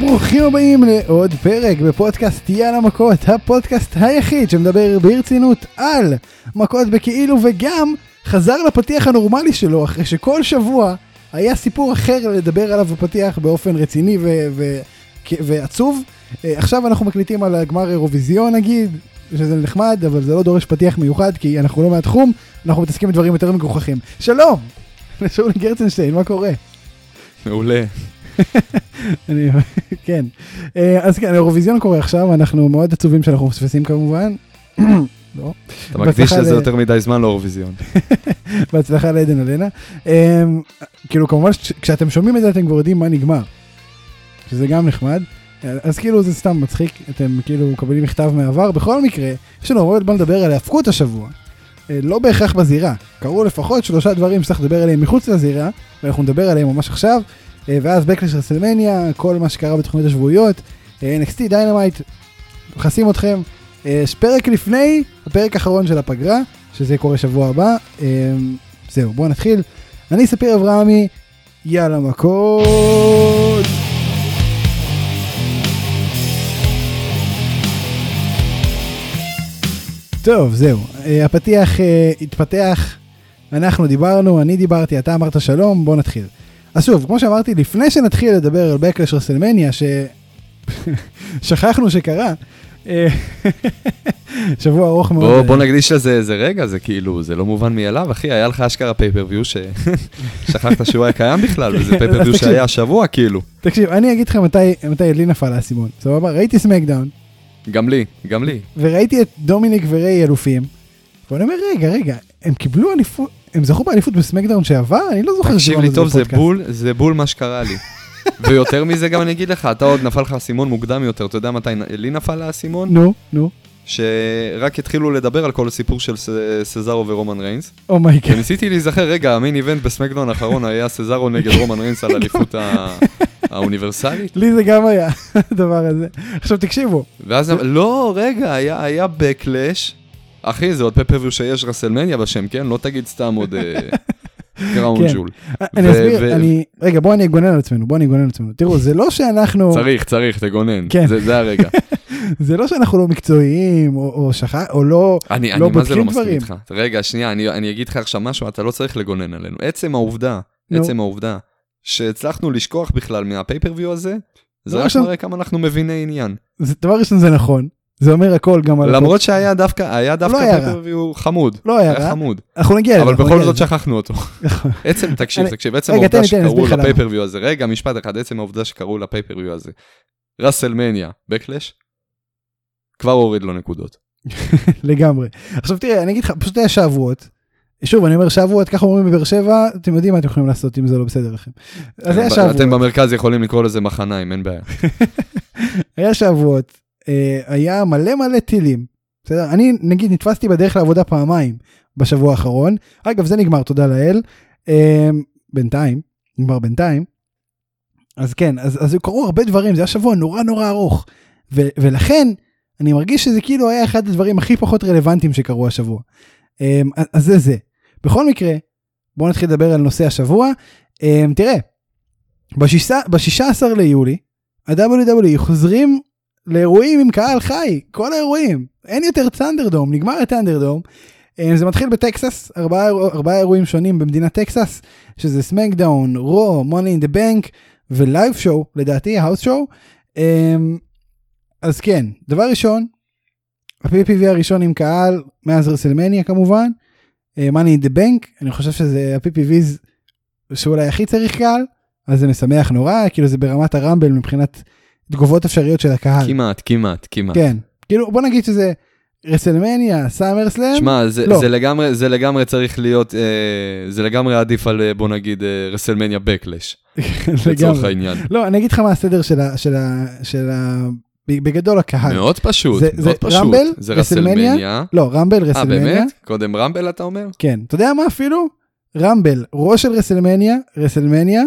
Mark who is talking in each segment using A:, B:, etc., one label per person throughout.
A: ברוכים הבאים לעוד פרק בפודקאסט יאללה מכות, הפודקאסט היחיד שמדבר ברצינות על מכות בכאילו וגם חזר לפתיח הנורמלי שלו אחרי שכל שבוע היה סיפור אחר לדבר עליו בפתיח באופן רציני ו- ו- ועצוב. אה, עכשיו אנחנו מקליטים על הגמר אירוויזיון נגיד, שזה נחמד, אבל זה לא דורש פתיח מיוחד כי אנחנו לא מהתחום, אנחנו מתעסקים בדברים יותר מגוחכים. שלום! שאולי גרצנשטיין, מה קורה?
B: מעולה.
A: אני, כן. אה, אז כן, האירוויזיון קורה עכשיו, אנחנו מאוד עצובים שאנחנו מפספסים כמובן. לא.
B: אתה מקדיש לזה יותר מדי זמן לאירוויזיון.
A: בהצלחה לעדן אלנה. אה, כאילו כמובן כשאתם שומעים את זה אתם כבר יודעים מה נגמר. שזה גם נחמד. אז כאילו זה סתם מצחיק, אתם כאילו מקבלים מכתב מהעבר. בכל מקרה, יש לנו הרבה מה לדבר על ההפקות השבוע. אה, לא בהכרח בזירה. קרו לפחות שלושה דברים שצריך לדבר עליהם מחוץ לזירה, ואנחנו נדבר עליהם ממש עכשיו. אה, ואז Backlash WrestleMania, כל מה שקרה בתוכניות השבועיות, אה, NXT Dynamite, מכסים אתכם. אה, פרק לפני, הפרק האחרון של הפגרה, שזה קורה שבוע הבא. זהו, בואו נתחיל. אני ספיר אברהמי, יאללה מכות. טוב, זהו. הפתיח התפתח, אנחנו דיברנו, אני דיברתי, אתה אמרת שלום, בואו נתחיל. אז שוב, כמו שאמרתי, לפני שנתחיל לדבר על Backlash WrestleMania, ששכחנו שקרה, אה, שבוע ארוך מאוד.
B: בוא
A: אה,
B: בוא נקדיש לזה איזה רגע, זה כאילו, זה לא מובן מאליו, אחי, היה לך אשכרה pay-per-view ששכחת שהוא היה קיים בכלל, וזה
A: pay-per-view.
B: שהיה השבוע כאילו.
A: תקשיב, אני אגיד לך מתי, מתי לי נפל האסימון, סבבה? ראיתי SmackDown,
B: גם לי, גם לי.
A: וראיתי את דומיניק וריי אלופים, ואני אומר, רגע, רגע, הם קיבלו אליפות, הם זכו באליפות ב SmackDown שעבר? אני לא זוכר
B: תקשיב
A: שדיברנו
B: לי
A: על
B: טוב, זה
A: בפודקאסט.
B: בול, זה בול מה שקרה לי. ויותר מזה גם אני אגיד לך, אתה עוד נפל לך האסימון מוקדם יותר, אתה יודע מתי לי נפל האסימון?
A: נו, נו,
B: שרק התחילו לדבר על כל הסיפור של סזארו ורומן ריינס.
A: Oh my God.
B: וניסיתי להיזכר, רגע, ה main event ב SmackDown האחרון היה סזארו נגד רומן ריינס על האליפות ה- האוניברסלית.
A: לי זה גם היה, הדבר הזה. עכשיו תקשיבו,
B: ואז, לא, רגע, היה בקלאש. אחי, זה עוד פפריוויו שיש רסלמניה בשם, כן? לא תגיד סתם עוד גראונד
A: כן.
B: ג'ול.
A: אני אסביר, אני, רגע בואו אני אגונן על עצמנו, בואו אני אגונן על עצמנו. תראו, זה לא שאנחנו,
B: צריך, צריך, תגונן.
A: כן.
B: זה, הרגע.
A: זה לא שאנחנו לא מקצועיים, או, שכח, או לא,
B: אני,
A: לא
B: אני מה זה לא מסכים. איתך. רגע, שנייה, אני, אגיד לך עכשיו משהו, אתה לא צריך לגונן עלינו. עצם העובדה. עצם העובדה, שהצלחנו לשכוח בכלל מהפייפריוויו הזה, זה רק מראה כמה אנחנו מביני עניין.
A: דבר ראשון זה נכון, זה אומר הכל גם על...
B: למרות שהיה דווקא, היה דווקא
A: היה רע.
B: פייפריוויו חמוד.
A: לא היה
B: היה
A: רע.
B: חמוד.
A: אנחנו נגיע לזה.
B: אבל בכל זאת. שכחנו אותו.
A: נכון.
B: עצם, תקשיב, תקשיב, עצם העובדה שקראו. לפייפריוויו הזה, רגע, משפט אחד, עצם העובדה שקראו לפייפריוויו הזה, ראסלמניה, בקלאש, כבר הוריד לו נקודות.
A: לגמרי. עכשיו תראה, אני אגיד לך, פשוט היה שבועות. שוב, אני אומר שבועות, ככה אומרים בבאר שבע, אתם יודעים מה אתם יכולים לעשות אם זה לא בסדר לכם. אז היה
B: אתם
A: שבועות,
B: במרכז יכולים לקרוא לזה מחניים, אין בעיה.
A: היה שבועות, היה מלא מלא טילים. בסדר? אני נגיד נתפסתי בדרך לעבודה פעמיים בשבוע האחרון. אגב, זה נגמר, תודה לאל. אה, בינתיים, נגמר בינתיים. אז כן, אז, אז קרו הרבה דברים, זה היה שבוע נורא נורא ארוך. ו, ולכן, אני מרגיש שזה כאילו היה אחד הדברים הכי פחות רלוונטיים שקרו השבוע. אה, אז זה זה. בכל מקרה, בואו נתחיל לדבר על נושא השבוע. אה, תראה, בשישה- ב-16 ליולי, ה-WWE חוזרים לאירועים עם קהל חי, כל האירועים, אין יותר ThunderDome, נגמר ה ThunderDome. אה, זה מתחיל בטקסס, ארבעה, ארבעה אירועים שונים במדינת טקסס, שזה SmackDown, Raw, Money in the Bank ו live show, לדעתי, האוס שואו. אז כן, דבר ראשון, ה-PPV הראשון עם קהל, מאז WrestleMania כמובן, Money in the Bank, אני חושב שזה ה-PPVs שאולי הכי צריך קהל, אז זה משמח נורא, כאילו זה ברמת ה Rumble מבחינת תגובות אפשריות של הקהל.
B: כמעט, כמעט, כמעט.
A: כן, כאילו בוא נגיד שזה WrestleMania, SummerSlam,
B: שמע, זה,
A: לא.
B: זה, לגמרי, זה לגמרי צריך להיות, אה, זה לגמרי עדיף על, אה, בוא נגיד, אה, WrestleMania Backlash, לצורך. העניין.
A: לא, אני אגיד לך מה הסדר של ה... של ה... של ה... בגדול הקהל.
B: מאוד פשוט,
A: זה- זה
B: מאוד פשוט.
A: Rumble,
B: זה WrestleMania.
A: לא, Rumble,
B: אה,
A: WrestleMania.
B: באמת? קודם Rumble אתה אומר?
A: כן, אתה יודע מה אפילו? Rumble, ראש של WrestleMania, WrestleMania,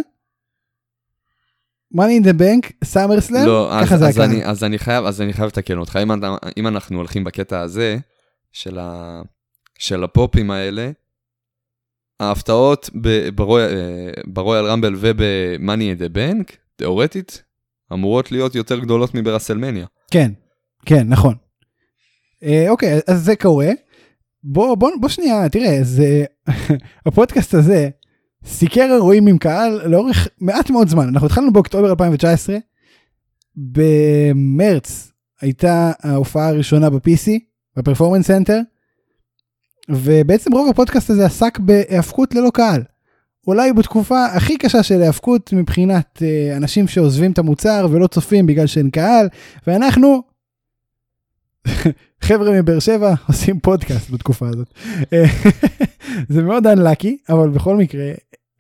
A: Money in the Bank, SummerSlam,
B: לא,
A: ככה
B: אז,
A: זה
B: אז. אני, אז, אני חייב, אז אני חייב לתקן אותך. אם, אם אנחנו הולכים בקטע הזה, של, ה, של הפופים האלה, ההפתעות ברויאל, אה, ברויאל רמבל ובמאני אין דה בנק, תיאורטית, אמורות להיות יותר גדולות מברסלמניה.
A: כן, כן, נכון. אה, אוקיי, אז זה קורה. בוא, בוא, בוא שנייה, תראה, זה, הפודקאסט הזה סיקר אירועים עם קהל לאורך מעט מאוד זמן. אנחנו התחלנו באוקטובר 2019, במרץ הייתה ההופעה הראשונה ב-PC, ב Performance Center, ובעצם רוב הפודקאסט הזה עסק בהיאבקות ללא קהל. אולי בתקופה הכי קשה של היאבקות מבחינת אה, אנשים שעוזבים את המוצר ולא צופים בגלל שאין קהל, ואנחנו, חבר'ה מבאר שבע, עושים פודקאסט בתקופה הזאת. אה, זה מאוד unlucky, אבל בכל מקרה,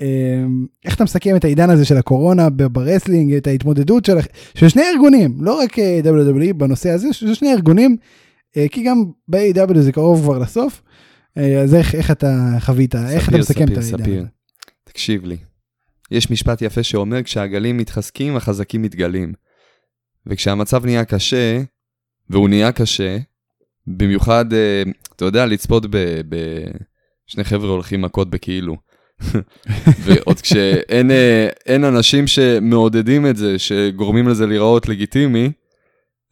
A: אה, איך אתה מסכם את העידן הזה של הקורונה ב wrestling, את ההתמודדות של, של שני ארגונים, לא רק אה, WWE בנושא הזה, של שני ארגונים, כי גם ב-AW זה קרוב כבר לסוף. אז איך, איך אתה חווית, איך אתה מסכם את העידן הזה?
B: תקשיב לי. יש משפט יפה שאומר, כשהגלים מתחזקים, החזקים מתגלים. וכשהמצב נהיה קשה, והוא נהיה קשה, במיוחד, אה, אתה יודע, לצפות בשני חבר'ה הולכים מכות בכאילו. ועוד כשאין אין אנשים שמעודדים את זה, שגורמים לזה להיראות לגיטימי,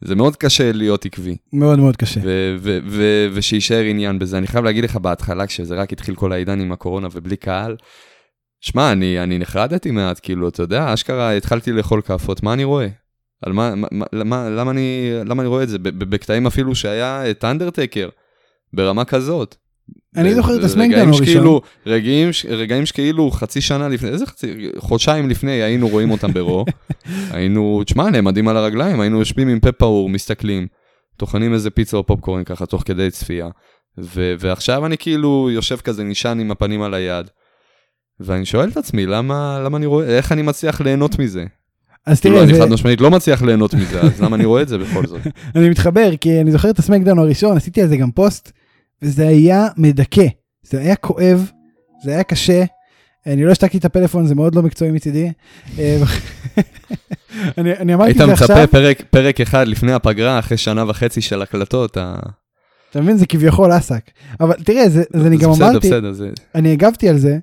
B: זה מאוד קשה להיות עקבי.
A: מאוד מאוד קשה.
B: ושיישאר עניין בזה. אני חייב להגיד לך בהתחלה, כשזה רק התחיל כל העידן עם הקורונה ובלי קהל, שמע, אני, אני נחרדתי מעט, כאילו, אתה יודע, אשכרה התחלתי לאכול כאפות, מה אני רואה? על מה, מה, למה, למה, אני, למה אני רואה את זה? בקטעים אפילו שהיה את אנדרטקר, ברמה כזאת.
A: אני זוכר את הסמנגדאון הראשון.
B: שכאילו, רגעים, רגעים שכאילו חצי שנה לפני, איזה חצי, חודשיים לפני היינו רואים אותם ברו. היינו, תשמע, נעמדים על הרגליים, היינו יושבים עם פה פעור, מסתכלים, טוחנים איזה פיצה או פופקורן ככה, תוך כדי צפייה. ו- ועכשיו אני כאילו יושב כזה נשען עם הפנים על היד. ואני שואל את עצמי, למה, למה אני רואה, איך אני מצליח ליהנות מזה?
A: אז תראה,
B: אני. חד משמעית לא מצליח ליהנות מזה, אז למה אני רואה את זה בכל זאת?
A: אני מתחבר, כי אני זוכר את הסמקדאון הראשון, עשיתי על זה גם פוסט, וזה היה מדכא, זה היה כואב, זה היה קשה. אני לא השתקתי את הפלאפון, זה מאוד לא מקצועי מצידי. אה, אני, אני אמרתי
B: היית
A: את זה עכשיו,
B: מצפה פרק, פרק אחד לפני הפגרה, אחרי שנה וחצי של הקלטות, ה-
A: אתה מבין, זה כביכול אסק. אבל תראה, זה, אני גם
B: בסדר,
A: אמרתי,
B: בסדר, זה...
A: אני הגבתי על זה,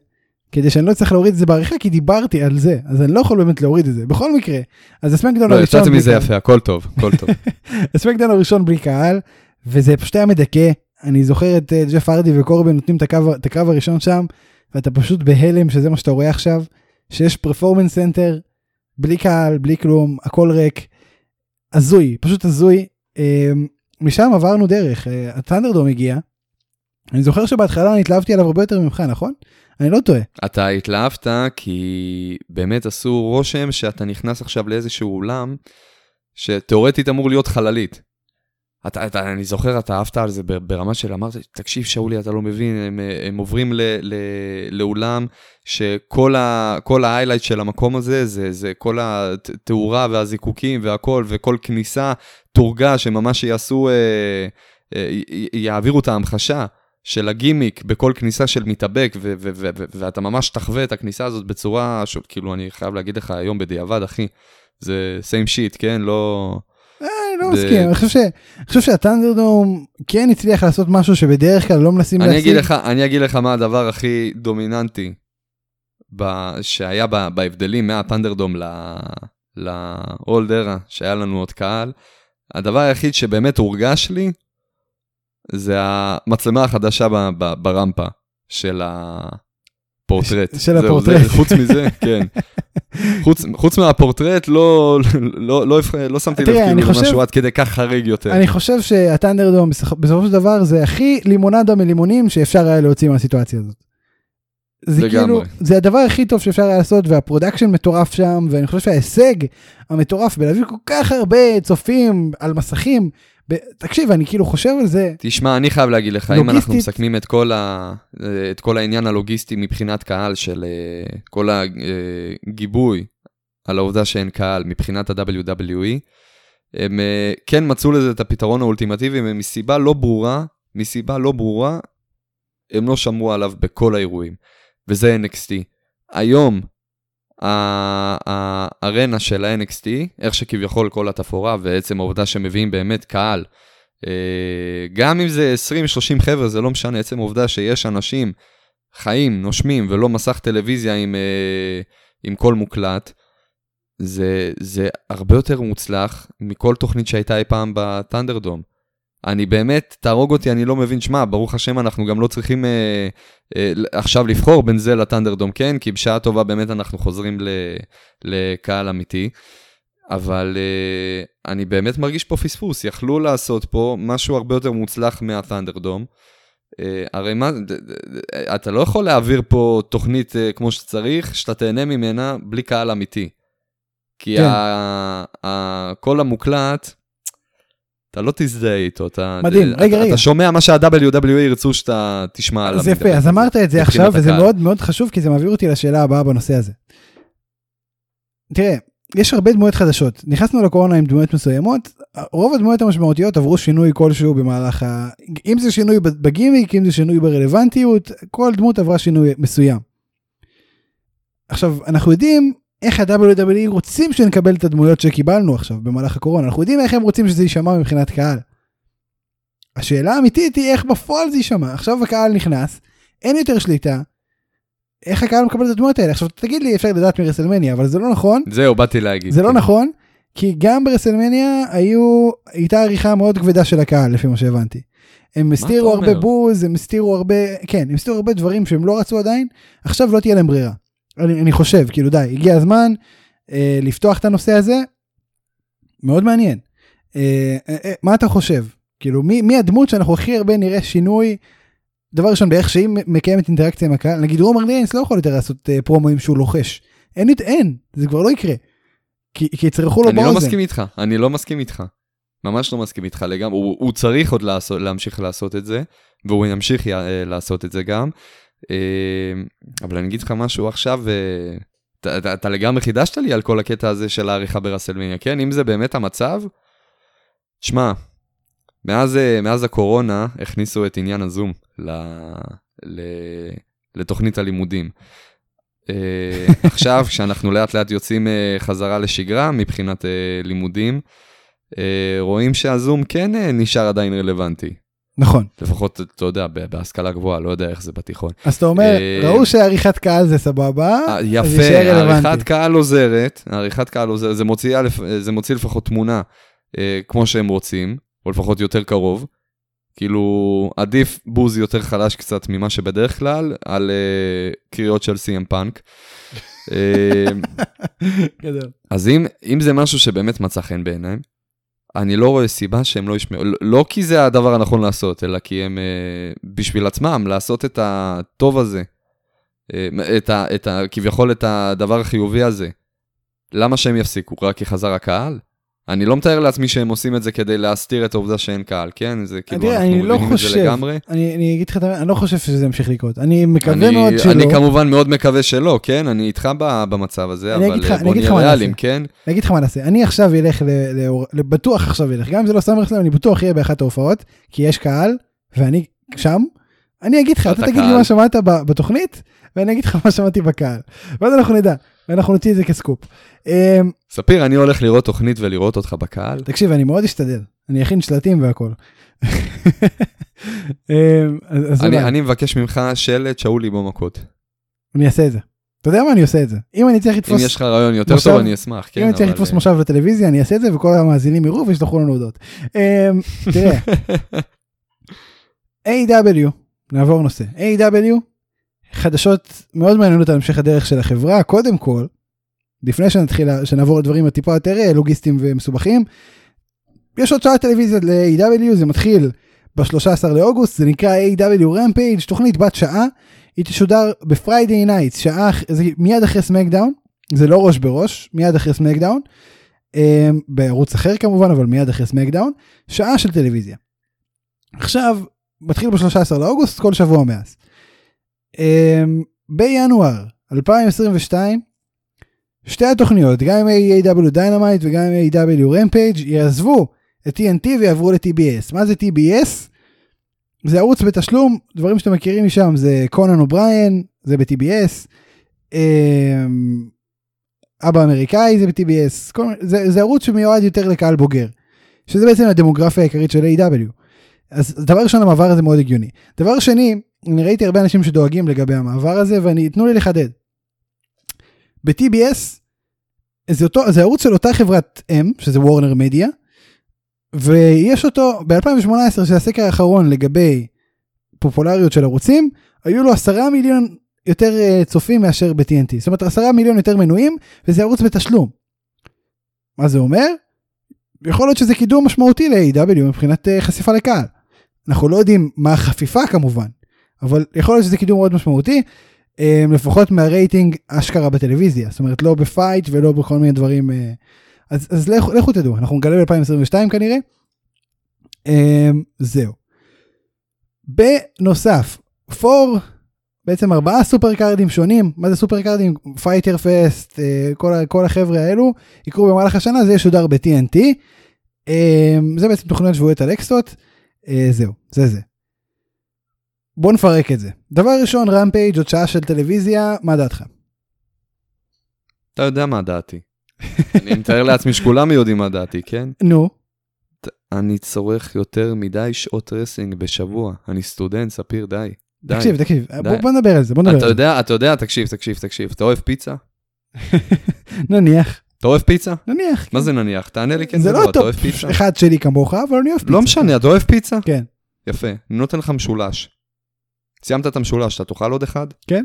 A: כדי שאני לא אצטרך להוריד את זה בעריכה, כי דיברתי על זה, אז אני לא יכול באמת להוריד את זה. בכל מקרה, אז הסמקדאון
B: לא,
A: הראשון,
B: יצאתי
A: בלי
B: מזה. יפה, הכל טוב, הכל טוב.
A: ה SmackDown הראשון בלי קהל, וזה פשוט היה מדכא. אני זוכר את אה, ג'ף הארדי וקורבין נותנים את הקרב, את הקרב הראשון שם, ואתה פשוט בהלם שזה מה שאתה רואה עכשיו, שיש Performance Center, בלי קהל, בלי כלום, הכל ריק. הזוי, פשוט הזוי. אה, משם עברנו דרך, אה, ה ThunderDome הגיע. אני זוכר שבהתחלה אני התלהבתי עליו הרבה יותר ממך, נכון? אני לא טועה.
B: אתה התלהבת כי באמת עשו רושם שאתה נכנס עכשיו לאיזשהו אולם שתאורטית אמור להיות חללית. אתה, אתה, אני זוכר, אתה אהבת על זה ברמה של אמרת, תקשיב שאולי, אתה לא מבין, הם, הם עוברים ל, ל, לאולם שכל ה- ההיילייט של המקום הזה, זה, זה כל התאורה והזיקוקים והכל, וכל כניסה תורגה, שממש יעשו, אה, אה, יעבירו את ההמחשה. של הגימיק בכל כניסה של מתאבק, ו- ו- ו- ו- ואתה ממש תחווה את הכניסה הזאת בצורה, ש- כאילו, אני חייב להגיד לך היום בדיעבד, אחי, זה same shit, כן? לא...
A: אה, אני לא מסכים, אני חושב ש- אני חושב שהטנדרדום כן הצליח לעשות משהו שבדרך כלל לא מנסים
B: אגיד
A: להשיג.
B: לך, אני אגיד לך מה הדבר הכי דומיננטי ב, שהיה ב, בהבדלים מהפנדרדום ל-old era, שהיה לנו עוד קהל. הדבר היחיד שבאמת הורגש לי, זה המצלמה החדשה ב, ב, ברמפה של הפורטרט.
A: של
B: זהו,
A: הפורטרט.
B: זה, חוץ מזה, כן. חוץ, חוץ מהפורטרט לא, לא, לא, לא, לא שמתי לב כאילו למשהו עד כדי כך חריג יותר.
A: אני חושב שה ThunderDome בסופ- בסופו של דבר זה הכי לימונדה מלימונים שאפשר היה להוציא מהסיטואציה הזאת. זה
B: לגמרי.
A: כאילו, זה הדבר הכי טוב שאפשר היה לעשות וה production מטורף שם ואני חושב שההישג המטורף בלהביא כל כך הרבה צופים על מסכים. ב... תקשיב אני כאילו חושב על זה
B: תשמע, אני חייב להגיד לך, אם אנחנו
A: לוגיסטית-
B: מסכמים את כל, ה... את כל העניין הלוגיסטי מבחינת קהל של אה, כל הגיבוי על העובדה שאין קהל מבחינת ה-WWE, הם אה, כן מצאו לזה את הפתרון האולטימטיבי, ומסיבה לא ברורה, מסיבה לא ברורה, הם לא שמרו עליו בכל האירועים, וזה NXT. היום, הארנה של ה-NXT, איך שכביכול כל התפאורה, ועצם העובדה שמביאים באמת קהל, אה, גם אם זה 20-30 חבר'ה, זה לא משנה, עצם העובדה שיש אנשים חיים, נושמים, ולא מסך טלוויזיה עם, אה, עם קול מוקלט, זה, זה הרבה יותר מוצלח מכל תוכנית שהייתה אי פעם בטנדרדום. אני באמת, תהרוג אותי, אני לא מבין, שמע, ברוך השם, אנחנו גם לא צריכים אה, אה, עכשיו לבחור בין זה לטנדרדום, כן? כי בשעה טובה באמת אנחנו חוזרים ל, לקהל אמיתי. אבל אה, אני באמת מרגיש פה פספוס, יכלו לעשות פה משהו הרבה יותר מוצלח מהטנדרדום. אה, הרי מה, ד, ד, ד, אתה לא יכול להעביר פה תוכנית אה, כמו שצריך, שאתה תהנה ממנה בלי קהל אמיתי. כי
A: כן.
B: ה, ה, כל המוקלט, אתה לא תזדהה איתו, אתה,
A: מדהים,
B: אתה,
A: רגע,
B: אתה,
A: רגע.
B: אתה שומע מה שה-WWE ירצו שאתה תשמע עליו.
A: אז יפה, אז אמרת את זה עכשיו, וזה מאוד מאוד חשוב, כי זה מעביר אותי לשאלה הבאה בנושא הזה. תראה, יש הרבה דמויות חדשות. נכנסנו לקורונה עם דמויות מסוימות, רוב הדמויות המשמעותיות עברו שינוי כלשהו במהלך ה... אם זה שינוי בגימיק, אם זה שינוי ברלוונטיות, כל דמות עברה שינוי מסוים. עכשיו, אנחנו יודעים איך ה-WWE רוצים שנקבל את הדמויות שקיבלנו עכשיו במהלך הקורונה, אנחנו יודעים איך הם רוצים שזה יישמע מבחינת קהל. השאלה האמיתית היא איך בפועל זה יישמע. עכשיו הקהל נכנס, אין יותר שליטה, איך הקהל מקבל את הדמויות האלה? עכשיו תגיד לי אפשר לדעת מרסלמניה אבל זה לא נכון
B: זהו, באתי להגיד.
A: זה לא נכון כי גם ברסלמניה היו הייתה עריכה מאוד כבדה של הקהל לפי מה שהבנתי. הם הסתירו הרבה? בוז הם הסתירו הרבה כן הם הסתירו הרבה דברים שהם לא רצו עדיין עכשיו לא תהיה להם ברירה. אני, אני חושב כאילו די הגיע הזמן אה, לפתוח את הנושא הזה. מאוד מעניין. אה, אה, אה, מה אתה חושב כאילו מי, מי הדמות שאנחנו הכי הרבה נראה שינוי דבר ראשון באיך שהיא מקיימת אינטראקציה עם הקהל נגיד רומר ריינס לא יכול יותר לעשות אה, פרומואים שהוא לוחש אין אין זה כבר לא יקרה. כי, כי יצרכו לו
B: אני לא
A: באוזן.
B: מסכים איתך, אני לא מסכים איתך. ממש לא מסכים איתך לגמרי, הוא, הוא צריך עוד לעשות, להמשיך לעשות את זה, והוא ימשיך אה, לעשות את זה גם. אה, אבל אני אגיד לך משהו עכשיו, אה, אתה, אתה, אתה לגמרי חידשת לי על כל הקטע הזה של העריכה ברסלמניה, כן? אם זה באמת המצב, תשמע, מאז, אה, מאז הקורונה הכניסו את עניין הזום ל, ל, לתוכנית הלימודים. אה, עכשיו, כשאנחנו לאט לאט יוצאים חזרה לשגרה מבחינת לימודים, רואים שהזום כן נשאר עדיין רלוונטי.
A: נכון.
B: לפחות, אתה יודע, בהשכלה גבוהה, לא יודע איך זה בתיכון.
A: אז אתה אומר
B: אה,
A: ראו שעריכת קהל זה סבבה.
B: אה, יפה. עריכת קהל עוזרת, עריכת קהל עוזרת, זה מוציא, זה מוציא לפחות תמונה אה, כמו שהם רוצים, או לפחות יותר קרוב. כאילו, עדיף בוז יותר חלש קצת ממה שבדרך כלל, על אה, קריאות של סי.אם פאנק. אה. אז אם, אם זה משהו שבאמת מצא חן בעיניהם, אני לא רואה סיבה שהם לא ישמעו, לא- לא כי זה הדבר הנכון לעשות, אלא כי הם אה, בשביל עצמם, לעשות את הטוב הזה, אה, את ה, את ה, כביכול את הדבר החיובי הזה. למה שהם יפסיקו? רק כי חזר הקהל? אני לא מתאר לעצמי שהם עושים את זה כדי להסתיר את העובדה שאין קהל, כן? זה כאילו,
A: תראה,
B: אנחנו
A: אני לא
B: מבינים את זה
A: חושב,
B: לגמרי.
A: אני אני אגיד לך את האמת, אני לא חושב שזה ימשיך לקרות. אני מקווה
B: אני,
A: מאוד שלא.
B: אני כמובן מאוד מקווה שלא, כן? אני איתך במצב הזה,
A: אני
B: אבל
A: לך-
B: אה,
A: אני
B: בוא נהיה ריאליים. כן?
A: אני אגיד לך מה נעשה, אני עכשיו אלך, ל- ל- בטוח עכשיו אלך, גם אם זה לא סמר סלאם, אני בטוח אהיה באחת ההופעות, כי יש קהל, ואני שם, אני אגיד לך, אתה תגיד לי. מה שמעת בתוכנית, ואני אגיד לך מה שמעתי בקהל. ואז אנחנו נדע, ואנחנו נוציא את זה כסקופ. אמ,
B: ספיר, אני הולך לראות תוכנית ולראות אותך בקהל.
A: תקשיב, אני מאוד אשתדל, אני אכין שלטים והכל. אמ,
B: אני, מבקש ממך שלט שאולי בו מכות.
A: אני אעשה את זה. אתה יודע מה, אני עושה את זה. אם אני צריך
B: אם
A: לתפוס...
B: יש לך רעיון יותר
A: מושב-
B: טוב, אני אשמח, כן?
A: אם אני צריך לתפוס
B: אה,
A: מושב לטלוויזיה אני אעשה את זה וכל המאזינים יראו וישלחו לנו הודעות. אמ, תראה, AEW נעבור נושא. AEW חדשות מאוד מעניינות על המשך הדרך של החברה קודם כל. לפני שנתחיל שנעבור לדברים הטיפה יותר אה, לוגיסטיים ומסובכים. יש עוד שעה טלוויזיה ל-AEW זה מתחיל ב-13 לאוגוסט זה נקרא AEW Rampage תוכנית בת שעה. היא תשודר ב Friday nights שעה זה מיד אחרי SmackDown זה לא ראש בראש מיד אחרי SmackDown. אמ, בערוץ אחר כמובן אבל מיד אחרי SmackDown שעה של טלוויזיה. עכשיו מתחיל ב-13 לאוגוסט כל שבוע מאז. אמ, בינואר 2022 שתי התוכניות גם עם AEW Dynamite וגם עם AEW Rampage יעזבו את TNT ויעברו ל-TBS. מה זה TBS? זה ערוץ בתשלום, דברים שאתם מכירים משם זה קונן אובריין, זה ב-TBS, אמ, אבא אמריקאי זה ב-TBS, זה, זה ערוץ שמיועד יותר לקהל בוגר, שזה בעצם הדמוגרפיה העיקרית של A.W. אז דבר ראשון המעבר הזה מאוד הגיוני. דבר שני, אני ראיתי הרבה אנשים שדואגים לגבי המעבר הזה ואני, תנו לי לחדד. ב-TBS זה אותו זה ערוץ של אותה חברת אם שזה וורנר מדיה. ויש אותו ב-2018 של הסקר האחרון לגבי פופולריות של ערוצים היו לו עשרה מיליון יותר uh, צופים מאשר ב-TNT זאת אומרת עשרה מיליון יותר מנויים וזה ערוץ בתשלום. מה זה אומר? יכול להיות שזה קידום משמעותי ל-AW מבחינת uh, חשיפה לקהל. אנחנו לא יודעים מה החפיפה כמובן אבל יכול להיות שזה קידום מאוד משמעותי. um, לפחות מהרייטינג אשכרה בטלוויזיה זאת אומרת לא בפייט ולא בכל מיני דברים uh, אז, אז לכו, לכו תדעו אנחנו נגלה ב-2022 כנראה. um, זהו. בנוסף פור בעצם ארבעה super card ים שונים מה זה super card ים Fyter Fest כל, כל החבר'ה האלו יקרו במהלך השנה זה ישודר ב-TNT. זה בעצם תוכניות שבועיות על אקסטות. Uh, זהו זה זה. בוא נפרק את זה. דבר ראשון Rampage עוד שעה של טלוויזיה מה דעתך?
B: אתה יודע מה דעתי. אני מתאר לעצמי שכולם יודעים מה דעתי, כן?
A: נו.
B: אני צורך יותר מדי שעות wrestling בשבוע. אני סטודנט, ספיר, די. די.
A: תקשיב תקשיב
B: די.
A: בוא, בוא נדבר על זה בוא נדבר
B: אתה
A: על זה.
B: יודע, אתה יודע, תקשיב, תקשיב, תקשיב. אתה אוהב פיצה?
A: נניח
B: אתה אוהב פיצה?
A: נניח.
B: מה זה נניח? תענה לי כן
A: זה
B: ולא,
A: לא
B: אתה אוהב פיצה?
A: אחד שלי כמוך אבל אני אוהב פיצה.
B: לא משנה, אתה אוהב פיצה?
A: כן.
B: יפה. אני נותן לך משולש. סיימת את המשולש, אתה תאכל עוד אחד?
A: כן.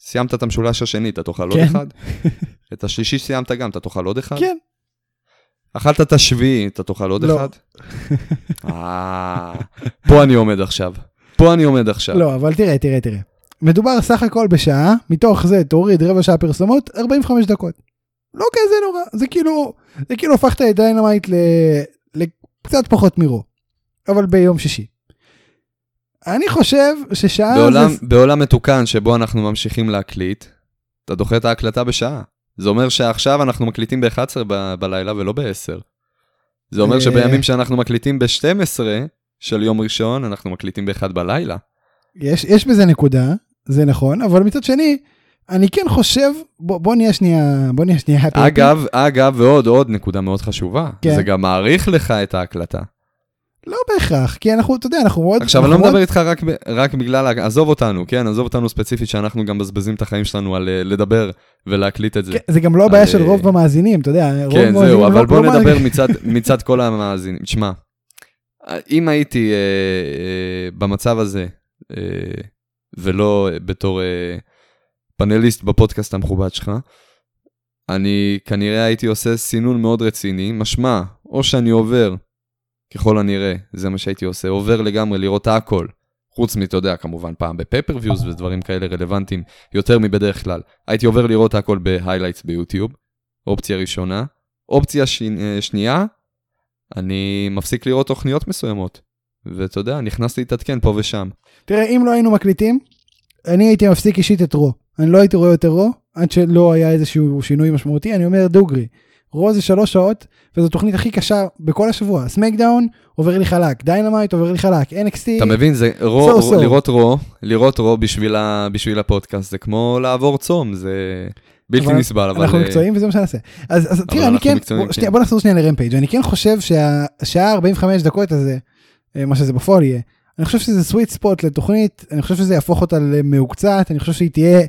B: סיימת את המשולש השני, אתה תאכל עוד
A: כן.
B: אחד? את השלישי סיימת גם, אתה תאכל עוד אחד?
A: כן.
B: אכלת את השביעי, אתה תאכל עוד
A: לא.
B: אחד? אה, פה אני עומד עכשיו. פה אני עומד עכשיו.
A: לא אבל תראה תראה תראה. מדובר סך הכל בשעה מתוך זה תוריד רבע שעה פרסומות 45 דקות. לא כזה נורא זה כאילו זה כאילו הפכת את Dynamite ל... לקצת פחות מ Raw. אבל ביום שישי. אני חושב ששעה
B: בעולם,
A: זה...
B: בעולם מתוקן שבו אנחנו ממשיכים להקליט, אתה דוחה את ההקלטה בשעה. זה אומר שעכשיו אנחנו מקליטים ב-11 ב- בלילה ולא ב-10. זה אומר
A: אה.
B: שבימים שאנחנו מקליטים ב-12 של יום ראשון, אנחנו מקליטים ב-1 בלילה.
A: יש, יש בזה נקודה זה נכון אבל מצד שני אני כן חושב בוא, בוא נהיה שנייה בוא נהיה שנייה happy.
B: אגב, אגב, ועוד עוד נקודה מאוד חשובה,
A: כן.
B: זה גם מאריך לך את ההקלטה.
A: לא בהכרח כי אנחנו אתה יודע אנחנו מאוד
B: עכשיו, אני לא מדבר איתך רק, רק בגלל, עזוב אותנו, כן? עזוב אותנו ספציפית שאנחנו גם מבזבזים את החיים שלנו על אה, לדבר ולהקליט את זה.
A: כן, זה גם לא הבעיה
B: על,
A: של
B: אה,
A: רוב במאזינים אתה יודע רוב
B: כן,
A: המאזינים
B: זהו,
A: לא-
B: אבל בוא
A: לא
B: נדבר. מצד, מצד כל המאזינים. תשמע, אם הייתי אה, אה, במצב הזה, אה, ולא אה, בתור אה, פאנליסט בפודקאסט המכובד שלך, אני כנראה הייתי עושה סינון מאוד רציני, משמע, או שאני עובר, ככל הנראה, זה מה שהייתי עושה, עובר לגמרי לראות הכל. חוץ מ, אתה יודע, כמובן פעם ב pay-per-views ודברים כאלה רלוונטיים יותר מבדרך כלל. הייתי עובר לראות הכל ב highlights ביוטיוב, אופציה ראשונה. אופציה ש... אה, שנייה, אני מפסיק לראות תוכניות מסוימות. ואתה יודע, נכנס להתעדכן פה ושם.
A: תראה אם לא היינו מקליטים אני הייתי מפסיק אישית את Raw אני לא הייתי רואה יותר Raw עד שלא היה איזשהו שינוי משמעותי אני אומר דוגרי. Raw זה שלוש שעות וזו תוכנית הכי קשה בכל השבוע SmackDown עובר לי חלק Dynamite עובר לי חלק NXT
B: אתה מבין, זה Raw,
A: So, so.
B: לראות רו, לראות רו בשביל, ה... בשביל הפודקאסט, זה כמו לעבור צום, זה בלתי נסבל, אבל...
A: אנחנו
B: אה,
A: מקצועיים וזה מה שנעשה אז, אז תראה אני כן
B: מקצועיים,
A: בוא,
B: כן.
A: שנייה, בוא נחזור שנייה לרמפייג' אני כן חושב שהשעה 45 דקות הזה אה, מה שזה בפועל יהיה אני חושב שזה סוויט ספוט לתוכנית אני חושב שזה יהפוך אותה למהוקצת אני חושב שהיא תהיה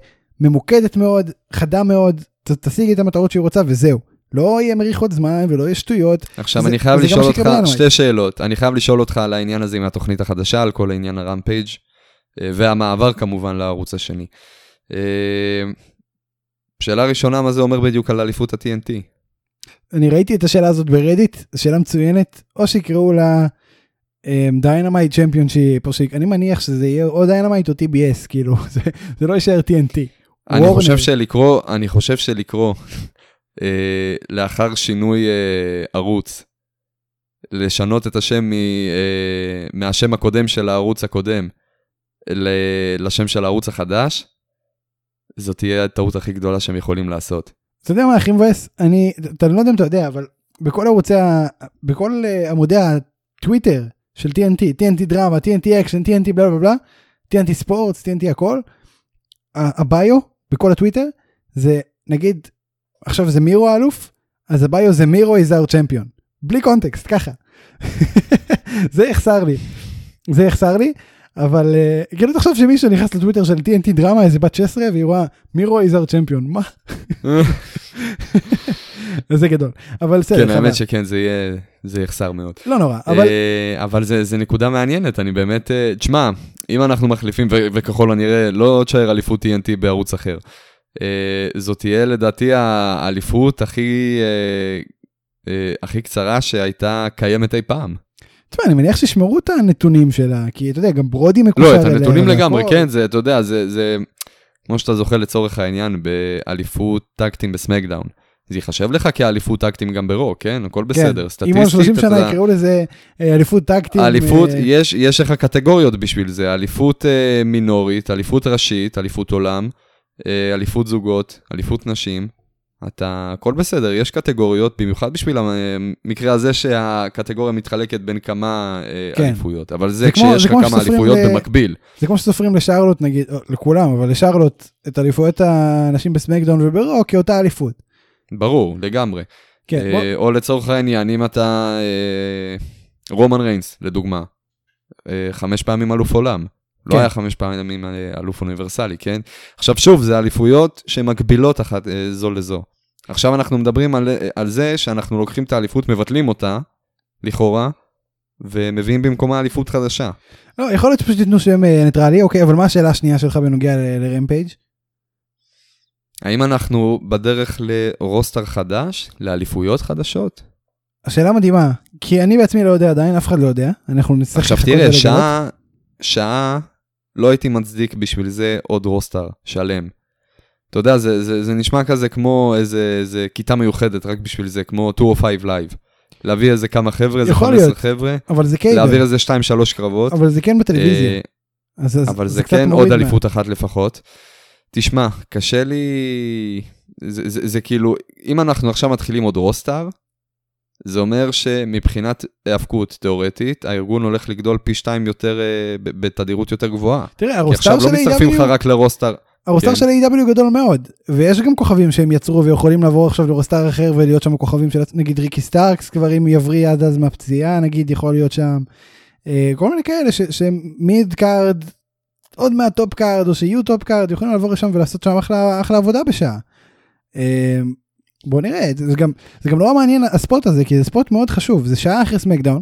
A: ממוקדת מאוד חדה מאוד ת, תשיג את המטרות שהיא רוצה וזהו לא יהיה מריחות זמן ולא יהיה שטויות
B: עכשיו
A: זה-
B: אני חייב לשאול אותך שתי שאלות. אני חייב לשאול אותך על העניין הזה עם התוכנית החדשה, על כל העניין ה Rampage אה, והמעבר כמובן לערוץ השני. אה, שאלה ראשונה, מה זה אומר בדיוק על אליפות ה-TNT?
A: אני ראיתי את השאלה הזאת ברדיט שאלה מצוינת או שיקראו לה Dynamite Championship או שאני מניח שזה יהיה או Dynamite או TBS כאילו זה, זה לא יישאר TNT.
B: אני. חושב שלקרוא, אני חושב שלקרוא אה, לאחר שינוי אה, ערוץ, לשנות את השם מ, אה, מהשם הקודם של הערוץ הקודם לשם של הערוץ החדש, זאת תהיה הטעות הכי גדולה שהם יכולים לעשות.
A: אתה יודע מה הכי מבאס אני אתה לא יודע אם אתה יודע אבל בכל ערוצי. בכל עמודי הטוויטר של TNT TNT Drama TNT Action TNT בלה בלה בלה TNT Sports TNT הכל. הביו בכל הטוויטר זה נגיד עכשיו זה מירו האלוף אז הביו זה מירו is our champion בלי קונטקסט ככה. זה יחסר לי זה יחסר לי אבל אה, כאילו תחשוב שמישהו נכנס לטוויטר של TNT דרמה איזה בת 16 והיא רואה מירו איזר צ'מפיון מה זה גדול אבל בסדר
B: כן. האמת שכן, זה יהיה, זה יחסר מאוד.
A: לא נורא אבל
B: אה, אבל זה, זה נקודה מעניינת, אני באמת, אה, תשמע, אם אנחנו מחליפים, ו- וככל הנראה, לא תשאר אליפות TNT בערוץ אחר. אה, זאת תהיה לדעתי האליפות הכי, אה, אה, הכי קצרה שהייתה קיימת אי פעם.
A: תשמע אני מניח שישמרו את הנתונים שלה כי אתה יודע גם ברודי מקושר
B: לא, את
A: אליה
B: הנתונים לגמרי. כן, זה, אתה יודע, זה, זה, כמו שאתה זוכר לצורך העניין, באליפות טקטים בסמקדאון. זה ייחשב לך כאליפות טקטים גם ברו, כן? הכל בסדר,
A: אם
B: סטטיסטית,
A: עוד 30
B: אתה
A: שנה
B: יודע.
A: יקראו לזה אה, אליפות טקטים.
B: אליפות,
A: אה,
B: יש, יש לך קטגוריות בשביל זה, אליפות אה, מינורית, אליפות ראשית, אליפות עולם, אה, אליפות זוגות, אליפות נשים. אתה, הכל בסדר, יש קטגוריות, במיוחד בשביל המקרה הזה שהקטגוריה מתחלקת בין כמה אה,
A: כן.
B: אליפויות, אבל זה
A: זה
B: כשיש לך כמה אליפויות
A: ל-
B: במקביל.
A: זה כמו שסופרים לשרלוט נגיד, או, לכולם, אבל לשרלוט את אליפויות הנשים בסמקדאון וברו כאותה אליפות.
B: ברור, לגמרי.
A: כן,
B: אה,
A: בוא,
B: או לצורך העניין, אם אתה אה, רומן ריינס, לדוגמה, אה, חמש פעמים אלוף עולם. לא
A: כן.
B: היה חמש פעמים אה, אלוף אוניברסלי, כן? עכשיו שוב, זה אליפויות שמקבילות אחת אה, זו לזו. עכשיו אנחנו מדברים על, אה, על זה שאנחנו לוקחים את האליפות, מבטלים אותה, לכאורה, ומביאים במקומה אליפות חדשה.
A: לא, יכול להיות שפשוט ייתנו שם אה, ניטרלי, אוקיי, אבל מה השאלה השנייה שלך בנוגע ל- ל Rampage?
B: האם אנחנו בדרך ל roster חדש, לאליפויות חדשות?
A: השאלה מדהימה, כי אני בעצמי לא יודע עדיין, אף אחד לא יודע, אנחנו נצטרך
B: עכשיו תראה. שעה, שעה לא הייתי מצדיק בשביל זה עוד roster שלם. אתה יודע, זה, זה, זה נשמע כזה כמו איזה, איזה כיתה מיוחדת רק בשביל זה, כמו 205 Live. להביא איזה כמה חבר'ה, איזה
A: יכול
B: 15
A: להיות.
B: חבר'ה,
A: אבל זה cable,
B: להעביר איזה 2-3 קרבות.
A: אבל זה כן בטלוויזיה.
B: אה,
A: אז- אז
B: אבל זה
A: קצת
B: כן עוד אליפות אחת לפחות. תשמע, קשה לי... זה, זה, זה כאילו, אם אנחנו עכשיו מתחילים עוד רוסטר, זה אומר שמבחינת היאבקות תיאורטית, הארגון הולך לגדול פי שתיים יותר, אה, בתדירות יותר גבוהה.
A: תראה,
B: כי
A: הרוסטר
B: עכשיו
A: של
B: לא מצטרפים לך
A: A.W.
B: רק לרוסטר.
A: הרוסטר
B: כן.
A: של A.W. גדול מאוד, ויש גם כוכבים שהם יצרו ויכולים לעבור עכשיו לרוסטר אחר ולהיות שם כוכבים של, נגיד ריקי סטארקס כבר אם יבריא עד אז מהפציעה נגיד יכול להיות שם. אה, כל מיני כאלה ש- שהם mid card, עוד מה top card או שיהיו top card יכולים לעבור לשם ולעשות שם אחלה, אחלה עבודה בשעה. אה, בוא נראה, זה גם, זה גם נורא מעניין ה spot הזה כי זה spot מאוד חשוב, זה שעה אחרי SmackDown.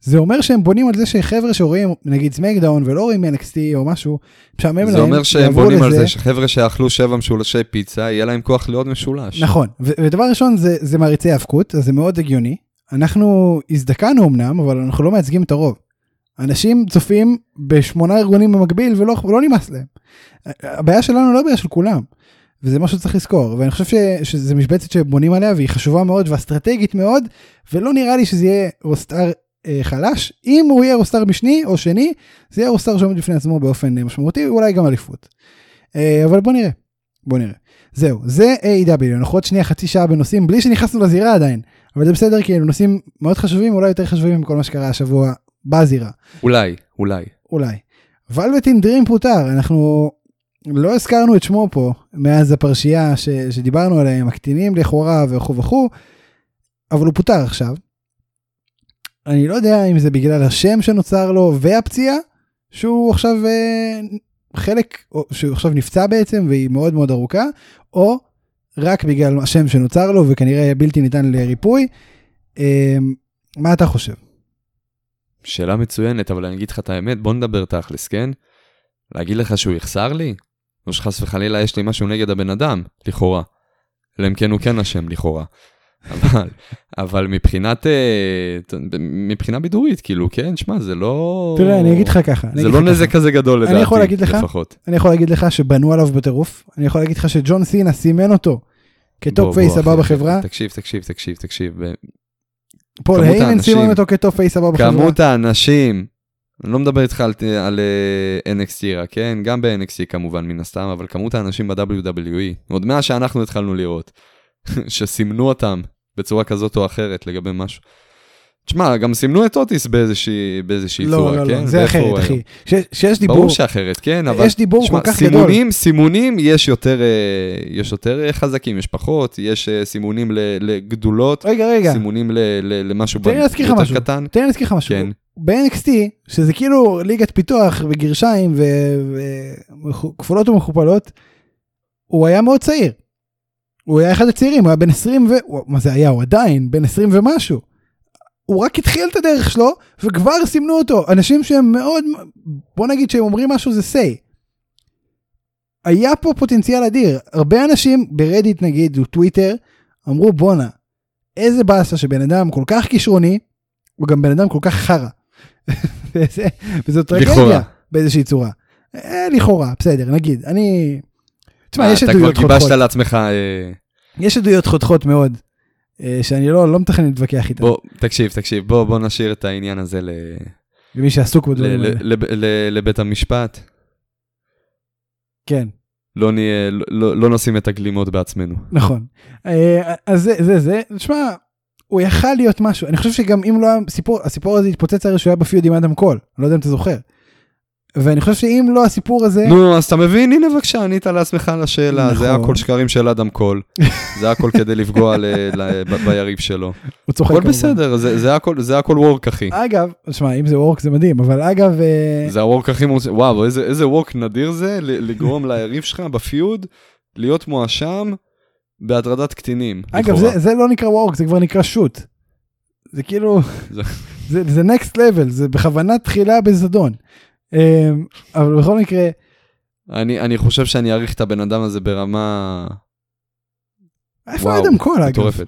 A: זה אומר שהם בונים על זה שחבר'ה שרואים נגיד SmackDown ולא רואים NXT או משהו, משעמם להם,
B: זה אומר שהם בונים על
A: לזה.
B: זה שחבר'ה שאכלו שבע משולשי פיצה, יהיה להם כוח לעוד משולש.
A: נכון, ודבר ראשון זה, זה מעריצי האבקות, אז זה מאוד הגיוני. אנחנו הזדקנו אמנם, אבל אנחנו לא מייצגים את הרוב. אנשים צופים בשמונה ארגונים במקביל ולא, ולא נמאס להם. הבעיה שלנו לא הבעיה של כולם. וזה משהו שצריך לזכור, ואני חושב ש, שזה משבצת שבונים עליה והיא חשובה מאוד ואסטרטגית מאוד, ולא נראה לי שזה יהיה רוסטר אה, חלש. אם הוא יהיה רוסטר משני או שני, זה יהיה רוסטר שעומד בפני עצמו באופן אה, משמעותי, אולי גם אליפות. אה, אבל בוא נראה, בוא נראה. זהו, זה A.W. אנחנו עוד שנייה חצי שעה בנושאים בלי שנכנסנו לזירה עדיין, אבל זה בסדר כי אלו נושאים מאוד חשובים, אולי יותר חשובים מכל מה שקרה השבוע בזירה,
B: אולי, אולי.
A: אולי. ולווטין דרים פוטר, אנחנו לא הזכרנו את שמו פה מאז הפרשייה ש, שדיברנו עליהם, הקטינים לכאורה וכו' וכו', אבל הוא פוטר עכשיו. אני לא יודע אם זה בגלל השם שנוצר לו והפציעה, שהוא עכשיו אה, חלק, או שהוא עכשיו נפצע בעצם והיא מאוד מאוד ארוכה, או רק בגלל השם שנוצר לו וכנראה בלתי ניתן לריפוי. אה, מה אתה חושב?
B: שאלה מצוינת, אבל אני אגיד לך את האמת, בוא נדבר תכלס, כן? להגיד לך שהוא יחסר לי? או שחס וחלילה יש לי משהו נגד הבן אדם, לכאורה. אלא אם כן הוא כן אשם, לכאורה. אבל, אבל מבחינת, אה, מבחינה בידורית, כאילו, כן, שמע, זה לא...
A: תראה, אני אגיד לך ככה.
B: זה לא נזק. כזה גדול לדעתי,
A: אני יכול להגיד לך?
B: לפחות.
A: אני יכול להגיד לך שבנו עליו בטירוף, אני יכול להגיד לך שג'ון סינה סימן אותו
B: כ
A: top
B: face
A: הבא בחברה,
B: תקשיב, תקשיב, תקשיב, תקשיב.
A: פול היימן
B: האנשים-
A: סימן אותו כ top הבא בחברה.
B: כמות האנשים, אני לא מדבר איתך על, על אה, NXT רק, כן? גם ב-NXT כמובן מן הסתם, אבל כמות האנשים ב-WWE, עוד מאז שאנחנו התחלנו לראות, שסימנו אותם בצורה כזאת או אחרת לגבי משהו. תשמע, גם סימנו את אוטיס באיזושהי, באיזושהי צורה,
A: לא, לא,
B: כן?
A: לא, זה
B: אופרה
A: אחרת,
B: הוא
A: אחי. ש- שיש דיבור,
B: ברור שאחרת, כן, אבל...
A: יש דיבור
B: תשמע,
A: כל כך גדול.
B: סימונים, סימונים יש יותר, אה, יש יותר אה, חזקים, יש פחות, יש אה, סימונים לגדולות,
A: רגע, רגע,
B: סימונים ל- ל- למשהו
A: תן לי להזכיר לך משהו.
B: קטן.
A: תן לי להזכיר לך משהו.
B: כן.
A: ב-NXT, שזה כאילו ליגת פיתוח וגרשיים וכפולות ומכופלות, הוא היה מאוד צעיר. הוא היה אחד הצעירים, הוא היה בן 20 ו... מה זה היה? הוא עדיין בן 20 ומשהו. הוא רק התחיל את הדרך שלו, וכבר סימנו אותו. אנשים שהם מאוד, בוא נגיד שהם אומרים משהו זה say. היה פה פוטנציאל אדיר. הרבה אנשים ברדיט נגיד, או טוויטר, אמרו בואנה, איזה באסה שבן אדם כל כך כישרוני, הוא גם בן אדם כל כך חרא. וזאת טרגדיה באיזושהי צורה. אה, לכאורה, בסדר, נגיד, אני... תשמע, יש עדויות
B: חותכות. אתה כבר גיבשת לעצמך... אה...
A: יש עדויות חותכות מאוד, שאני לא, לא מתכנן להתווכח איתן.
B: בוא, תקשיב, תקשיב, בוא, בוא נשאיר את העניין הזה ל...
A: למי שעסוק בדברים
B: האלה. לבית המשפט.
A: כן.
B: לא, נהיה, לא, לא, לא נשים את הגלימות בעצמנו.
A: נכון. אה, אז זה, זה, זה, תשמע, הוא יכל להיות משהו, אני חושב שגם אם לא היה סיפור, הסיפור הזה התפוצץ הרי שהוא היה בפיוד עם אדם קול, אני לא יודע אם אתה זוכר. ואני חושב שאם לא הסיפור הזה...
B: נו, אז אתה מבין? הנה בבקשה, ענית לעצמך על השאלה. נכון. זה הכל שקרים של אדם קול. זה הכל כדי לפגוע ביריב שלו.
A: הוא צוחק כמובן.
B: הכל בסדר, זה, הכל, זה הכל וורק, אחי.
A: אגב, תשמע, אם זה וורק זה מדהים, אבל אגב... אה,
B: זה הוורק הכי מוצא... וואו, איזה, איזה וורק נדיר זה לגרום ליריב שלך בפיוד להיות מואשם בהטרדת קטינים.
A: אגב, זה, זה לא נקרא וורק, זה כבר נקרא שוט. זה כאילו... זה, זה next level, זה בכוונה תחילה בזדון. אמ, אבל בכל מקרה...
B: אני, אני חושב שאני אעריך את הבן אדם הזה ברמה...
A: איפה אדם קול אגב? מטורפת.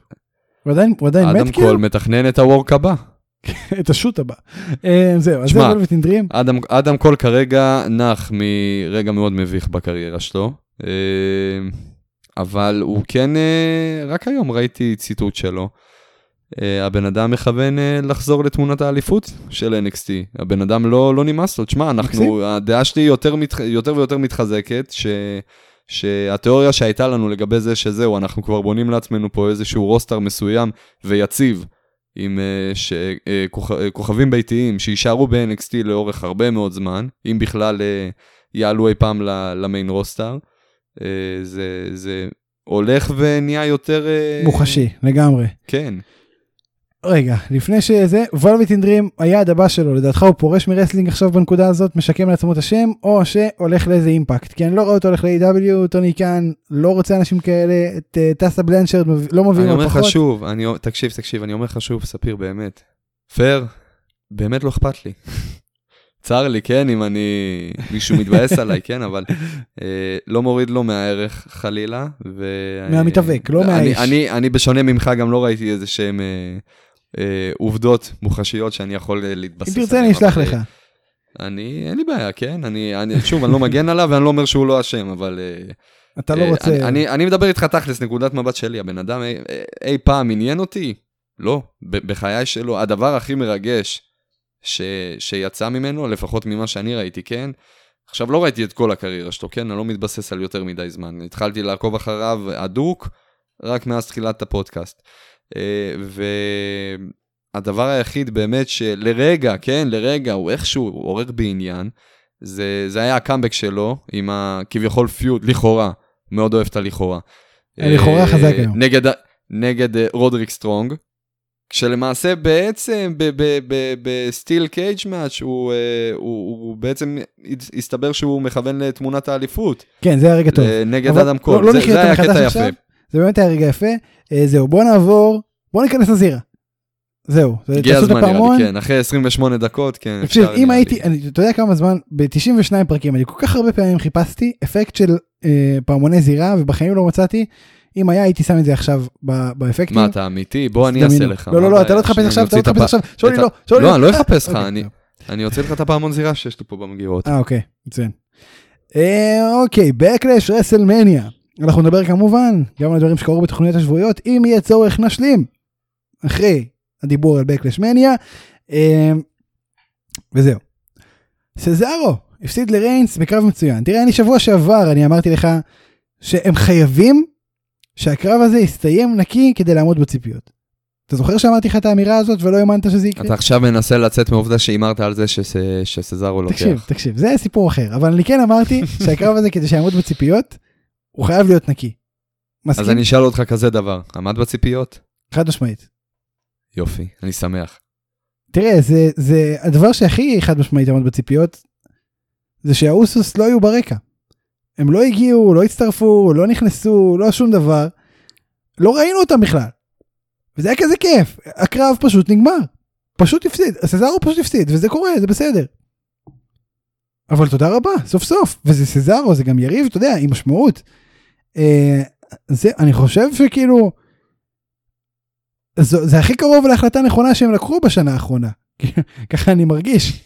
A: הוא עדיין, הוא עדיין מת
B: כאילו? אדם קול מתכנן את ה work הבא.
A: את ה shoot הבא. אמ, זהו, אז זה ולווטין דרים.
B: אדם, אדם קול כרגע נח מרגע מאוד מביך בקריירה שלו. אמ, אבל הוא כן, אה, רק היום ראיתי ציטוט שלו. אה, הבן אדם מכוון אה, לחזור לתמונת האליפות של NXT. הבן אדם לא, לא נמאס לו. תשמע, אנחנו, הדעה שלי יותר, מתח, יותר ויותר מתחזקת, ש, שהתיאוריה שהייתה לנו לגבי זה שזהו, אנחנו כבר בונים לעצמנו פה איזשהו roster מסוים ויציב, עם אה, ש, אה, כוכ, אה, כוכבים ביתיים שיישארו ב-NXT לאורך הרבה מאוד זמן, אם בכלל אה, יעלו אי פעם ל main roster. אה, זה, זה הולך ונהיה יותר...
A: מוחשי, לגמרי.
B: כן.
A: רגע, לפני שזה, וולווטין דרים, היעד הבא שלו, לדעתך הוא פורש מ wrestling עכשיו בנקודה הזאת, משקם לעצמו את השם, או שהולך לאיזה אימפקט? כי אני לא רואה אותו הולך ל-AEW, טוני קאן, לא רוצה אנשים כאלה, את אה, טסה בלנשרד, לא מביאים
B: לו פחות. אני אומר לך שוב, אני, תקשיב, תקשיב, אני אומר לך שוב, ספיר, באמת. פייר, באמת לא אכפת לי. צר לי, כן, אם אני... מישהו מתבאס עליי, כן, אבל אה, לא מוריד לו מהערך חלילה. ו...
A: מהמתאבק, לא מהאיש.
B: אני, אני, אני בשונה ממך גם לא ראיתי איזה שהם... אה, אה, עובדות מוחשיות שאני יכול אה, להתבסס
A: אם תרצה אני אשלח לך.
B: אני, אין לי בעיה, כן? אני, אני, שוב, אני לא מגן עליו ואני לא אומר שהוא לא אשם, אבל... אה,
A: אתה לא רוצה... אני,
B: אני, אני מדבר איתך תכלס, נקודת מבט שלי, הבן אדם אי, אי פעם עניין אותי? לא, בחיי שלו. הדבר הכי מרגש ש, שיצא ממנו, לפחות ממה שאני ראיתי, כן? עכשיו, לא ראיתי את כל הקריירה שלו, כן? אני לא מתבסס על יותר מדי זמן. התחלתי לעקוב אחריו הדוק רק מאז תחילת הפודקאסט. אה, והדבר היחיד באמת שלרגע, כן, לרגע, הוא איכשהו עורר בעניין, זה, זה היה הקאמבק שלו עם הכביכול feud, לכאורה, מאוד אוהב את הלכאורה.
A: לכאורה אה, חזק היום.
B: נגד, נגד אה, רודריק סטרונג, כשלמעשה בעצם ב steel cage match הוא, הוא, הוא בעצם הסתבר שהוא מכוון לתמונת האליפות.
A: כן, זה היה רגע טוב.
B: נגד אדם קול, לא, לא זה, זה היה קטע יפה.
A: זה באמת היה רגע יפה. אה, זהו, בוא נעבור, בוא ניכנס לזירה. זהו,
B: הגיע הזמן נראה לי, כן, אחרי 28 דקות, כן.
A: תקשיב, אם הייתי, אני, אתה יודע כמה זמן, ב-92 פרקים, אני כל כך הרבה פעמים חיפשתי אפקט של אה, פעמוני זירה, ובחיים לא מצאתי. אם היה הייתי שם את זה עכשיו באפקטים.
B: מה אתה אמיתי? בוא אני אעשה לך.
A: לא לא לא אתה לא תחפש עכשיו, אתה לא תחפש עכשיו, שולי לא,
B: שולי לא. לא, אני לא אחפש לך, אוקיי, אני אוציא לך את הפעמון זירה שיש לי פה במגירות.
A: אה אוקיי, מצוין. אה, אוקיי, בקלש רסלמניה. אנחנו נדבר כמובן גם על הדברים שקרו בתוכניות השבועיות, אם יהיה צורך נשלים אחרי הדיבור על בקלש מניה. אמ, וזהו. סזארו הפסיד לריינס בקרב מצוין. תראה, אני שבוע שעבר, אני אמרתי לך שהם חייבים שהקרב הזה יסתיים נקי כדי לעמוד בציפיות. אתה זוכר שאמרתי לך את האמירה הזאת ולא האמנת שזה יקרה?
B: אתה עכשיו מנסה לצאת מעובדה שהימרת על זה שסזארו לוקח.
A: תקשיב, תקשיב, זה סיפור אחר, אבל אני כן אמרתי שהקרב הזה כדי שיעמוד בציפיות, הוא חייב להיות נקי.
B: מסכים? אז אני אשאל אותך כזה דבר, עמד בציפיות?
A: חד משמעית.
B: יופי, אני שמח.
A: תראה, זה, זה הדבר שהכי חד משמעית עמד בציפיות, זה שהאוסוס לא היו ברקע. הם לא הגיעו, לא הצטרפו, לא נכנסו, לא שום דבר. לא ראינו אותם בכלל. וזה היה כזה כיף, הקרב פשוט נגמר. פשוט הפסיד, סזארו פשוט הפסיד, וזה קורה, זה בסדר. אבל תודה רבה, סוף סוף, וזה סזארו, זה גם יריב, אתה יודע, עם משמעות. אה, זה, אני חושב שכאילו, זה, זה הכי קרוב להחלטה נכונה שהם לקחו בשנה האחרונה. ככה אני מרגיש.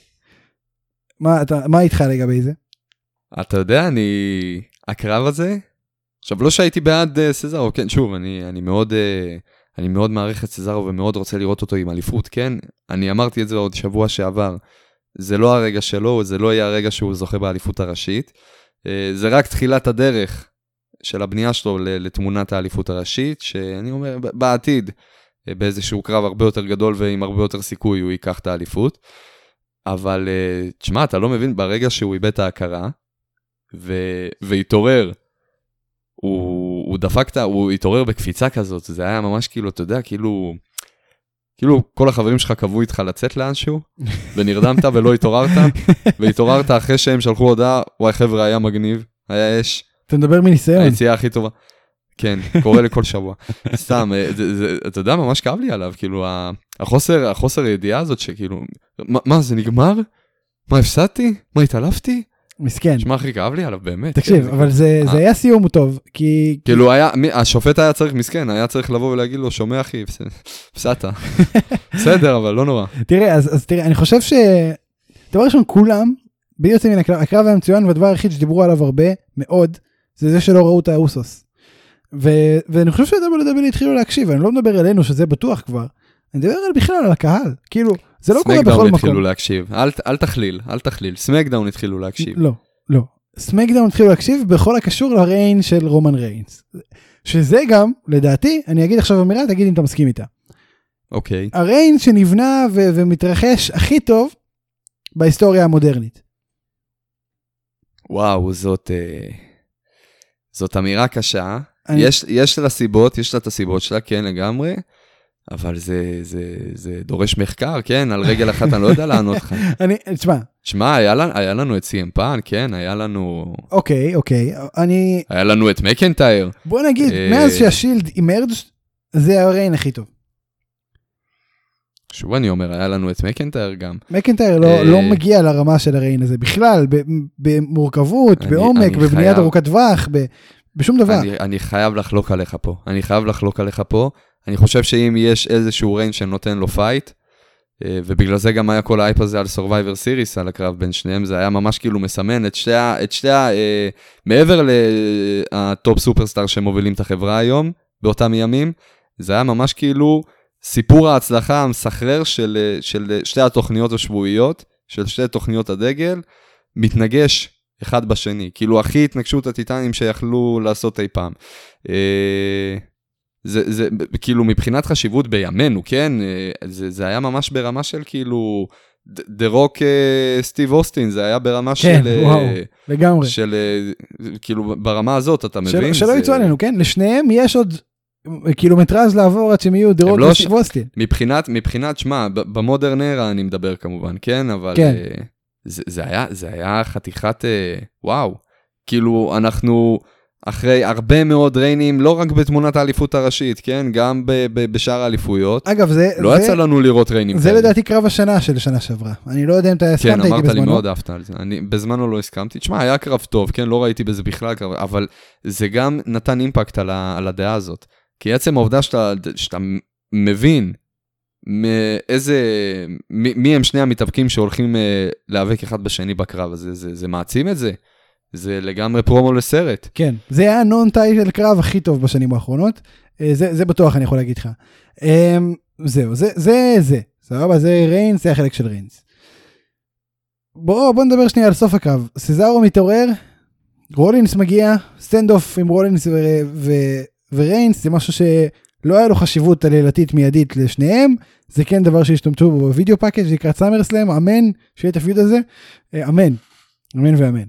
A: מה, אתה, מה איתך לגבי זה?
B: אתה יודע, אני... הקרב הזה, עכשיו לא שהייתי בעד uh, סזארו, כן, שוב, אני, אני מאוד... Uh, אני מאוד מעריך את סזארו ומאוד רוצה לראות אותו עם אליפות, כן? אני אמרתי את זה עוד שבוע שעבר. זה לא הרגע שלו, זה לא יהיה הרגע שהוא זוכה באליפות הראשית. Uh, זה רק תחילת הדרך של הבנייה שלו לתמונת האליפות הראשית, שאני אומר, בעתיד, uh, באיזשהו קרב הרבה יותר גדול ועם הרבה יותר סיכוי הוא ייקח את האליפות. אבל uh, תשמע, אתה לא מבין, ברגע שהוא איבד את ההכרה, ו- והתעורר, הוא, הוא דפק את ה... הוא התעורר בקפיצה כזאת, זה היה ממש כאילו, אתה יודע, כאילו... כאילו כל החברים שלך קבעו איתך לצאת לאנשהו, ונרדמת ולא התעוררת, והתעוררת אחרי שהם שלחו הודעה, וואי חבר'ה, היה מגניב, היה אש.
A: אתה מדבר מניסיון.
B: היציאה הכי טובה. כן, קורה לי כל שבוע. סתם, אה, זה, זה, אתה יודע, ממש כאב לי עליו, כאילו, החוסר, החוסר הידיעה הזאת שכאילו, מה, מה זה נגמר? מה, הפסדתי? מה, התעלפתי?
A: מסכן.
B: שמע, הכי כאב לי עליו, באמת.
A: תקשיב,
B: כן,
A: אבל זה, זה היה סיום טוב, כי...
B: כאילו היה, מי, השופט היה צריך, מסכן, היה צריך לבוא ולהגיד לו, שומע אחי, הפסדת. בסדר, אבל לא נורא.
A: תראה, אז, אז תראה, אני חושב ש... דבר ראשון, כולם, בלי יוצא מן הכלל, הקרב היה מצוין, והדבר היחיד שדיברו עליו הרבה, מאוד, זה זה שלא ראו את האוסוס. ו- ואני חושב ש-WWE התחילו להקשיב, אני לא מדבר אלינו שזה בטוח כבר, אני מדבר על בכלל על הקהל, כאילו, זה לא קורה בכל מקום.
B: סמקדאון התחילו להקשיב, אל, אל תכליל, אל תכליל, סמקדאון התחילו להקשיב.
A: לא, לא. סמקדאון התחילו להקשיב בכל הקשור ל reign של רומן ריינס. שזה גם, לדעתי, אני אגיד עכשיו אמירה, תגיד אם אתה מסכים איתה.
B: אוקיי. אוקיי.
A: ה reign שנבנה ו- ומתרחש הכי טוב בהיסטוריה המודרנית.
B: וואו, זאת, אה, זאת אמירה קשה. אני... יש, יש לה סיבות, יש לה את הסיבות שלה, כן, לגמרי. אבל זה, זה, זה דורש מחקר, כן? על רגל אחת אני לא יודע לענות לך.
A: אני, תשמע.
B: תשמע, היה, היה לנו את סי.אם פאן, כן? היה לנו...
A: אוקיי, אוקיי, אני...
B: היה לנו את מקנטייר.
A: בוא נגיד, אה... מאז שהשילד emerged זה ה reign הכי טוב.
B: שוב אני אומר, היה לנו את מקנטייר גם.
A: מקנטייר לא, אה... לא מגיע לרמה של ה reign הזה בכלל, במורכבות, אני, בעומק, אני בבניית חייב... ארוכת טווח, ב, בשום דבר.
B: אני, אני חייב לחלוק עליך פה, אני חייב לחלוק עליך פה. אני חושב שאם יש איזשהו ריינג שנותן לו fight, אה, ובגלל זה גם היה כל האייפ הזה על Survivor Series, על הקרב בין שניהם, זה היה ממש כאילו מסמן את שתי ה... את שתי ה אה, מעבר לטופ סופרסטאר שמובילים את החברה היום, באותם ימים, זה היה ממש כאילו סיפור ההצלחה המסחרר של, אה, של שתי התוכניות השבועיות, של שתי תוכניות הדגל, מתנגש אחד בשני, כאילו הכי התנגשות הטיטנים שיכלו לעשות אי פעם. זה, זה כאילו מבחינת חשיבות בימינו, כן? אה, זה, זה היה ממש ברמה של כאילו, דה רוק סטיב אוסטין, זה היה ברמה
A: כן,
B: של...
A: כן, וואו, לגמרי.
B: של, כאילו, ברמה הזאת, אתה של, מבין?
A: שלא
B: זה...
A: יצאו עלינו, כן? לשניהם יש עוד קילומטרז לעבור עד שהם יהיו דה רוק לא וסטיב אוסטין.
B: מבחינת, מבחינת, שמע, ב modern era אני מדבר כמובן, כן? אבל כן. אה, זה, זה, היה, זה היה חתיכת, אה, וואו. כאילו, אנחנו... אחרי הרבה מאוד ריינים, לא רק בתמונת האליפות הראשית, כן? גם ב- ב- בשאר האליפויות.
A: אגב, זה...
B: לא זה, יצא לנו לראות ריינים
A: זה כאלה. לדעתי קרב השנה של שנה שעברה. אני לא יודע אם אתה
B: הסכמת
A: איתי
B: בזמנו.
A: כן, אמרת
B: לי, מאוד אהבת על זה. אני בזמנו לא הסכמתי. תשמע, היה קרב טוב, כן? לא ראיתי בזה בכלל קרב, אבל זה גם נתן אימפקט על, ה- על הדעה הזאת. כי עצם העובדה שאתה, שאתה מבין מאיזה, מי, מי הם שני המתאבקים שהולכים אה, להיאבק אחד בשני בקרב הזה, זה, זה, זה מעצים את זה. זה לגמרי פרומו לסרט.
A: כן, זה היה הנון טייטל קרב הכי טוב בשנים האחרונות, אה, זה, זה בטוח אני יכול להגיד לך. אמ, זהו, זה, זה, זה, סבבה, זה ריינס, זה החלק של ריינס. בוא, בוא נדבר שנייה על סוף הקרב. סזארו מתעורר, רולינס מגיע, stand off עם רולינס ו- ו- וריינס, זה משהו שלא היה לו חשיבות עלילתית מיידית לשניהם, זה כן דבר שהשתמשו בו ב video package לקראת סאמר סלאם, אמן, שיהיה את ה feud הזה, אה, אמן, אמן ואמן.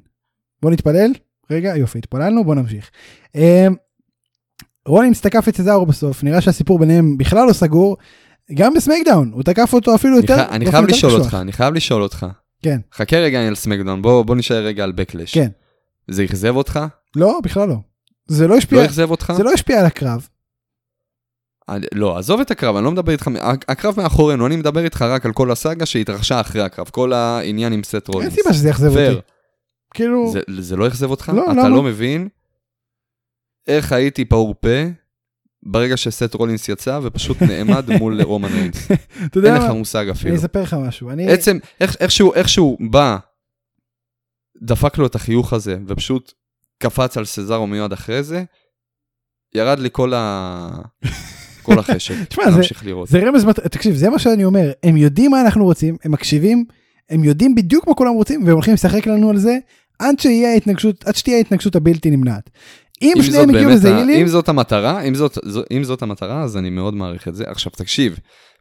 A: בוא נתפלל. רגע, יופי, התפללנו, בוא נמשיך. אמ, רולינס תקף את סזארו בסוף, נראה שהסיפור ביניהם בכלל לא סגור. גם בסמקדאון, הוא תקף אותו אפילו יותר,
B: אני חייב לשאול. אותך, אני חייב לשאול אותך.
A: כן,
B: חכה רגע על סמקדאון, בוא בוא נשאר רגע על באקלאש.
A: כן.
B: זה אכזב אותך?
A: לא, בכלל לא. זה לא
B: לא
A: השפיע,
B: אכזב אותך?
A: זה לא השפיע על הקרב.
B: אני- לא, עזוב את הקרב, אני לא מדבר איתך, הקרב מאחורינו, אני מדבר איתך רק על כל הסאגה שהתרחשה אחרי הקרב, כל העניין עם סט
A: אין
B: רולינס.
A: סיבה שזה יאכזב. אותי. כאילו,
B: זה, זה לא אכזב אותך?
A: לא,
B: אתה
A: למה?
B: לא מבין איך הייתי פעור פה ברגע שסט רולינס יצא ופשוט נעמד מול רומן ריינס.
A: אתה יודע
B: אין לך
A: מה,
B: מושג אפילו.
A: אני אספר לך משהו. אני,
B: עצם, איך, איכשהו, איכשהו בא, דפק לו את החיוך הזה ופשוט קפץ על סזארו מיד אחרי זה, ירד לי כל ה... כל החשק.
A: תשמע, זה-
B: להמשיך לראות.
A: זה רמז, תקשיב, זה מה שאני אומר, הם יודעים מה אנחנו רוצים, הם מקשיבים, הם יודעים בדיוק מה כולם רוצים, והם הולכים לשחק לנו על זה, עד שיהיה ההתנגשות, עד שתהיה ההתנגשות הבלתי נמנעת. אם
B: אם
A: שניהם הגיעו הילים,
B: אם זאת המטרה, אם זאת, אם זאת המטרה, אז אני מאוד מעריך את זה. עכשיו תקשיב,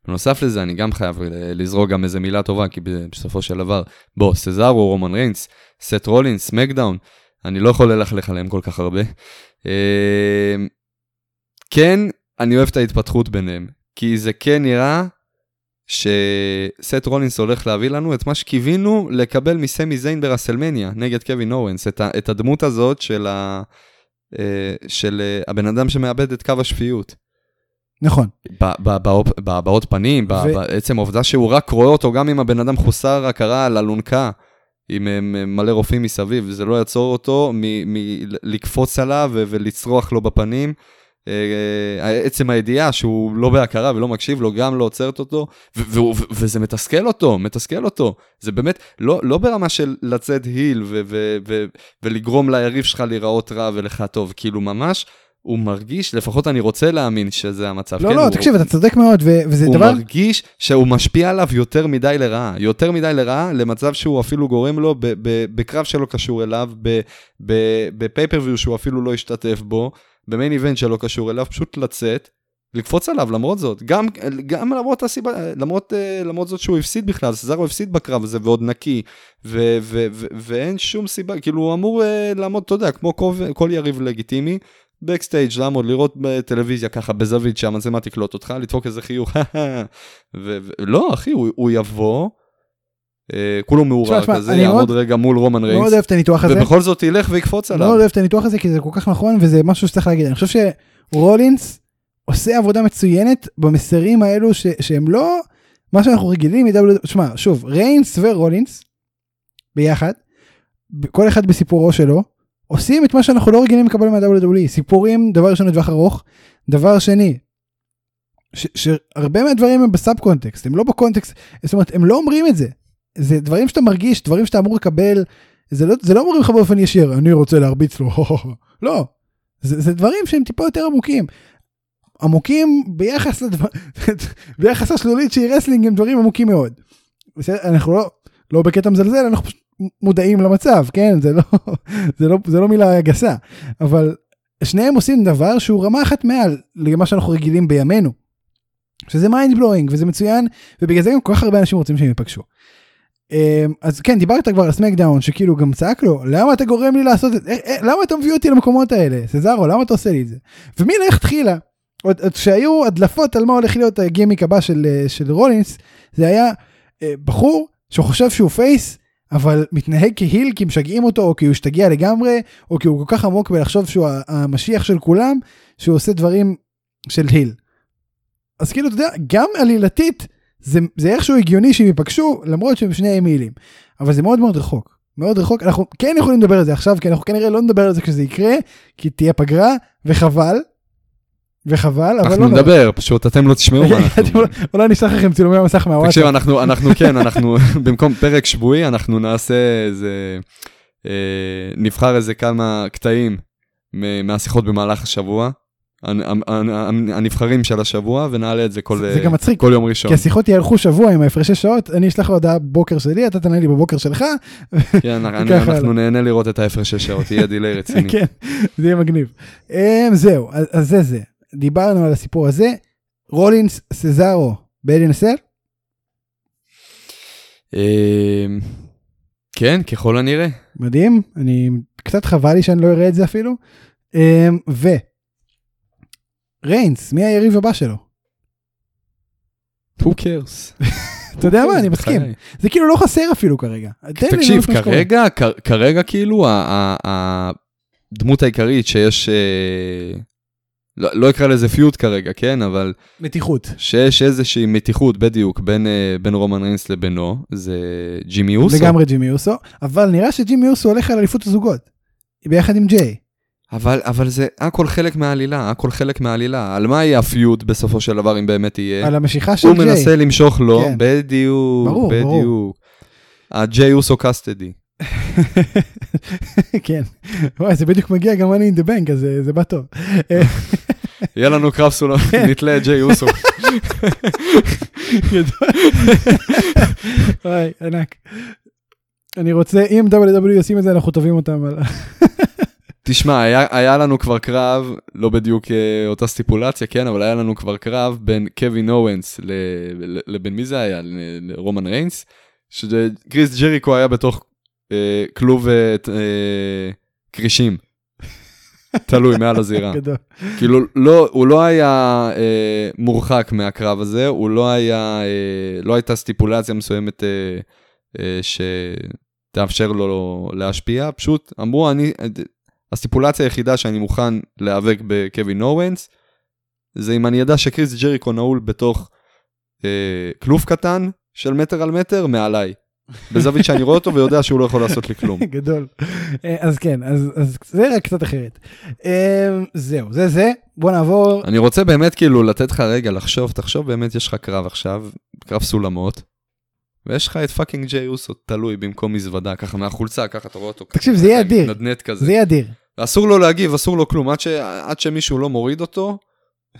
B: בנוסף לזה אני גם חייב לזרוק גם איזה מילה טובה, כי בסופו של דבר, בוא, סזארו, רומן ריינס, סט רולינס, סמקדאון, אני לא יכול ללכלך עליהם כל כך הרבה. אה, כן, אני אוהב את ההתפתחות ביניהם, כי זה כן נראה שסט רולינס הולך להביא לנו את מה שקיווינו לקבל מסמי זיין ברסלמניה נגד קווין אורנס, את, ה- את הדמות הזאת של, ה, אה, של אה, הבן אדם שמאבד את קו השפיות.
A: נכון,
B: ב- ב- באופ- בהבעות פנים, ב-
A: ו-
B: בעצם העובדה שהוא רק רואה אותו גם אם הבן אדם חוסר הכרה על אלונקה. עם אה, מ- מלא רופאים מסביב, זה לא יעצור אותו מלקפוץ עליו ו- ולצרוח לו בפנים. אה, עצם הידיעה שהוא לא בהכרה ולא מקשיב לו, גם לא עוצרת אותו, ו- ו- ו- וזה מתסכל אותו, מתסכל אותו. זה באמת לא, לא ברמה של לצאת היל ולגרום ליריב שלך להיראות רע ולך טוב, כאילו ממש, הוא מרגיש, לפחות אני רוצה להאמין שזה המצב.
A: לא,
B: כן,
A: לא,
B: הוא-
A: תקשיב, אתה צודק מאוד, ו- וזה
B: הוא
A: דבר,
B: מרגיש שהוא משפיע עליו יותר מדי לרעה, יותר מדי לרעה, למצב שהוא אפילו גורם לו ב- ב- בקרב שלא קשור אליו, בפייפריוויו שהוא אפילו לא השתתף בו, במיין איבנט שלא קשור אליו, פשוט לצאת, לקפוץ עליו למרות זאת, גם, גם למרות הסיבה, למרות, אה, למרות זאת שהוא הפסיד בכלל, סזארו הפסיד בקרב הזה ועוד נקי, ו- ו- ו- ואין שום סיבה, כאילו הוא אמור אה, לעמוד, אתה יודע, כמו כל, כל יריב לגיטימי, בקסטייג' לעמוד, לראות בטלוויזיה ככה בזווית שהמצלמה תקלוט אותך, לדפוק איזה חיוך, ו- ו- לא אחי, הוא, הוא יבוא, אה, כולו מעורר כזה, יעמוד
A: מאוד-
B: רגע מול רומן
A: מאוד
B: ריינס,
A: אוהב את הניתוח הזה,
B: ובכל זאת ילך ויקפוץ עליו.
A: מאוד אוהב את הניתוח הזה, כי זה כל כך נכון, וזה משהו שצריך להגיד, אני חושב שרולינס עושה עבודה מצוינת במסרים האלו ש- שהם לא מה שאנחנו רגילים מ-W, שמע, שוב, ריינס ורולינס ביחד, כל אחד בסיפורו שלו, עושים את מה שאנחנו לא רגילים לקבל מה-WWE, סיפורים, דבר ראשון לטווח ארוך, דבר שני, שהרבה מהדברים הם ב sub context, הם לא ב context, זאת אומרת, הם לא אומרים את זה, זה דברים שאתה מרגיש, דברים שאתה אמור לקבל, זה לא, זה לא אומרים לך באופן ישיר, אני רוצה להרביץ לו, לא, זה, זה דברים שהם טיפה יותר עמוקים. עמוקים ביחס לדבר, ביחס לשלולית שהיא wrestling הם דברים עמוקים מאוד. אנחנו לא, לא בקטע מזלזל, אנחנו פשוט מודעים למצב, כן? זה לא, זה לא, זה לא מילה גסה, אבל שניהם עושים דבר שהוא רמה אחת מעל למה שאנחנו רגילים בימינו. שזה mind blowing וזה מצוין ובגלל זה גם כל כך הרבה אנשים רוצים שהם ייפגשו. אמ, אז כן דיברת כבר על סמקדאון שכאילו גם צעק לו למה אתה גורם לי לעשות את זה למה אתה מביא אותי למקומות האלה סזארו למה אתה עושה לי את זה ומלכתחילה עוד עוד שהיו הדלפות על מה הולך להיות הגימיק הבא של אה, של רולינס זה היה אה, בחור שחושב שהוא face אבל מתנהג כהיל כי משגעים אותו או כי הוא השתגע לגמרי או כי הוא כל כך עמוק בלחשוב שהוא המשיח של כולם שהוא עושה דברים של היל. אז כאילו אתה יודע גם עלילתית זה, זה איכשהו הגיוני שהם ייפגשו למרות שהם שניהם הילים אבל זה מאוד מאוד רחוק מאוד רחוק אנחנו כן יכולים לדבר על זה עכשיו כי אנחנו כנראה לא נדבר על זה כשזה יקרה כי תהיה פגרה וחבל. וחבל אבל
B: אנחנו
A: לא נורא.
B: נדבר, פשוט אתם לא תשמעו מה אנחנו...
A: אולי נשלח לכם צילומי מסך
B: תקשיב,
A: מהוואטסאפ.
B: אנחנו, אנחנו כן, אנחנו, במקום פרק שבועי, אנחנו נעשה איזה, אה, נבחר איזה כמה קטעים מהשיחות במהלך השבוע, הנ- הנ- הנ- הנבחרים של השבוע, ונעלה את זה כל,
A: זה גם מצחיק.
B: כל יום ראשון.
A: כי השיחות יארכו שבוע עם ההפרשי שעות אני אשלח הודעה בוקר שלי אתה תענה לי בבוקר שלך
B: כן, אני- אנחנו. נהנה לראות את ההפרש של שעות, יהיה דיליי רציני.
A: כן זה יהיה מגניב. אמ, זהו אז זה זה דיברנו על הסיפור הזה רולינס סזארו באלינסל
B: אה, כן, ככל הנראה.
A: מדהים אני קצת חבל לי שאני לא אראה את זה אפילו. אמ, ו. ריינס מי היריב הבא שלו?
B: who cares?
A: אתה יודע מה, אני מסכים. זה כאילו לא חסר אפילו כרגע.
B: תקשיב. כרגע, כרגע כאילו הדמות העיקרית שיש, אה, לא לא אקרא לזה פיוט כרגע, כן, אבל
A: מתיחות.
B: שיש איזושהי מתיחות בדיוק בין, אה, בין רומן ריינס לבינו, זה ג'ימי אוסו.
A: לגמרי ג'ימי אוסו, אבל נראה שג'ימי אוסו הולך על אליפות הזוגות. ביחד עם ג'יי.
B: אבל, אבל זה הכל חלק מהעלילה, הכל חלק מהעלילה. על מה יהיה הפיוט בסופו של דבר אם באמת יהיה?
A: על המשיכה של
B: הוא
A: ג'יי.
B: מנסה למשוך לו,
A: כן.
B: בדיוק,
A: ברור, ברור.
B: בדיוק. הג'יי אוסו קסטדי.
A: כן. וואי, זה בדיוק מגיע גם אני in the bank, אז זה- זה בא טוב.
B: יהיה לנו קרב סולם, נתלה את ג'יי אוסו.
A: וואי, ענק. אני רוצה, אם WWE עושים את זה, אנחנו תובעים אותם.
B: תשמע, היה, היה לנו כבר קרב, לא בדיוק אה, אותה סטיפולציה, כן, אבל היה לנו כבר קרב בין קווין אורנס לבין מי זה היה? לרומן ריינס, שקריס ג'ריקו היה בתוך אה, כלוב אה, אה, כרישים. תלוי מעל הזירה. כאילו, לא, הוא לא היה אה, מורחק מהקרב הזה, הוא לא היה, אה, לא הייתה סטיפולציה מסוימת אה, אה, שתאפשר לו להשפיע, פשוט אמרו, אני, הסטיפולציה היחידה שאני מוכן להיאבק בקווין אורנס, זה אם אני אדע שקריס ג'ריקו נעול בתוך אה, כלוב קטן של מטר על מטר מעליי. בזווית שאני רואה אותו ויודע שהוא לא יכול לעשות לי כלום.
A: גדול. אה, אז כן, אז אז זה רק קצת אחרת. אה, זהו, זה זה. בוא נעבור.
B: אני רוצה באמת כאילו לתת לך רגע לחשוב, תחשוב באמת יש לך קרב עכשיו, קרב סולמות, ויש לך את fucking ג'יי אוסו תלוי במקום מזוודה, ככה מהחולצה, ככה אתה רואה אותו.
A: תקשיב, זה יהיה אדיר.
B: נדנד כזה.
A: זה יהיה אדיר.
B: אסור לו להגיב, אסור לו כלום, עד, ש... עד שמישהו לא מוריד אותו,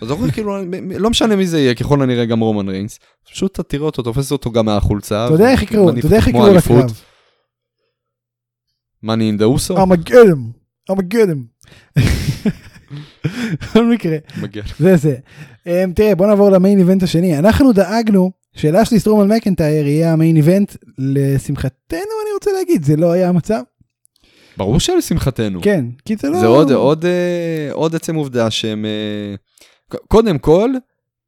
B: אז רואה כאילו, לא משנה מי זה יהיה, ככל הנראה גם רומן ריינס, פשוט אתה תראה אותו, תופס אותו גם מהחולצה.
A: אתה יודע איך יקראו, אתה יודע איך יקראו. לקרב.
B: מאני אין דה אוסו?
A: ארמגדם. ארמגדם. בכל מקרה. זה זה. Um, תראה, בוא נעבור למיין איבנט השני. אנחנו דאגנו שלאשלי סטרומן מקנטייר יהיה המיין איבנט, לשמחתנו אני רוצה להגיד, זה לא היה המצב.
B: ברור שלשמחתנו.
A: כן, כי זה לא...
B: זה עוד, עוד, אה, עוד עצם עובדה שהם, אה, קודם כל,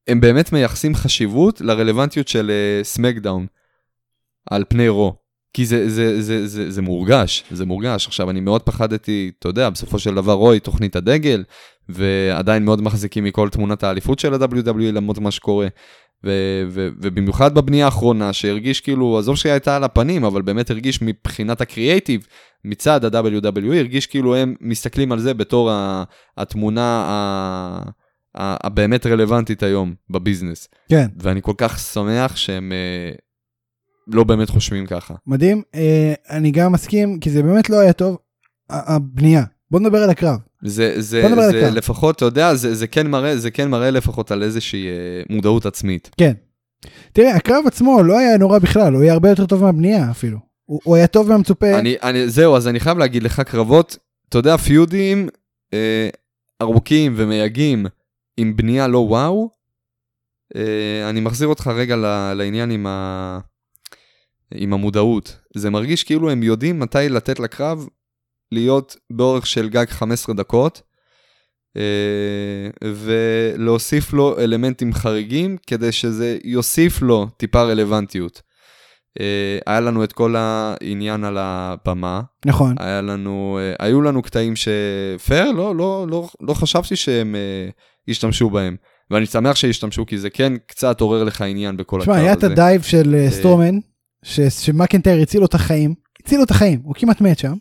B: הם באמת מייחסים חשיבות לרלוונטיות של אה, סמקדאון על פני רו. כי זה, זה, זה, זה, זה מורגש, זה מורגש. עכשיו, אני מאוד פחדתי, אתה יודע, בסופו של דבר רוי, תוכנית הדגל, ועדיין מאוד מחזיקים מכל תמונת האליפות של ה-WWE למרות מה שקורה. ו- ו- ובמיוחד בבנייה האחרונה, שהרגיש כאילו, עזוב שהיא הייתה על הפנים, אבל באמת הרגיש מבחינת הקריאייטיב, מצד ה-WWE, הרגיש כאילו הם מסתכלים על זה בתור התמונה ה- הבאמת רלוונטית היום בביזנס.
A: כן,
B: ואני כל כך שמח שהם אה, לא באמת חושבים ככה.
A: מדהים. אה, אני גם מסכים, כי זה באמת לא היה טוב, הבנייה. בוא נדבר על הקרב.
B: זה, זה, זה
A: הקרב.
B: לפחות, אתה יודע, זה, זה, כן מראה, זה כן מראה לפחות על איזושהי אה, מודעות עצמית.
A: כן. תראה, הקרב עצמו לא היה נורא בכלל, הוא היה הרבה יותר טוב מהבנייה אפילו. הוא, הוא היה טוב מהמצופה.
B: אני, אני, זהו, אז אני חייב להגיד לך, קרבות, אתה יודע, פיודים אה, ארוכים ומייגעים עם בנייה לא וואו, אה, אני מחזיר אותך רגע לעניין עם, ה, עם המודעות. זה מרגיש כאילו הם יודעים מתי לתת לקרב להיות באורך של גג 15 דקות, אה, ולהוסיף לו אלמנטים חריגים כדי שזה יוסיף לו טיפה רלוונטיות. אה, היה לנו את כל העניין על הבמה,
A: נכון.
B: היה לנו, היו לנו קטעים שפייר, לא, לא, לא, לא חשבתי שהם ישתמשו בהם. ואני שמח שהשתמשו, כי זה כן קצת עורר לך עניין בכל
A: תשמע,
B: הזה.
A: היה את ה dive של אה, סטרומן, ש- שמקנטייר הציל לו את החיים, הציל לו את החיים, הוא כמעט מת שם.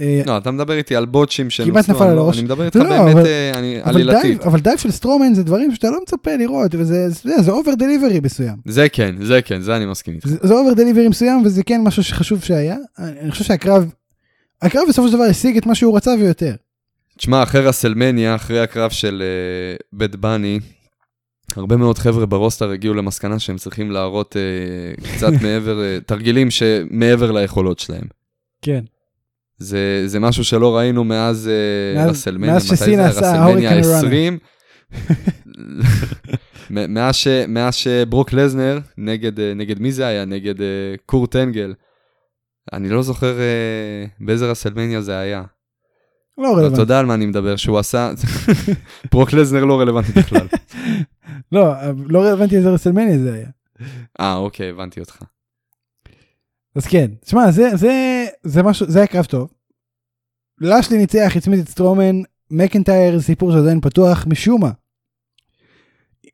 A: אה,
B: לא, אתה מדבר איתי על בוטשים שנוצרו,
A: כמעט נפל על
B: לא-
A: הראש.
B: אני מדבר איתך
A: לא,
B: באמת אה, עלילתית.
A: אבל dive של סטרומן זה דברים שאתה לא מצפה לראות, וזה זה, זה over delivery מסוים.
B: זה כן, זה כן, זה אני מסכים איתך.
A: זה, over delivery מסוים, וזה כן משהו שחשוב שהיה. אני חושב שהקרב, הקרב בסופו של דבר השיג את מה שהוא רצה ויותר.
B: תשמע, אחרי רסלמניה, אחרי הקרב של באד באני, הרבה מאוד חבר'ה ב roster הגיעו למסקנה שהם צריכים להראות אה, קצת מעבר, אה, תרגילים שמעבר ליכולות שלהם.
A: כן.
B: זה, זה משהו שלא ראינו מאז,
A: מאז-
B: רסלמניה,
A: מאז שסינה? עשה
B: רסלמניה
A: hurricanrana.
B: 20. מ- מאז, ש, מאז שברוק לזנר, נגד, אה, נגד מי זה היה? נגד אה, קורט אנגל. אני לא זוכר אה, באיזה רסלמניה זה היה.
A: לא
B: אבל אתה
A: רלוונטי.
B: יודע על מה אני מדבר, שהוא עשה... ברוק לזנר לא רלוונטי בכלל.
A: לא, לא רלוונטי איזה רסלמניה זה היה.
B: אה, אוקיי, הבנתי אותך.
A: אז כן, תשמע, זה, זה, זה משהו, זה היה קרב טוב. לשלי ניצח, הצמיד את סטרומן, מקנטייר סיפור שעדיין פתוח, משום מה.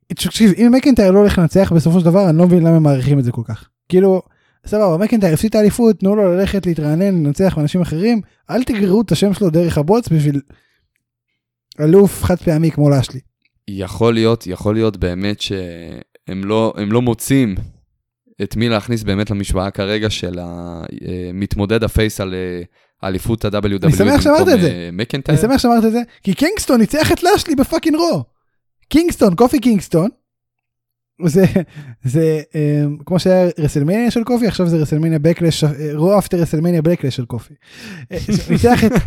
A: תקשיב, אם מקנטייר לא הולך לנצח בסופו של דבר, אני לא מבין למה הם מעריכים את זה כל כך. כאילו, סבבה, מקנטייר הפסיד את האליפות, תנו לו ללכת להתרענן, לנצח מאנשים אחרים, אל תגררו את השם שלו דרך הבוץ בשביל אלוף חד פעמי כמו לשלי.
B: יכול להיות, יכול להיות באמת שהם לא, לא מוצאים את מי להכניס באמת למשוואה כרגע של המתמודד ה face על אה, אליפות ה-WW.
A: אני שמח שאמרת את זה.
B: אה, מקנטייר.
A: אני שמח שאמרת את זה, כי קינגסטון ניצח את לשלי ב fucking רו. קינגסטון, קופי קינגסטון. זה, זה אממ, כמו שהיה רסלמניה של קופי, עכשיו זה רסלמניה בקלש, רו after רסלמניה בקלש של קופי. אה,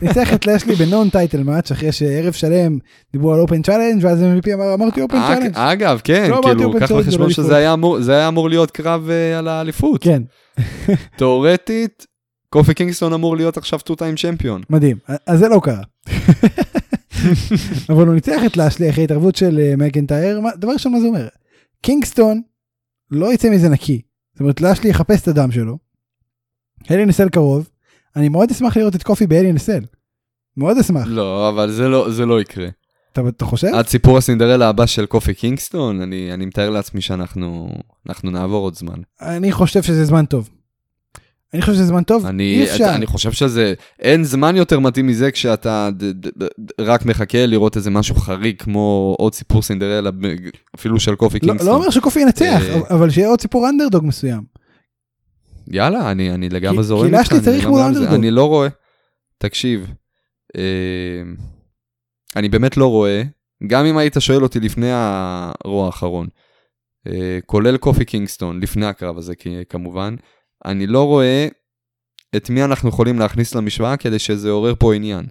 A: ניצח את, לשלי ב non title match אחרי שערב שלם דיברו על open challenge ואז MVP אמר אמרתי open challenge.
B: אגב, כן,
A: לא
B: כאילו,
A: אמרתי
B: קח בחשבון שזה היה אמור- זה היה אמור להיות קרב אה, על האליפות.
A: כן,
B: תאורטית, קופי קינגסטון אמור להיות עכשיו two time champion.
A: מדהים, אז זה לא קרה. אבל הוא ניצח את לשלי אחרי התערבות של אה, מקנטייר, דבר ראשון מה זה אומר? קינגסטון לא יצא מזה נקי. זאת אומרת לשלי יחפש את הדם שלו. אלי נסל קרוב. אני מאוד אשמח לראות את קופי באלי נסל. מאוד אשמח.
B: לא, אבל זה לא- זה לא יקרה.
A: אתה, אתה חושב?
B: עד סיפור הסינדרלה הבא של קופי קינגסטון, אני, אני מתאר לעצמי שאנחנו אנחנו נעבור עוד זמן.
A: אני חושב שזה זמן טוב. אני חושב שזה זמן טוב.
B: אני,
A: אי אפשר.
B: אני חושב שזה, אין זמן יותר מתאים מזה כשאתה ד, ד, ד, רק מחכה לראות איזה משהו חריג כמו עוד סיפור סינדרלה, אפילו של קופי
A: לא,
B: קינגסטון.
A: לא אומר שקופי ינצח,
B: אה,
A: אבל- שיהיה עוד סיפור אנדרדוג מסוים.
B: יאללה, אני, אני לגמרי
A: כי-
B: זורם
A: כי
B: איתך.
A: לשלי
B: אני
A: צריך מול. אנדרדוג.
B: אני לא רואה, תקשיב, אה, אני באמת לא רואה, גם אם היית שואל אותי לפני הרוע האחרון, אה, כולל קופי קינגסטון, לפני הקרב הזה כי- כמובן, אני לא רואה את מי אנחנו יכולים להכניס למשוואה כדי שזה יעורר פה עניין.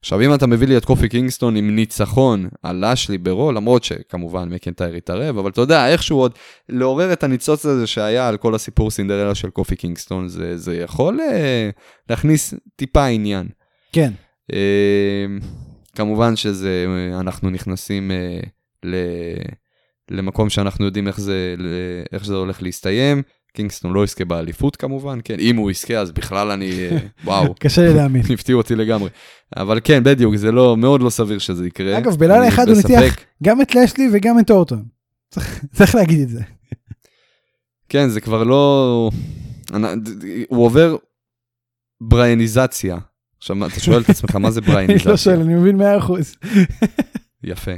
B: עכשיו אם אתה מביא לי את קופי קינגסטון עם ניצחון על לשלי ברו, למרות שכמובן מקנטייר התערב, אבל אתה יודע, איכשהו עוד לעורר את הניצוץ הזה שהיה על כל הסיפור סינדרלה של קופי קינגסטון, זה, זה יכול אה, להכניס טיפה עניין.
A: כן.
B: אה, כמובן שזה, אה, אנחנו נכנסים אה, ל, למקום שאנחנו יודעים איך זה, איך זה הולך להסתיים. קינגסטון לא יזכה באליפות כמובן, כן, אם הוא יזכה אז בכלל אני, אה, וואו,
A: קשה לי להאמין.
B: הפתיעו אותי לגמרי. אבל כן, בדיוק, זה לא, מאוד לא סביר שזה יקרה.
A: אגב, בלילה אחד הוא. ניצח גם את לשלי וגם את אורטון. צריך- צריך להגיד את זה.
B: כן, זה כבר לא... הוא עובר ברייניזציה. עכשיו, אתה שואל את עצמך, מה זה
A: אני לא? שואל, אני מבין 100%.
B: יפה.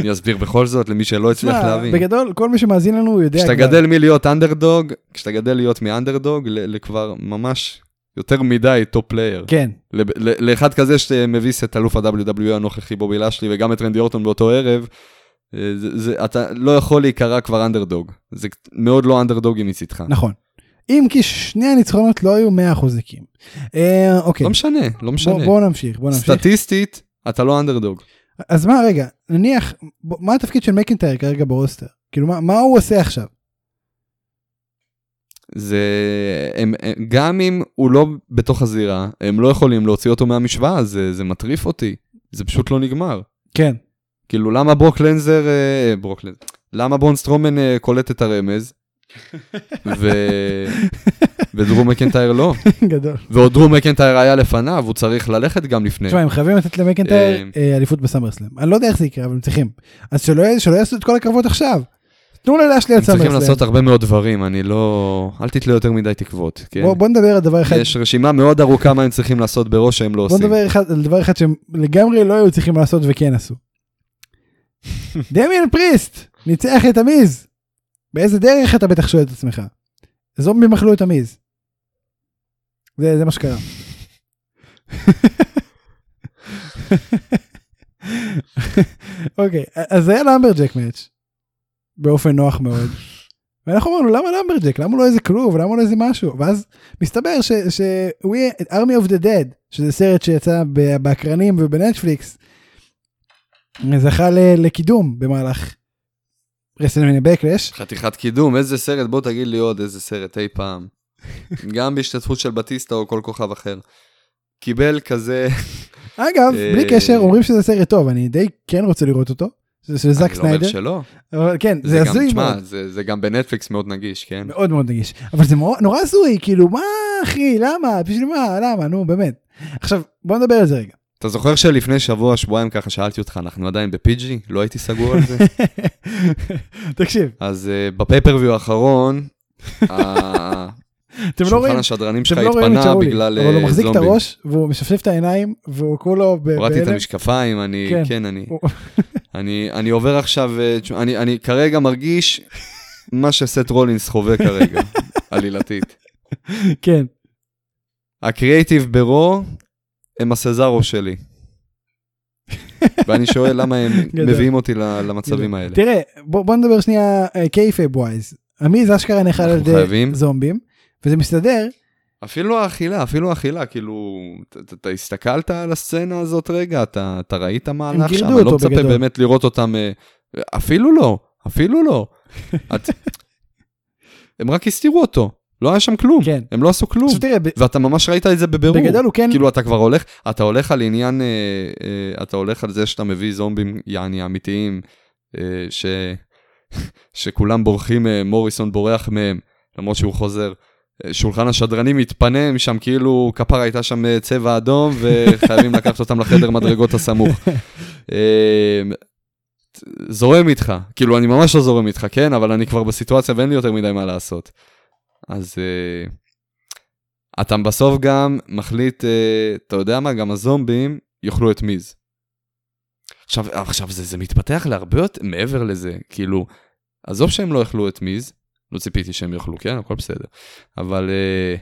B: אני אסביר בכל זאת למי שלא הצליח להבין.
A: בגדול, כל מי שמאזין לנו יודע
B: כשאתה. גדל מלהיות אנדרדוג, כשאתה גדל להיות מאנדרדוג, לכבר ממש יותר מדי top player.
A: כן,
B: לאחד כזה שמביס את אלוף ה-WWE הנוכחי בובי לשלי וגם את רנדי אורטון באותו ערב, אה, זה, זה, אתה לא יכול להיקרא כבר אנדרדוג. זה מאוד לא אנדרדוגי מצידך.
A: נכון. אם כי שני הניצחונות לא היו 100% נקיים. אה, אוקיי,
B: לא משנה, לא משנה.
A: בוא- בואו נמשיך, בואו נמשיך.
B: סטטיסטית, אתה לא אנדרדוג.
A: אז מה רגע, נניח, מה התפקיד של מקינטייר כרגע ב roster? כאילו מה מה הוא עושה עכשיו?
B: זה... הם, הם, גם אם הוא לא בתוך הזירה, הם לא יכולים להוציא אותו מהמשוואה, זה, זה מטריף אותי. זה פשוט לא נגמר.
A: כן,
B: כאילו, למה ברוק לנזר... אה, ברוק לנזר... למה ברון סטרומן אה, קולט את הרמז? ו... ודרו מקנטייר לא.
A: גדול.
B: ועוד דרו מקנטייר היה לפניו, הוא צריך ללכת גם לפני.
A: תשמע, הם חייבים לתת למקינטייר
B: אה,
A: אה, אליפות בסמרסלאם. אני לא יודע איך זה יקרה, אבל הם צריכים. אז שלא יעשו את כל הקרבות עכשיו. תנו
B: הם
A: על
B: צריכים
A: סמרסלאם.
B: לעשות הרבה מאוד דברים, אני לא... אל תתלה יותר מדי תקוות, כן?
A: בוא בוא נדבר על דבר אחד.
B: יש רשימה מאוד ארוכה מה הם צריכים לעשות בראש שהם לא
A: בוא
B: עושים.
A: נדבר אחד- על דבר אחד שהם לגמרי לא היו צריכים לעשות וכן עשו. דמיאן פריסט ניצח את המיז. באיזה דרך אתה בטח שואל את עצמך. זומבים אכלו את המיז. זה זה מה שקרה. אוקיי אז זה היה lumberjack match. באופן נוח מאוד. ואנחנו אמרנו למה lumberjack למה לא איזה כלוב למה לא איזה משהו ואז מסתבר ש- army of the dead שזה סרט שיצא באקרנים ובנטפליקס. זכה לקידום במהלך רסלמניה בקלש.
B: חתיכת קידום, איזה סרט, בוא תגיד לי עוד איזה סרט אי פעם. גם בהשתתפות של בטיסטה או כל כוכב אחר. קיבל כזה,
A: אגב
B: אה,
A: בלי קשר אומרים שזה סרט טוב אני די כן רוצה לראות אותו. של של זאק
B: אני לא אומר
A: סניידר.
B: שלא.
A: אבל כן,
B: זה
A: זה הזוי מאוד.
B: זה זה גם בנטפליקס מאוד נגיש, כן?
A: מאוד מאוד נגיש. אבל זה מאוד- נורא הזוי, כאילו, מה אחי, למה? בשביל מה? למה? נו, באמת. עכשיו, בוא נדבר על זה רגע.
B: אתה זוכר שלפני שבוע, שבועיים ככה שאלתי אותך, אנחנו עדיין בפיג'י? לא הייתי סגור על זה?
A: תקשיב,
B: אז uh, בפייפריוויו האחרון,
A: אתם לא רואים,
B: השדרנים שלך
A: לא
B: התפנה בגלל
A: אבל הוא
B: אה,
A: מחזיק את
B: זומבים.
A: הראש, והוא משפשף את העיניים, והוא כולו ב-
B: הורדתי את
A: בהלם.
B: המשקפיים, אני,
A: כן.
B: כן, אני, אני, עובר עכשיו, אה, אני, כרגע מרגיש מה שסט רולינס חווה כרגע, עלילתית.
A: כן,
B: הקריאייטיב ברו הם הסזארו שלי. ואני שואל למה הם. מביאים אותי למצבים האלה.
A: תראה, בוא בוא נדבר שנייה kayfabe wise. המיז אשכרה נאכל על ידי. זומבים, וזה מסתדר,
B: אפילו האכילה, אפילו האכילה, כאילו, אתה- הסתכלת על הסצנה הזאת רגע, אתה אתה ראית מה הלך שם, אני לא מצפה
A: בגדול.
B: באמת לראות אותם, אה, אפילו לא, אפילו לא. את- הם רק הסתירו אותו, לא היה שם כלום,
A: כן.
B: הם לא עשו כלום,
A: עכשיו תראה, ב-
B: ואתה ממש ראית את זה בבירור.
A: בגדול הוא כן,
B: כאילו אתה כבר הולך, אתה הולך על עניין, אה, אה, אתה הולך על זה שאתה מביא זומבים, יעני אמיתיים, אה, ש... שכולם בורחים, אה, מוריסון בורח מהם, למרות שהוא חוזר. אה, שולחן השדרנים מתפנה משם, כאילו כפרה הייתה שם אה, צבע אדום, וחייבים לקחת אותם לחדר מדרגות הסמוך. זורם איתך, כאילו אני ממש לא זורם איתך, כן? אבל אני כבר בסיטואציה ואין לי יותר מדי מה לעשות. אז אה, אתה בסוף גם מחליט, אה, אתה יודע מה, גם הזומבים יאכלו את מיז. עכשיו, עכשיו זה, זה מתפתח להרבה יותר מעבר לזה, כאילו, עזוב שהם לא יאכלו את מיז, לא ציפיתי שהם יאכלו, כן, הכל בסדר, אבל אה,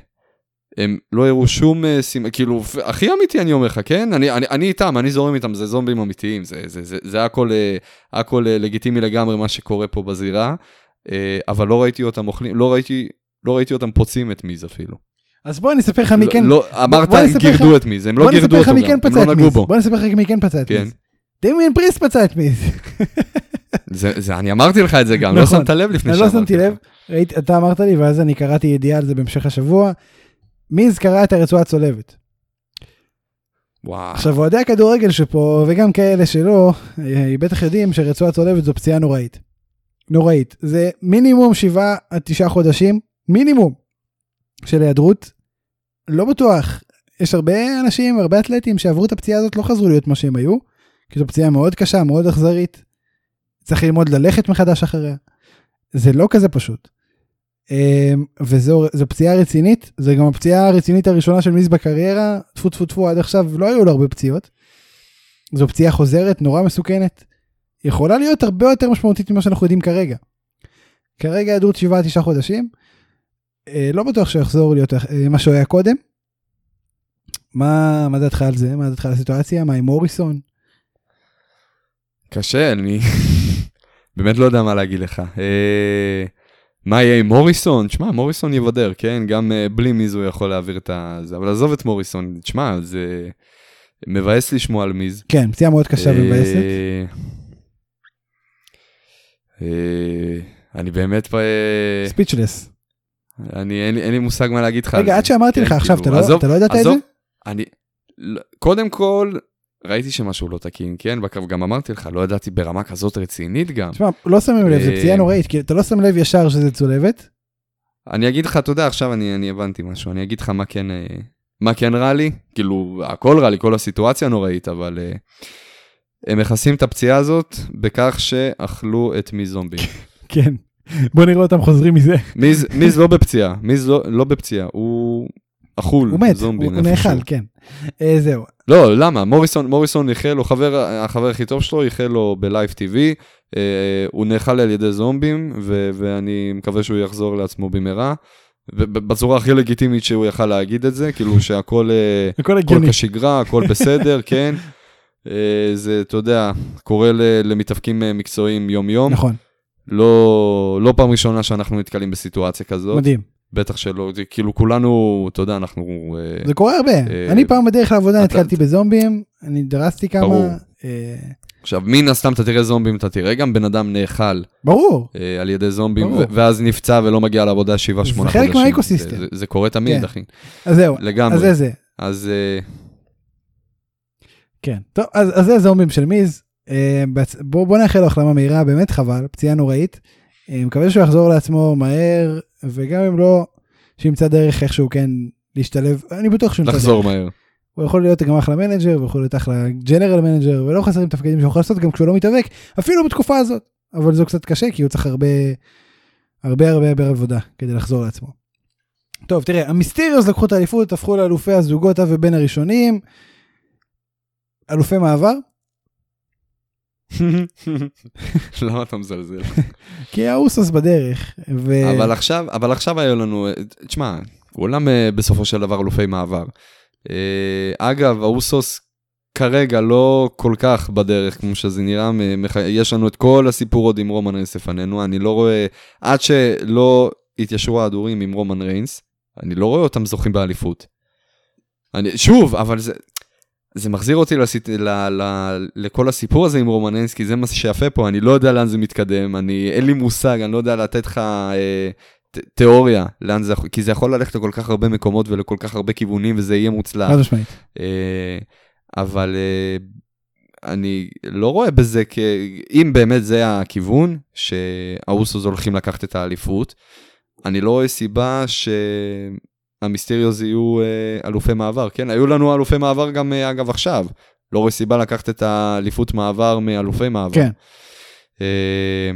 B: הם לא הראו שום אה, סימן, כאילו, הכי אמיתי אני אומר לך, כן? אני, אני, אני איתם, אני זורם איתם, זה זומבים אמיתיים, זה, זה, זה, זה הכל, אה, הכל אה, לגיטימי לגמרי מה שקורה פה בזירה, אבל לא ראיתי אותם אוכלים, לא ראיתי, לא ראיתי אותם פוצעים את מיז אפילו.
A: אז בוא אני אספר לך מי כן,
B: לא, אמרת, הם גירדו את מיז, הם לא גירדו אותו
A: מי כן
B: גם, הם לא נגעו בו.
A: בוא אני אספר לך מי כן פצע את
B: כן.
A: מיז. דמיאן פריסט פצע את מיז.
B: זה, זה, אני אמרתי לך את זה גם, לא
A: נכון.
B: שמת לב לפני
A: לא
B: שאמרתי
A: שמתי
B: לך.
A: לב, ראית- אתה אמרת לי ואז אני קראתי ידיעה על זה בהמשך השבוע. מיז קרא את הרצועה הצולבת.
B: וואו.
A: עכשיו אוהדי הכדורגל שפה וגם כאלה שלא, אה, בטח יודעים שרצועה צולבת זו פציעה נוראית. נוראית. זה מינימום שבעה עד תשעה חודשים, מינימום, של היעדרות. לא בטוח. יש הרבה אנשים, הרבה אתלטים שעברו את הפציעה הזאת לא חזרו להיות מה שהם היו. כי זו פציעה מאוד קשה, מאוד אכזרית. צריך ללמוד ללכת מחדש אחריה. זה לא כזה פשוט. אמ, וזו זו פציעה רצינית, זה גם הפציעה הרצינית הראשונה של מיז בקריירה, טפו טפו טפו עד עכשיו לא היו לו הרבה פציעות. זו פציעה חוזרת, נורא מסוכנת. יכולה להיות הרבה יותר משמעותית ממה שאנחנו יודעים כרגע. כרגע היעדרות 7-9 חודשים. אה, לא בטוח שיחזור להיות אה, מה שהוא היה קודם. מה, מה דעתך על זה? מה דעתך על הסיטואציה? מה עם מוריסון?
B: קשה, אני באמת לא יודע מה להגיד לך. אה, מה יהיה עם מוריסון? תשמע, מוריסון יוותר, כן? גם בלי מיז הוא יכול להעביר את ה... זה, אבל עזוב את מוריסון, תשמע, זה מבאס לשמוע על מיז.
A: כן, פציעה מאוד קשה ומבאסת.
B: אני באמת,
A: ספיצ'לס.
B: אני, אין אין לי מושג מה להגיד לך
A: רגע,
B: זה.
A: עד שאמרתי
B: כן,
A: לך עכשיו, אתה
B: כאילו,
A: לא-
B: עזוב-
A: אתה לא ידעת את זה?
B: אני, לא- קודם כל, ראיתי שמשהו לא תקין, כן? בקו גם אמרתי לך, לא ידעתי ברמה כזאת רצינית גם.
A: תשמע, לא שמים לב, זו
B: אה,
A: פציעה נוראית, כי אתה לא שם לב ישר שזה צולבת.
B: אני אגיד לך, אתה יודע, עכשיו אני, אני הבנתי משהו, אני אגיד לך מה כן, אה, מה כן רע לי, כאילו, הכל רע לי, כל הסיטואציה נוראית, אבל אה, הם מכסים את הפציעה הזאת בכך שאכלו את מי זומבי.
A: כן. בוא נראה אותם חוזרים מזה.
B: מיז, מיז לא בפציעה, מיז לא, לא בפציעה, הוא אכול,
A: הוא מת,
B: זומבי.
A: הוא הוא. נאכל, כן. אה, זהו.
B: לא, למה? מוריסון, מוריסון איחל לו, חבר, החבר הכי טוב שלו איחל לו בלייב טיווי, אה, הוא נאכל על ידי זומבים, ו, ואני מקווה שהוא יחזור לעצמו במהרה. ובצורה הכי לגיטימית שהוא יכל להגיד את זה, כאילו שהכל אה,
A: הכל
B: הכל. כשגרה, הכל בסדר, כן. אה, זה, אתה יודע, קורה למתאבקים מקצועיים יום-יום.
A: נכון,
B: לא, לא פעם ראשונה שאנחנו נתקלים בסיטואציה כזאת.
A: מדהים.
B: בטח שלא, זה כאילו כולנו, אתה יודע, אנחנו... אה,
A: זה קורה הרבה.
B: אה,
A: אני פעם בדרך לעבודה
B: אתה-
A: נתקלתי בזומבים, אני דרסתי כמה.
B: ברור.
A: אה,
B: עכשיו, מן הסתם אתה תראה זומבים, אתה תראה גם בן אדם נאכל
A: ברור.
B: אה, על ידי זומבים,
A: ברור.
B: ואז נפצע ולא מגיע לעבודה 7-8
A: זה
B: חודשים.
A: חלק מהאקוסיסטם.
B: זה, זה, זה קורה תמיד,
A: כן.
B: אחי.
A: אז זהו,
B: לגמרי.
A: אז זה זה.
B: אז אה,
A: כן. טוב, אז אז זה זומבים של מיז. אה, בהצ- בוא נאחל לו החלמה מהירה, באמת חבל, פציעה נוראית. אה, מקווה שהוא יחזור לעצמו מהר, וגם אם לא, שימצא דרך איכשהו כן להשתלב, אני בטוח שהוא ימצא דרך.
B: לחזור מהר.
A: הוא יכול להיות גם אחלה manager, הוא יכול להיות אחלה general manager, ולא חסרים תפקידים שהוא יכול לעשות גם כשהוא לא מתאבק, אפילו בתקופה הזאת. אבל זה קצת קשה, כי הוא צריך הרבה, הרבה הרבה הרבה עבודה כדי לחזור לעצמו. טוב, תראה, המיסטיריוס לקחו את האליפות, הפכו לאלופי הזוגות אב ובן הראשונים. אלופי מעבר,
B: למה אתה מזלזל?
A: כי האוסוס בדרך. ו...
B: אבל עכשיו, אבל עכשיו היו לנו, תשמע, כולם אה, בסופו של דבר אלופי מעבר. אה, אגב, האוסוס כרגע לא כל כך בדרך כמו שזה נראה, יש לנו את כל הסיפור עוד עם רומן ריינס לפנינו, אני לא רואה, עד שלא התיישרו ההדורים עם רומן ריינס, אני לא רואה אותם זוכים באליפות. אני, שוב, אבל זה, זה מחזיר אותי לסיט, ל, ל, לכל הסיפור הזה עם כי זה מה שיפה פה, אני לא יודע לאן זה מתקדם, אני, אין לי מושג, אני לא יודע לתת לך אה, ת, תיאוריה, לאן זה, כי זה יכול ללכת לכל כך הרבה מקומות ולכל כך הרבה כיוונים, וזה יהיה מוצלח.
A: חד משמעית.
B: אה, אבל אה, אני לא רואה בזה כ... אם באמת זה הכיוון, שהאוסוס הולכים לקחת את האליפות, אני לא רואה סיבה שהמיסטריוז יהיו אה, אלופי מעבר. כן, היו לנו אלופי מעבר גם אה, אגב עכשיו. לא רואה סיבה לקחת את האליפות מעבר מאלופי מעבר.
A: כן.
B: אה,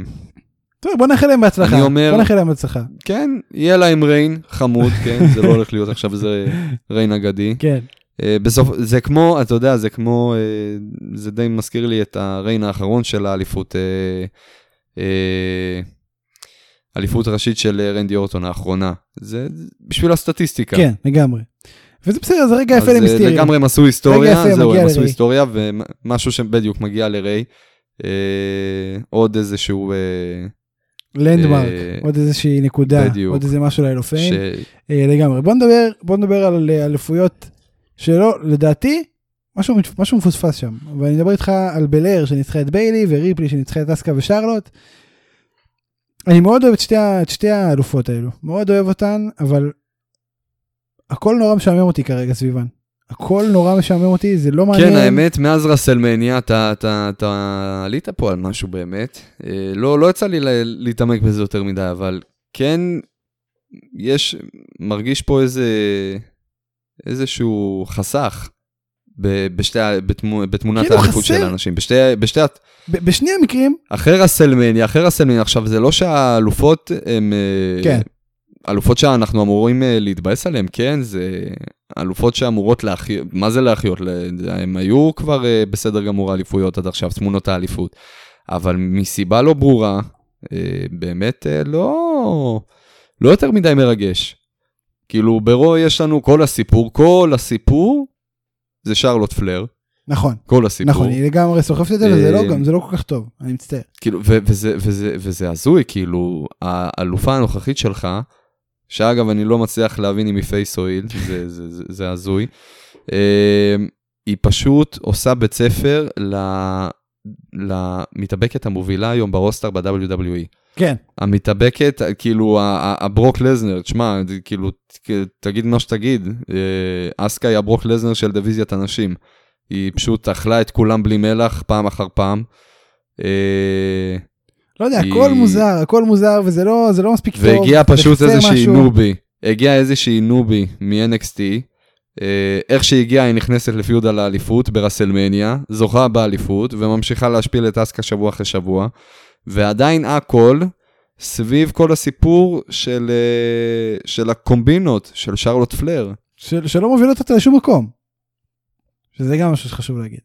A: טוב, בוא נאחל להם בהצלחה.
B: אני אומר-
A: בוא נאחל להם בהצלחה.
B: כן, יהיה להם ריין חמוד, כן, זה לא הולך להיות עכשיו איזה ריין אגדי.
A: כן.
B: בסוף, זה כמו, אתה יודע, זה כמו, זה די מזכיר לי את הריין האחרון של האליפות, אליפות ראשית של אה, רנדי אורטון האחרונה. זה בשביל הסטטיסטיקה.
A: כן, לגמרי. וזה בסדר, זה רגע יפה
B: אה,
A: למיסטריו.
B: לגמרי הם עשו היסטוריה, זהו, הם עשו. היסטוריה, ומשהו שבדיוק מגיע לריי. אה, עוד איזשהו, אה,
A: לנדמרק,
B: אה,
A: עוד איזושהי נקודה,
B: בדיוק.
A: עוד איזה משהו לאלופים.
B: ש...
A: אה, לגמרי. בוא נדבר, בוא נדבר על אה, אליפויות שלא, לדעתי, משהו, משהו מפוספס שם. ואני מדבר איתך על בלר שניצחה את ביילי וריפלי שניצחה את אסקה ושרלוט. אני מאוד אוהב את שתי, את שתי האלופות האלו, מאוד אוהב אותן, אבל הכל נורא משעמם אותי כרגע סביבן. הכל נורא משעמם אותי, זה לא מעניין.
B: כן, האמת, מאז רסלמניה, אתה, עלית פה על משהו באמת. אה, לא, לא יצא לי להתעמק בזה יותר מדי, אבל כן, יש, מרגיש פה איזה, איזשהו חסך בשתי, בתמו, בתמונת
A: כאילו
B: האליפות? של האנשים. בשתי, בשתי,
A: ב- בשני המקרים,
B: אחרי רסלמניה, אחרי רסלמניה, עכשיו זה לא שהאלופות הן... אה,
A: כן.
B: אלופות שאנחנו אמורים אה, להתבאס עליהן, כן, זה אלופות שאמורות להחיות, מה זה להחיות? הם היו כבר אה, בסדר גמור האליפויות עד עכשיו, תמונות האליפות, אבל מסיבה לא ברורה, באמת לא, לא יותר מדי מרגש. כאילו ברו יש לנו כל הסיפור, כל הסיפור זה שרלוט פלר,
A: נכון,
B: כל הסיפור.
A: נכון, היא לגמרי סוחפת את זה, וזה לא
B: אה,
A: גם, זה לא כל כך טוב, אני מצטער.
B: כאילו, וזה, וזה, וזה הזוי, כאילו, האלופה הנוכחית שלך, שאגב, אני לא מצליח להבין אם היא פייס או היל, זה, זה, זה, זה הזוי, אה, היא פשוט עושה בית ספר למתאבקת המובילה היום ברוסטר ב-WWE.
A: כן,
B: המתאבקת, כאילו, הברוק לזנר, תשמע, כאילו, תגיד מה שתגיד, אה, אסקה היא הברוק לזנר של דיוויזיית הנשים. היא פשוט אכלה את כולם בלי מלח פעם אחר פעם. אה,
A: לא יודע,
B: היא-
A: הכל מוזר, הכל מוזר, וזה לא, לא מספיק טוב.
B: והגיע פשוט איזושהי
A: משהו.
B: נובי, הגיע איזושהי נובי מ-NXT, אה, איך שהיא הגיעה היא נכנסת לפיוד על האליפות ברסלמניה, זוכה באליפות וממשיכה להשפיל את אסקה שבוע אחרי שבוע, ועדיין הכל סביב כל הסיפור של, אה, של הקומבינות של שרלוט פלר.
A: של, שלא מובילות אותה לשום מקום. שזה גם משהו שחשוב להגיד.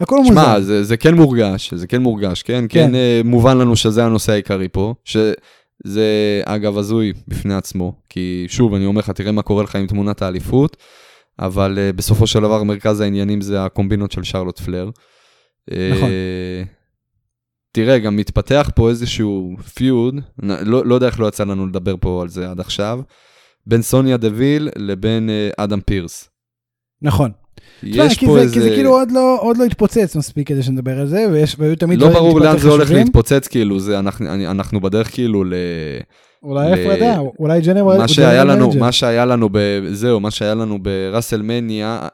A: הכל מוזר.
B: שמע, זה, זה כן מורגש, זה כן מורגש, כן?
A: כן.
B: כן, אה, מובן לנו שזה הנושא העיקרי פה, שזה אגב הזוי בפני עצמו, כי שוב, אני אומר לך, תראה מה קורה לך עם תמונת האליפות, אבל uh, בסופו של דבר מרכז העניינים זה הקומבינות של שרלוט פלר.
A: נכון.
B: אה, תראה, גם מתפתח פה איזשהו פיוד, לא, לא יודע איך לא יצא לנו לדבר פה על זה עד עכשיו, בין סוניה דוויל לבין אה, אדם פירס.
A: נכון.
B: יש פה
A: זה,
B: איזה...
A: כי זה כאילו עוד לא, עוד לא התפוצץ מספיק כדי שנדבר על זה, ויש, והיו תמיד
B: לא ברור לאן זה הולך. להתפוצץ, כאילו, זה, אנחנו, אני, אנחנו בדרך כאילו ל...
A: אולי הפרדה, אולי general
B: מה שהיה לנו. מה שהיה לנו, ב... זהו, מה שהיה לנו בראסלמניה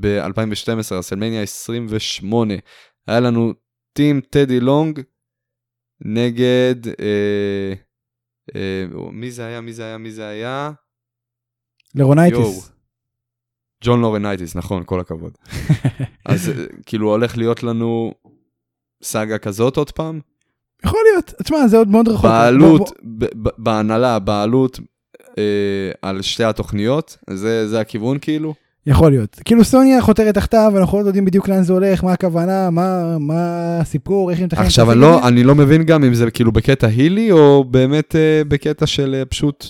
B: ב-2012, ראסלמניה 28, היה לנו team טדי לונג נגד, אה, אה, מי זה היה, מי זה היה, מי זה היה?
A: לורנייטיס.
B: ג'ון לורנייטיס, נכון, כל הכבוד. אז אה, כאילו הולך להיות לנו סאגה כזאת עוד פעם?
A: יכול להיות, תשמע, זה עוד מאוד רחוק.
B: בעלות,
A: בוא- בוא-
B: ב- ב- בהנהלה, בעלות אה, על שתי התוכניות, זה, זה הכיוון כאילו?
A: יכול להיות. כאילו סוניה חותרת תחתיו, אנחנו לא יודעים בדיוק לאן זה הולך, מה הכוונה, מה מה הסיפור, איך מתכננת.
B: עכשיו, אני לא. אני לא מבין גם אם זה כאילו בקטע הילי, או באמת אה, בקטע של אה, פשוט...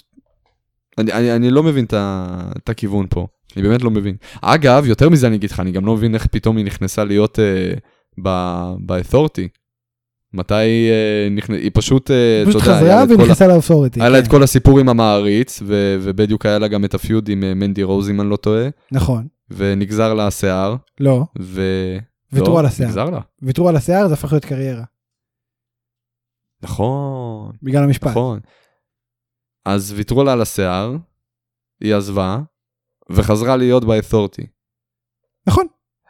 B: אני, אני, אני לא מבין את הכיוון פה, אני באמת לא מבין. אגב, יותר מזה אני אגיד לך, אני גם לא מבין איך פתאום היא נכנסה להיות אה, ב-authority. מתי אה, נכנס... היא פשוט, אה,
A: פשוט
B: אתה יודע, היה
A: חזרה ונכנסה לאופוריטי.
B: היה לה את
A: כן.
B: כל הסיפור עם המעריץ, ו- ובדיוק היה לה גם את הפיוד עם אה, מנדי רוז, אם אני לא טועה,
A: נכון,
B: ונגזר לה השיער,
A: לא,
B: ו...
A: ויתרו
B: לא,
A: על השיער.
B: נגזר לה.
A: ויתרו על השיער, זה הפך להיות קריירה,
B: נכון,
A: בגלל המשפט.
B: נכון. אז ויתרו לה על השיער, היא עזבה, וחזרה להיות ב-authority.
A: נכון,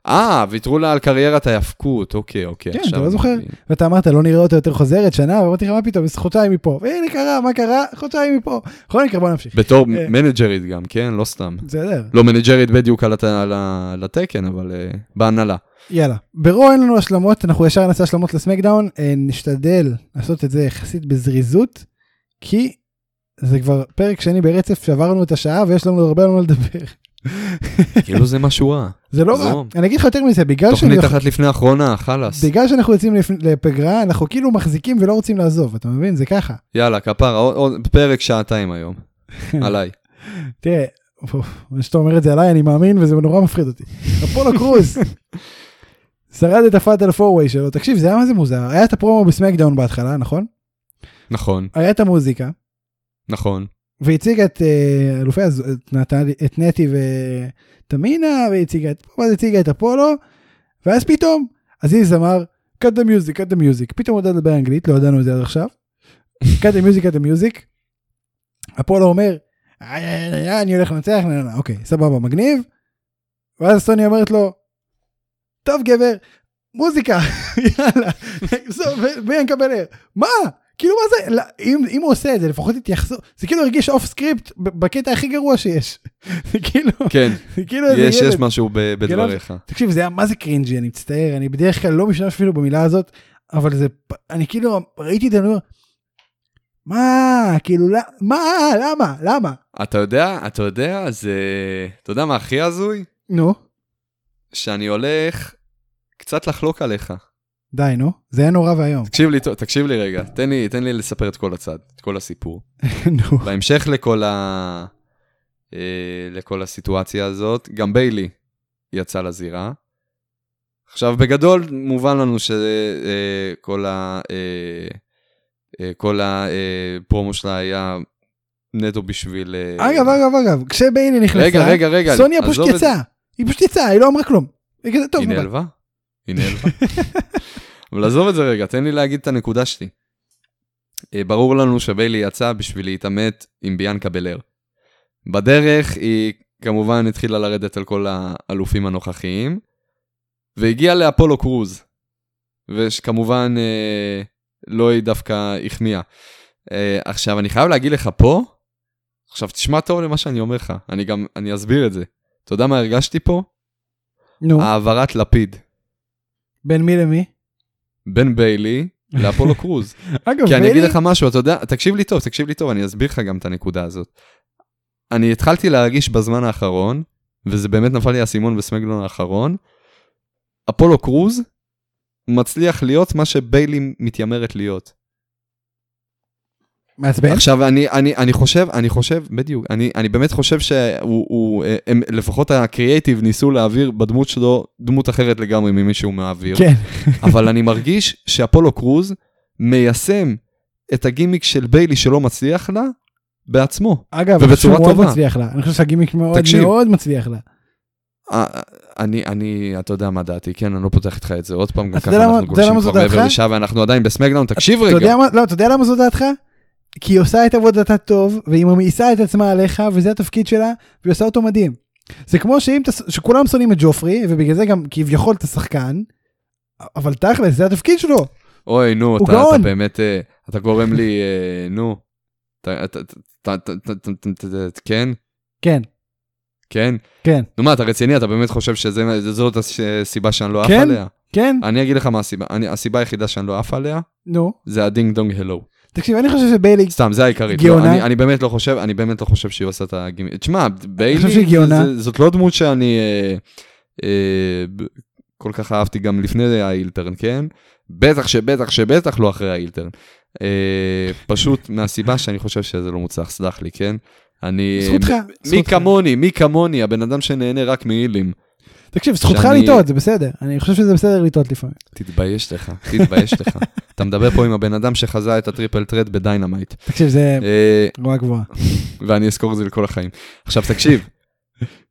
B: אה, ויתרו לה על קריירת ההאבקות, אוקיי, אוקיי.
A: כן, אתה לא זוכר? ואתה אמרת, לא נראה אותה יותר חוזרת שנה, ואמרתי לך, מה פתאום, חודשיים מפה. והנה קרה, מה קרה? חודשיים מפה. בכל מקרה, בוא נמשיך.
B: בתור
A: אה.
B: מנג'רית גם, כן? לא סתם.
A: בסדר,
B: לא מנג'רית בדיוק על התקן, אבל אה, בהנהלה.
A: יאללה. ברו אין לנו השלמות, אנחנו ישר נעשה השלמות לסמקדאון, אה, נשתדל לעשות את זה יחסית בזריזות, כי זה כבר פרק שני ברצף שעברנו את השעה ויש לנו הרבה על מה לדבר.
B: כאילו זה משהו רע.
A: זה לא רע. אני אגיד לך יותר מזה, בגלל שאני...
B: תוכנית אחת לפני האחרונה, חלאס.
A: בגלל שאנחנו יוצאים לפ- לפגרה, אנחנו כאילו מחזיקים ולא רוצים לעזוב, אתה מבין? זה ככה.
B: יאללה, כפרה, עוד- פרק שעתיים היום. עליי.
A: תראה, שאתה אומר את זה עליי, אני מאמין וזה נורא מפחיד אותי. אפולו קרוז. שרד את הפאטל פורווי שלו, תקשיב, זה היה מה זה מוזר. היה את הפרומו בסמקדאון בהתחלה, נכון?
B: נכון,
A: היה את המוזיקה,
B: נכון.
A: והציגה את אה, אלופי. את, נטי ותמינה, והציגה את, ואז הציגה את אפולו, ואז פתאום, עזיז אמר, cut the music, cut the music, פתאום הוא יודע לדבר אנגלית, לא ידענו את זה עד עכשיו, cut the music, cut the music, אפולו אומר, "איי, איי, איי, אני הולך לנצח, אוקיי, סבבה, מגניב, ואז סוני אומרת לו, טוב גבר, מוזיקה, יאללה, ו- ביאנקה בלר, מה? כאילו מה זה, לא, אם, אם הוא עושה את זה לפחות התייחסו, זה כאילו הרגיש off script בקטע הכי גרוע שיש. זה כאילו,
B: כן,
A: זה כאילו
B: יש,
A: ילד.
B: יש משהו ב- בדבריך.
A: תקשיב זה היה מה זה cringe י אני מצטער אני בדרך כלל לא משתמש אפילו במילה הזאת אבל זה אני כאילו ראיתי את זה אני אומר. מה כאילו לא- מה למה למה
B: אתה יודע, אתה יודע, זה... אתה יודע מה הכי הזוי?
A: נו
B: שאני הולך קצת לחלוק עליך.
A: די נו זה היה נורא ואיום
B: תקשיב לי, תקשיב לי רגע, תן לי, תן לי לספר את כל הצד, את כל הסיפור.
A: נו
B: בהמשך לכל, ה... אה, לכל הסיטואציה הזאת, גם ביילי יצא לזירה. עכשיו, בגדול, מובן לנו שכל ה... אה, אה, כל הפרומו שלה היה נטו בשביל... אה,
A: אגב אגב אגב כשביילי נכנסה
B: רגע, רגע, רגע.
A: סוניה פשוט
B: עזוב את.
A: יצאה היא פשוט יצאה היא לא אמרה כלום. היא כזה טוב
B: היא
A: נו, ביי."
B: נעלבה? היא נעלבה. אבל עזוב את זה רגע, תן לי להגיד את הנקודה שלי. אה, ברור לנו שביילי יצא בשביל להתעמת עם ביאנקה בלר. בדרך היא כמובן התחילה לרדת על כל האלופים הנוכחיים, והגיעה לאפולו קרוז. וכמובן אה, לא היא דווקא החמיאה. אה, עכשיו, אני חייב להגיד לך פה, עכשיו תשמע טוב למה שאני אומר לך, אני גם, אני אסביר את זה. אתה יודע מה הרגשתי פה?
A: נו
B: העברת לפיד.
A: בין מי למי.
B: בין ביילי לאפולו קרוז.
A: אגב
B: כי אני אגיד לך משהו, אתה יודע, תקשיב לי טוב, תקשיב לי טוב, אני אסביר לך גם את הנקודה הזאת. אני התחלתי להרגיש בזמן האחרון, וזה באמת נפל לי האסימון בסמגלון האחרון, אפולו קרוז מצליח להיות מה שביילי מתיימרת להיות.
A: מעצבן.
B: עכשיו אני, אני, אני חושב, אני חושב, בדיוק, אני, אני באמת חושב שהוא, הוא, הם, לפחות הקריאייטיב ניסו להעביר בדמות שלו דמות אחרת לגמרי ממי שהוא מעביר.
A: כן
B: אבל אני מרגיש שאפולו קרוז מיישם את הגימיק של ביילי שלא מצליח לה בעצמו.
A: אגב
B: ובצורה
A: שהוא מאוד
B: טובה.
A: מצליח לה אני חושב שהגימיק מאוד
B: תקשיב.
A: מאוד מצליח לה.
B: אה, אני, אני, אתה יודע מה דעתי, כן, אני לא פותח איתך את זה עוד פעם, גם ככה אנחנו גולשים כבר? מעבר לשעה ואנחנו עדיין בסמקדאון, תקשיב רגע.
A: לא, אתה יודע למה זו דעתך? כי היא עושה את עבודתה טוב, והיא ממאיסה את עצמה עליך, וזה התפקיד שלה, והיא עושה אותו מדהים. זה כמו שאם, שכולם שונאים את ג'ופרי, ובגלל זה גם כביכול את השחקן, אבל תכל'ס, זה התפקיד שלו.
B: אוי, נו, אתה,
A: אתה
B: אתה באמת, אתה גורם לי, נו, כן?
A: כן.
B: כן?
A: כן.
B: נו מה, אתה רציני? אתה באמת חושב שזאת הסיבה שאני לא עף עליה?
A: כן, כן.
B: אני אגיד לך מה הסיבה. הסיבה היחידה שאני לא עף עליה,
A: נו.
B: זה ה ding dong hello.
A: תקשיב, אני חושב שביילי,
B: סתם, זה העיקרית.
A: גאונה.
B: לא, אני, אני באמת לא חושב, אני באמת לא חושב שהיא עושה את הגימי... תשמע, ביילי,
A: חושב שהיא גאונה.
B: זה- זאת לא דמות שאני אה, אה, כל כך אהבתי גם לפני ה heel turn, כן? בטח שבטח שבטח לא אחרי ה heel turn. אה, פשוט מהסיבה שאני חושב שזה לא מוצלח, סלח לי, כן? אני...
A: זכותך,
B: מי
A: זכותך.
B: כמוני, מי כמוני, הבן אדם שנהנה רק מהילים.
A: תקשיב, זכותך לטעות, זה בסדר. אני חושב שזה בסדר לטעות לפעמים.
B: תתבייש לך, תתבייש לך. אתה מדבר פה עם הבן אדם שחזה את ה triple threat בדיינמייט.
A: תקשיב, זה
B: אה,
A: גבוהה גבוהה.
B: ואני אזכור את זה לכל החיים. עכשיו תקשיב,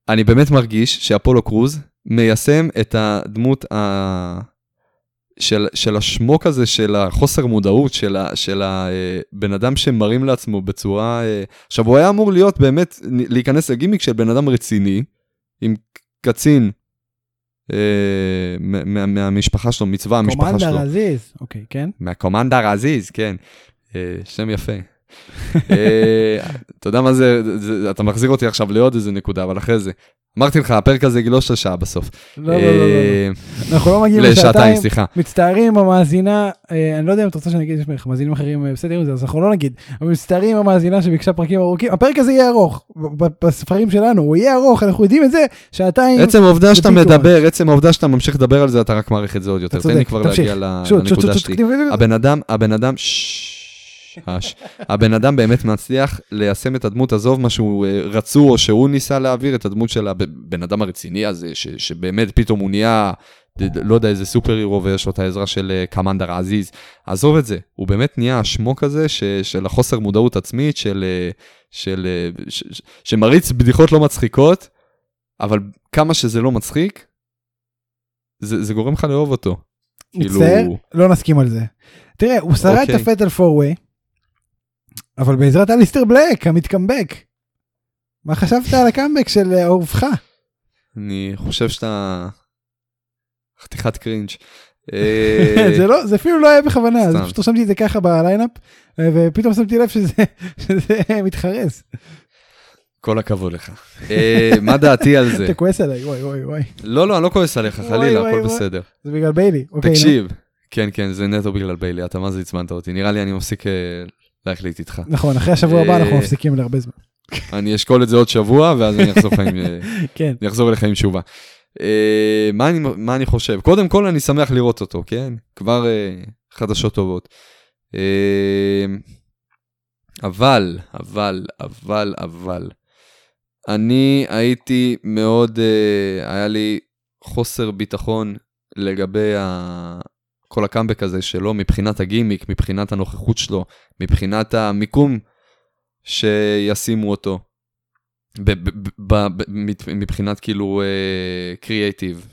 B: אני באמת מרגיש שאפולו קרוז מיישם את הדמות ה... של, של השמוק הזה, של החוסר מודעות, של, ה, של הבן אדם שמרים לעצמו בצורה... אה, עכשיו, הוא היה אמור להיות באמת, להיכנס לגימיק של בן אדם רציני, עם קצין אה, מהמשפחה שלו, מצבא המשפחה שלו.
A: קומנדר עזיז, אוקיי, כן?
B: מהקומנדר עזיז, כן. אה, שם יפה. אה, אתה יודע מה זה, זה- אתה מחזיר אותי עכשיו לעוד איזה נקודה, אבל אחרי זה. אמרתי לך, הפרק הזה גילו של שעה בסוף.
A: לא, לא, לא, לא,
B: אה,
A: לא. אנחנו לא מגיעים
B: לשעתיים. סליחה.
A: מצטערים המאזינה, אה, אני לא יודע אם את רוצה שאני אגיד, יש לך מאזינים אחרים בסדר עם זה, אז אנחנו לא נגיד, אבל מצטערים המאזינה שביקשה פרקים ארוכים, הפרק הזה יהיה ארוך, בספרים שלנו, הוא יהיה ארוך, אנחנו יודעים את זה, שעתיים,
B: עצם העובדה שאתה. מדבר, עצם העובדה שאתה ממשיך לדבר על זה, אתה רק מעריך את זה עוד יותר.
A: אתה
B: תן לי כבר. להגיע לנקודה שלי. הבן אדם, הבן אדם, ששש, הש. הבן אדם באמת מצליח ליישם את הדמות, עזוב מה שהוא אה, רצו או שהוא ניסה להעביר, את הדמות של הבן אדם הרציני הזה, ש, שבאמת פתאום הוא נהיה, לא יודע, איזה סופר הירו ויש לו את העזרה של אה, קמנדר עזיז. עזוב את זה, הוא באמת נהיה השמוק הזה ש, של החוסר מודעות עצמית, של, אה, של, ש, ש, שמריץ בדיחות לא מצחיקות, אבל כמה שזה לא מצחיק, זה, זה גורם לך לאהוב אותו. כאילו-
A: מצטער, לא נסכים על זה. תראה, הוא שרד את
B: אוקיי.
A: הפטל פורווי, אבל בעזרת אליסטר בלק, המתקמבק. מה חשבת על הקאמבק של אה, אהובך?
B: אני חושב שאתה חתיכת cringe. אה,
A: זה לא, זה אפילו לא היה בכוונה, זה. פשוט רשמתי את זה ככה בליינאפ, אה, ופתאום שמתי לב שזה מתחרז.
B: כל הכבוד לך. אה, מה דעתי על זה?
A: אתה כועס עליי, וואי וואי וואי.
B: לא, לא, אני לא כועס עליך, חלילה, הכל. בסדר.
A: זה בגלל ביילי. אוקיי.
B: תקשיב, כן, כן, זה נטו בגלל ביילי, אתה מה זה עצבנת אותי. נראה לי אני מפסיק להקליט איתך.
A: נכון, אחרי השבוע הבא
B: אה,
A: אנחנו מפסיקים להרבה זמן.
B: אני אשקול את זה עוד שבוע, ואז אני אחזור עם... אה,
A: כן.
B: אני אחזור אליך עם תשובה. אה, מה אני, מה אני חושב? קודם כל אני שמח לראות אותו, כן? כבר אה, חדשות טובות. אה, אבל, אבל, אבל, אבל, אני הייתי מאוד, אה, היה לי חוסר ביטחון לגבי. כל הקאמבק הזה שלו מבחינת הגימיק, מבחינת הנוכחות שלו, מבחינת המיקום שישימו אותו. מבחינת כאילו קריאייטיב,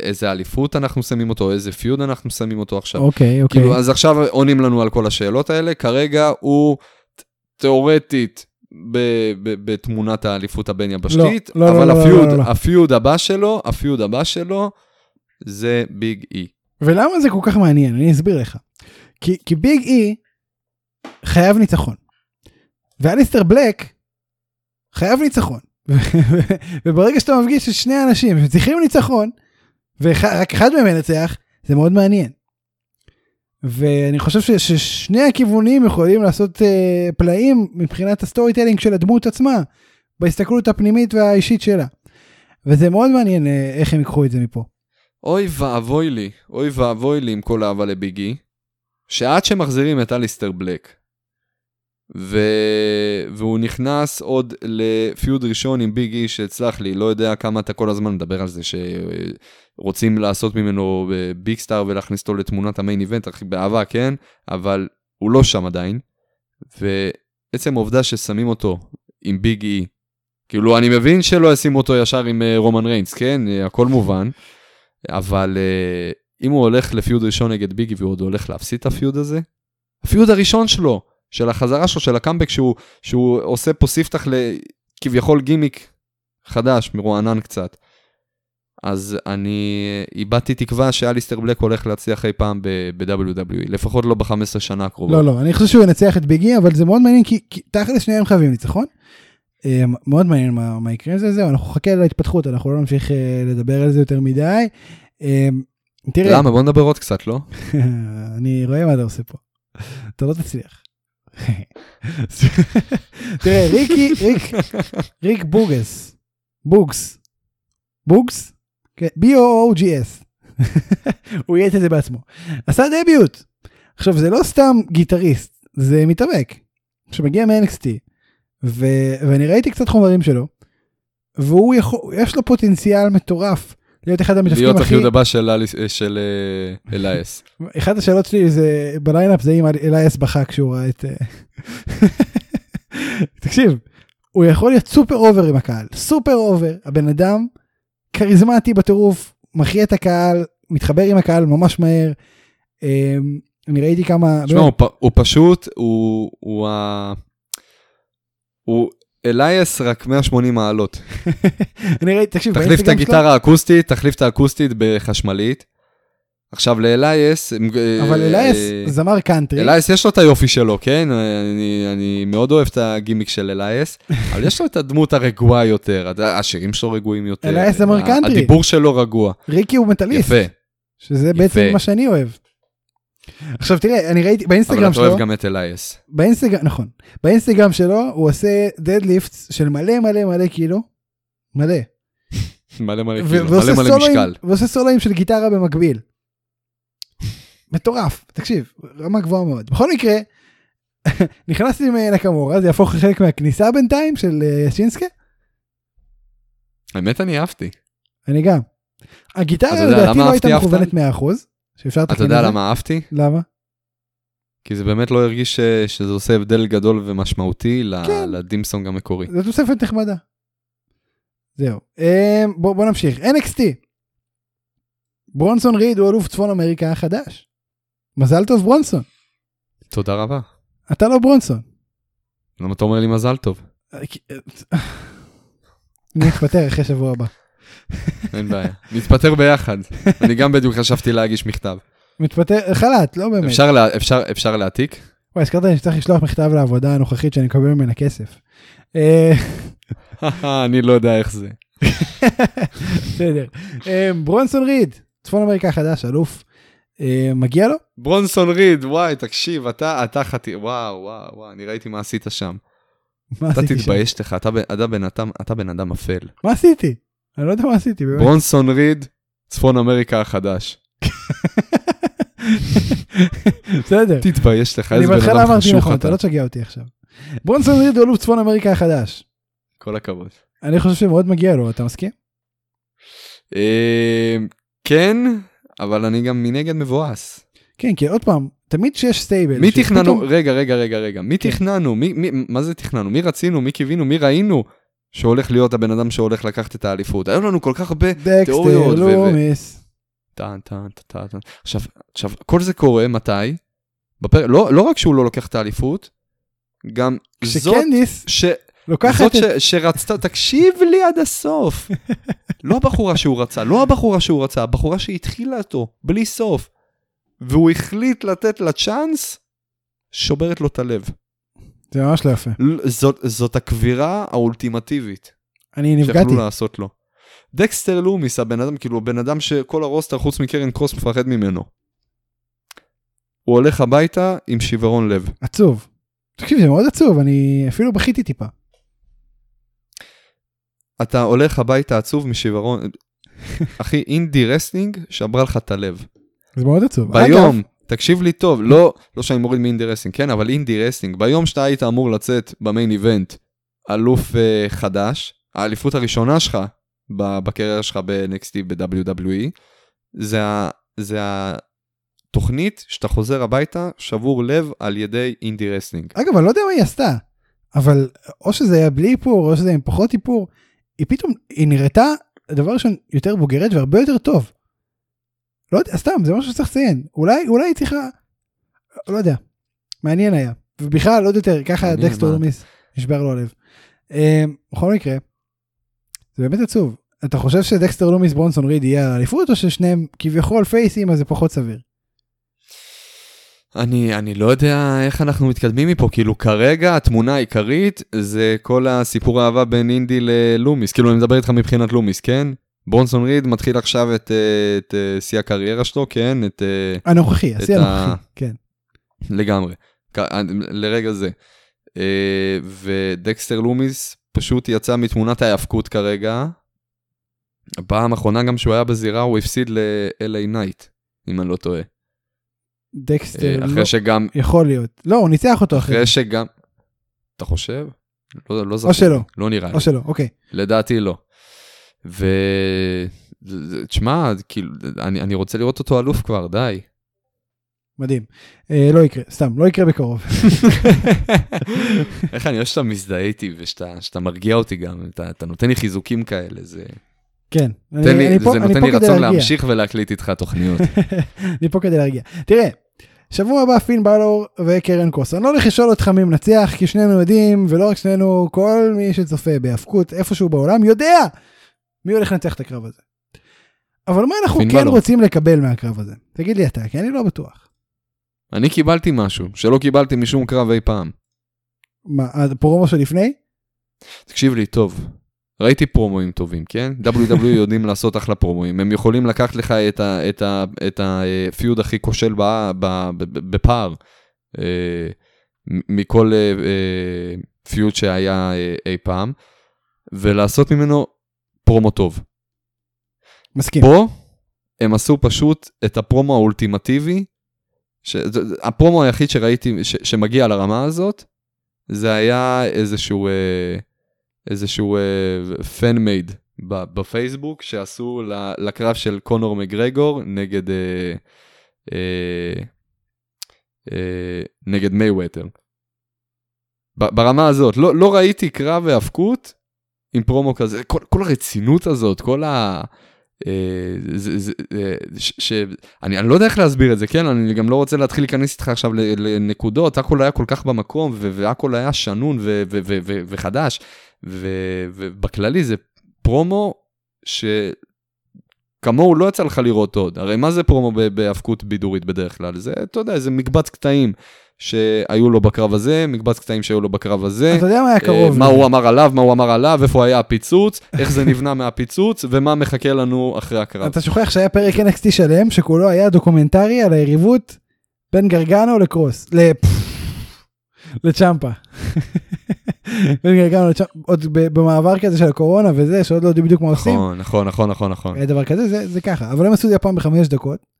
B: איזה אליפות אנחנו שמים אותו, איזה פיוד אנחנו שמים אותו עכשיו.
A: אוקיי, אוקיי.
B: כאילו, אז עכשיו עונים לנו על כל השאלות האלה, כרגע הוא תיאורטית בתמונת האליפות הבין-יבשתית,
A: לא, לא,
B: אבל
A: לא, לא,
B: הפיוד,
A: לא, לא.
B: הפיוד הבא שלו, הפיוד הבא שלו, זה ביג אי.
A: ולמה זה כל כך מעניין? אני אסביר לך. כי, כי ביג אי חייב ניצחון. ואליסטר בלק חייב ניצחון. וברגע שאתה מפגיש את שני האנשים שצריכים ניצחון, ורק אחד מהם ינצח, זה מאוד מעניין. ואני חושב ש, ששני הכיוונים יכולים לעשות אה, פלאים מבחינת ה storytelling של הדמות עצמה, בהסתכלות הפנימית והאישית שלה. וזה מאוד מעניין uh, איך הם ייקחו את זה מפה.
B: אוי ואבוי לי, אוי ואבוי לי עם כל אהבה לביגי, שעד שמחזירים את אליסטר בלק, ו... והוא נכנס עוד לפיוד ראשון עם ביגי שהצלח לי, לא יודע כמה אתה כל הזמן מדבר על זה שרוצים לעשות ממנו ביג סטאר ולהכניס אותו לתמונת המיין איבנט, באהבה, כן? אבל הוא לא שם עדיין, ועצם העובדה ששמים אותו עם ביג אי, כאילו אני מבין שלא ישימו אותו ישר עם אה, רומן ריינס, כן? אה, הכל מובן. אבל אה, אם הוא הולך ל feud ראשון נגד ביגי והוא עוד הולך להפסיד את ה feud הזה, ה feud הראשון שלו, של החזרה שלו, של הקאמבק, שהוא, שהוא עושה פה ספתח לכביכול גימיק חדש, מרוענן קצת. אז אני איבדתי תקווה שאליסטר בלק הולך להצליח אי פעם ב-WWE, לפחות לא ב-15 שנה הקרובה.
A: לא, לא, אני חושב שהוא ינצח את ביגי, אבל זה מאוד מעניין, כי, כי תכל'ס שניהם חייבים ניצחון. אה, מאוד מעניין מה, מה יקרה עם זה, זהו, אנחנו נחכה להתפתחות, אנחנו לא נמשיך אה, לדבר על זה יותר מדי. אה, תראה,
B: למה? בוא נדבר עוד קצת, לא?
A: אני רואה מה אתה עושה פה. אתה לא תצליח. תראה, ריקי, ריק, ריק בוגס, בוגס, בוגס, כן, B-O-O-G-S, הוא יהיה את זה בעצמו, עשה debut. עכשיו זה לא סתם גיטריסט, זה מתאבק, שמגיע מ-NXT, ו- ואני ראיתי קצת חומרים שלו, והוא יכול, יש לו פוטנציאל מטורף להיות אחד
B: להיות
A: הכי...
B: ה feud הבא של אליס- של אה, אלייס.
A: אחת השאלות שלי זה בליינאפ זה אם אלייס בכה כשהוא ראה את... אה, תקשיב, הוא יכול להיות super over עם הקהל, super over, הבן אדם כריזמטי בטירוף, מכריע את הקהל, מתחבר עם הקהל ממש מהר. אה, אני ראיתי כמה...
B: תשמע, הוא פ- הוא פשוט, הוא- הוא ה... הוא אלייס רק 180 מעלות.
A: אני ראיתי, תקשיב,
B: תחליף את הגיטרה האקוסטית, תחליף את האקוסטית בחשמלית. עכשיו לאלייס, הם-
A: אבל אלייס
B: אה,
A: זמר קאנטרי,
B: אלייס יש לו את היופי שלו, כן? אני, אני מאוד אוהב את הגימיק של אלייס, אבל יש לו את הדמות הרגועה יותר, השירים שלו רגועים יותר.
A: אלייס זמר קאנטרי.
B: הדיבור שלו רגוע.
A: ריקי הוא מטאליסט,
B: יפה.
A: שזה
B: יפה.
A: בעצם מה שאני אוהב. עכשיו תראה, אני ראיתי
B: אבל
A: באינסטגרם
B: אתה
A: שלו,
B: אוהב גם את אלייס.
A: באינסטגרם, נכון, באינסטגרם שלו הוא עושה דדליפט של מלא מלא מלא קילו, מלא,
B: מלא מלא כאילו, מלא מלא משקל.
A: ועושה סולואים של גיטרה במקביל. מטורף, תקשיב, רמה גבוהה מאוד. בכל מקרה, נכנסתי עם אה, נקמורה, זה יהפוך לחלק מהכניסה בינתיים של אה, שינסקה,
B: האמת אני אהבתי.
A: אני גם. הגיטרה
B: אתה
A: לדעתי לא הייתה מכוונת
B: אהבת?
A: 100%, שאפשר
B: אתה
A: לתקן
B: יודע
A: את זה.
B: למה אהבתי?
A: למה?
B: כי זה באמת לא הרגיש ש- שזה עושה הבדל גדול ומשמעותי
A: כן.
B: לדימסונג המקורי.
A: זו תוספת נחמדה. זהו. אה, בוא, בוא נמשיך. NXT. ברונסון ריד הוא אלוף צפון אמריקה החדש. מזל טוב ברונסון.
B: תודה רבה.
A: אתה לא ברונסון.
B: למה אתה אומר לי מזל טוב?
A: אה, אה, אני מתפטר אחרי שבוע הבא.
B: אין בעיה. נתפטר ביחד. אני גם בדיוק חשבתי להגיש מכתב.
A: מתפטר, חל"ת, לא באמת.
B: אפשר לה- אפשר- אפשר להעתיק?
A: וואי, הזכרת לי שצריך לשלוח מכתב לעבודה הנוכחית שאני מקבל ממנה כסף. אה,
B: אני לא יודע איך זה.
A: בסדר. אה, ברונסון ריד, צפון אמריקה החדש, אלוף. אה, מגיע לו?
B: ברונסון ריד, וואי, תקשיב, אתה, אתה חטי, וואו, וואו, וואו, אני ראיתי מה עשית שם.
A: מה
B: אתה
A: עשיתי שם?
B: תתבייש לך, אתה, בן אדם, אתה בן אדם אפל.
A: מה עשיתי? אני לא יודע מה עשיתי, באמת.
B: ברונסון ריד, צפון אמריקה החדש.
A: בסדר.
B: תתבייש לך,
A: אני
B: איזה בן
A: בהתחלה
B: אדם
A: אמרתי
B: חשוך
A: נכון, אתה
B: אתה.
A: לא תשגע אותי עכשיו. ברונסון ריד הוא אלוף צפון אמריקה החדש.
B: כל הכבוד.
A: אני חושב שמאוד מגיע לו, אתה מסכים?
B: אה, כן, אבל אני גם מנגד מבואס.
A: כן, כי עוד פעם, תמיד שיש stable.
B: מי תכננו, רגע, רגע, רגע, רגע, מי
A: כן.
B: תכננו, מה זה תכננו, מי רצינו, מי קיווינו, מי ראינו שהולך להיות הבן אדם שהולך לקחת את האליפות. היו לנו כל כך הרבה
A: דקסטר,
B: תיאוריות ו-
A: לומיס.
B: טן, טן, טן, טן. עכשיו, עכשיו, כל זה קורה מתי? בפר... לא, לא רק שהוא לא לוקח את האליפות, גם זאת,
A: כשקנדיס
B: ש...
A: לוקחת
B: זאת
A: את...
B: ש... שרצתה, תקשיב לי עד הסוף. לא הבחורה שהוא רצה, לא הבחורה שהוא רצה, הבחורה שהתחילה אותו, בלי סוף. והוא החליט לתת לה צ'אנס, שוברת לו את הלב.
A: זה ממש לא יפה.
B: זאת, זאת הקבירה האולטימטיבית
A: אני נפגעתי.
B: שיכלו לעשות לו. דקסטר לומיס, הבן אדם, כאילו, הבן אדם שכל הרוסטר חוץ מקרן קרוס מפחד ממנו. הוא הולך הביתה עם שיוורון לב.
A: עצוב. תקשיב, זה מאוד עצוב, אני אפילו בכיתי טיפה.
B: אתה הולך הביתה עצוב משברון. אחי, אינדי רסטלינג שברה לך את הלב.
A: זה מאוד עצוב.
B: ביום,
A: אגב,
B: תקשיב לי טוב, לא, לא שאני מוריד מאינדי רסטלינג, כן, אבל אינדי רסטלינג, ביום שאתה היית אמור לצאת ב main event, אלוף uh, חדש, האליפות הראשונה שלך בקריירה שלך ב-NXT ב-WWE, זה, זה התוכנית שאתה חוזר הביתה שבור לב על ידי אינדי רסלינג.
A: אגב, אני לא יודע מה היא עשתה, אבל או שזה היה בלי איפור, או שזה עם פחות איפור, היא פתאום, היא נראתה, דבר ראשון, יותר בוגרת והרבה יותר טוב. לא יודע, סתם, זה משהו שצריך לציין. אולי, אולי היא צריכה, לא יודע, מעניין היה. ובכלל, עוד יותר, ככה
B: מה?
A: לומיס, נשבר לו הלב. אמ, בכל מקרה, זה באמת עצוב. אתה חושב שדקסטר לומיס ברונסון ריד יהיה על האליפות או ששניהם כביכול פייסים אז זה פחות סביר?
B: אני, אני לא יודע איך אנחנו מתקדמים מפה, כאילו כרגע התמונה העיקרית זה כל הסיפור האהבה בין אינדי ללומיס, כאילו אני מדבר איתך מבחינת לומיס, כן? ברונסון ריד מתחיל עכשיו את, אה, את, את אה, שיא הקריירה שלו, כן? את... אה,
A: הנוכחי, השיא הנוכחי, כן.
B: לגמרי, לרגע זה. ודקסטר לומיס פשוט יצא מתמונת ההיאבקות כרגע. הפעם האחרונה גם שהוא היה בזירה הוא הפסיד ל-LA נייט, אם אני לא טועה.
A: דקסטר,
B: אחרי לא, שגם...
A: יכול להיות. לא, הוא ניצח אותו אחרי.
B: אחרי שגם... אתה חושב? לא, לא זוכר.
A: או שלא.
B: לא נראה לי.
A: או שלא, אוקיי.
B: לדעתי לא. ו... תשמע, כאילו, אני, אני רוצה לראות אותו אלוף כבר, די.
A: מדהים. אה, לא יקרה, סתם, לא יקרה בקרוב.
B: איך אני אוהב שאתה מזדהה איתי ושאתה מרגיע אותי גם, אתה, אתה נותן לי חיזוקים כאלה, זה...
A: כן,
B: אני, לי, אני פה, זה נותן לי רצון להמשיך ולהקליט איתך תוכניות.
A: אני פה כדי להרגיע. תראה, שבוע הבא פין בלור וקרן קוס. אני לא הולך לשאול אותך מי מנצח, כי שנינו יודעים, ולא רק שנינו, כל מי שצופה בהאבקות איפשהו בעולם יודע מי הולך לנצח את הקרב הזה. אבל מה אנחנו כן. רוצים לקבל מהקרב הזה? תגיד לי אתה, כי אני לא בטוח.
B: אני קיבלתי משהו שלא קיבלתי משום קרב אי פעם.
A: מה, הפרומו שלפני?
B: תקשיב לי טוב, ראיתי פרומואים טובים, כן? WW e יודעים לעשות אחלה פרומואים, הם יכולים לקחת לך את הפיוד הכי כושל בפער אה, מכל פיוד אה, אה, שהיה אי פעם, ולעשות ממנו פרומו טוב.
A: מסכים.
B: פה הם עשו פשוט את הפרומו האולטימטיבי, ש... הפרומו היחיד שראיתי ש... שמגיע לרמה הזאת, זה היה איזשהו... אה, איזשהו פן uh, מייד בפייסבוק שעשו לקרב של קונור מגרגור נגד, uh, uh, uh, נגד מייווטר. ברמה הזאת, לא, לא ראיתי קרב היאבקות עם פרומו כזה, כל, כל הרצינות הזאת, כל ה... זה, זה, ש, ש, אני, אני לא יודע איך להסביר את זה, כן? אני גם לא רוצה להתחיל להיכנס איתך עכשיו לנקודות, הכל היה כל כך במקום, והכל היה שנון ו, ו, ו, ו, וחדש. ו- ובכללי זה פרומו שכמוהו לא יצא לך לראות עוד. הרי מה זה פרומו בהאבקות בידורית בדרך כלל? זה, אתה יודע, זה מקבץ קטעים. שהיו לו בקרב הזה, מקבץ קטעים שהיו לו בקרב הזה.
A: אתה יודע מה היה קרוב.
B: אה, מה הוא אמר עליו, מה הוא אמר עליו, איפה היה הפיצוץ, איך זה נבנה מהפיצוץ, ומה מחכה לנו אחרי הקרב.
A: אתה שוכח שהיה פרק NXT שלם, שכולו היה דוקומנטרי על היריבות בין גרגנו לקרוס, לצ'מפה. עוד במעבר כזה של הקורונה וזה, שעוד לא יודעים בדיוק מה עושים.
B: נכון, נכון, נכון, נכון, נכון.
A: דבר כזה, זה, ככה, אבל הם עשו את זה הפעם בחמש דקות, אה,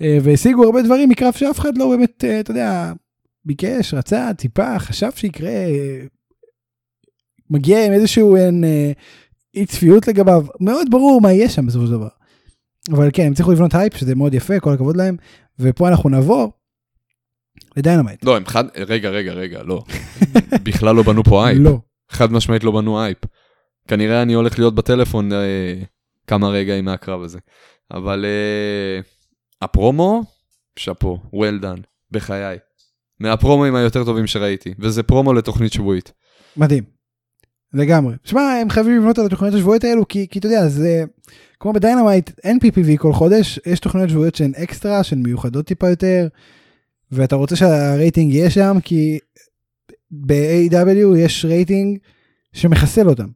A: והשיגו הרבה דברים מקרב שאף אחד לא באמת, אה, אתה יודע, ביקש, רצה, טיפה, חשב שיקרה, מגיע עם איזשהו אה, אי צפיות לגביו, מאוד ברור מה יהיה שם בסופו של דבר. אבל כן, הם צריכו לבנות הייפ, שזה מאוד יפה, כל הכבוד להם, ופה אנחנו נעבור לדיינמייט.
B: לא, הם חד... רגע, רגע, רגע, לא. בכלל לא בנו פה אייפ.
A: לא.
B: חד משמעית לא בנו אייפ. כנראה אני הולך להיות בטלפון אה, כמה רגעים מהקרב הזה. אבל אה, הפרומו, שאפו, well done, בחיי. מהפרומואים היותר טובים שראיתי, וזה פרומו לתוכנית שבועית.
A: מדהים. לגמרי. שמע, הם חייבים לבנות על התוכניות השבועיות האלו, כי, כי אתה יודע, זה כמו בדיינמייט, אין PPV כל חודש, יש תוכניות שבועיות שהן אקסטרה, שהן מיוחדות טיפה יותר. ואתה רוצה שהרייטינג יהיה שם כי ב-AEW יש רייטינג שמחסל אותם.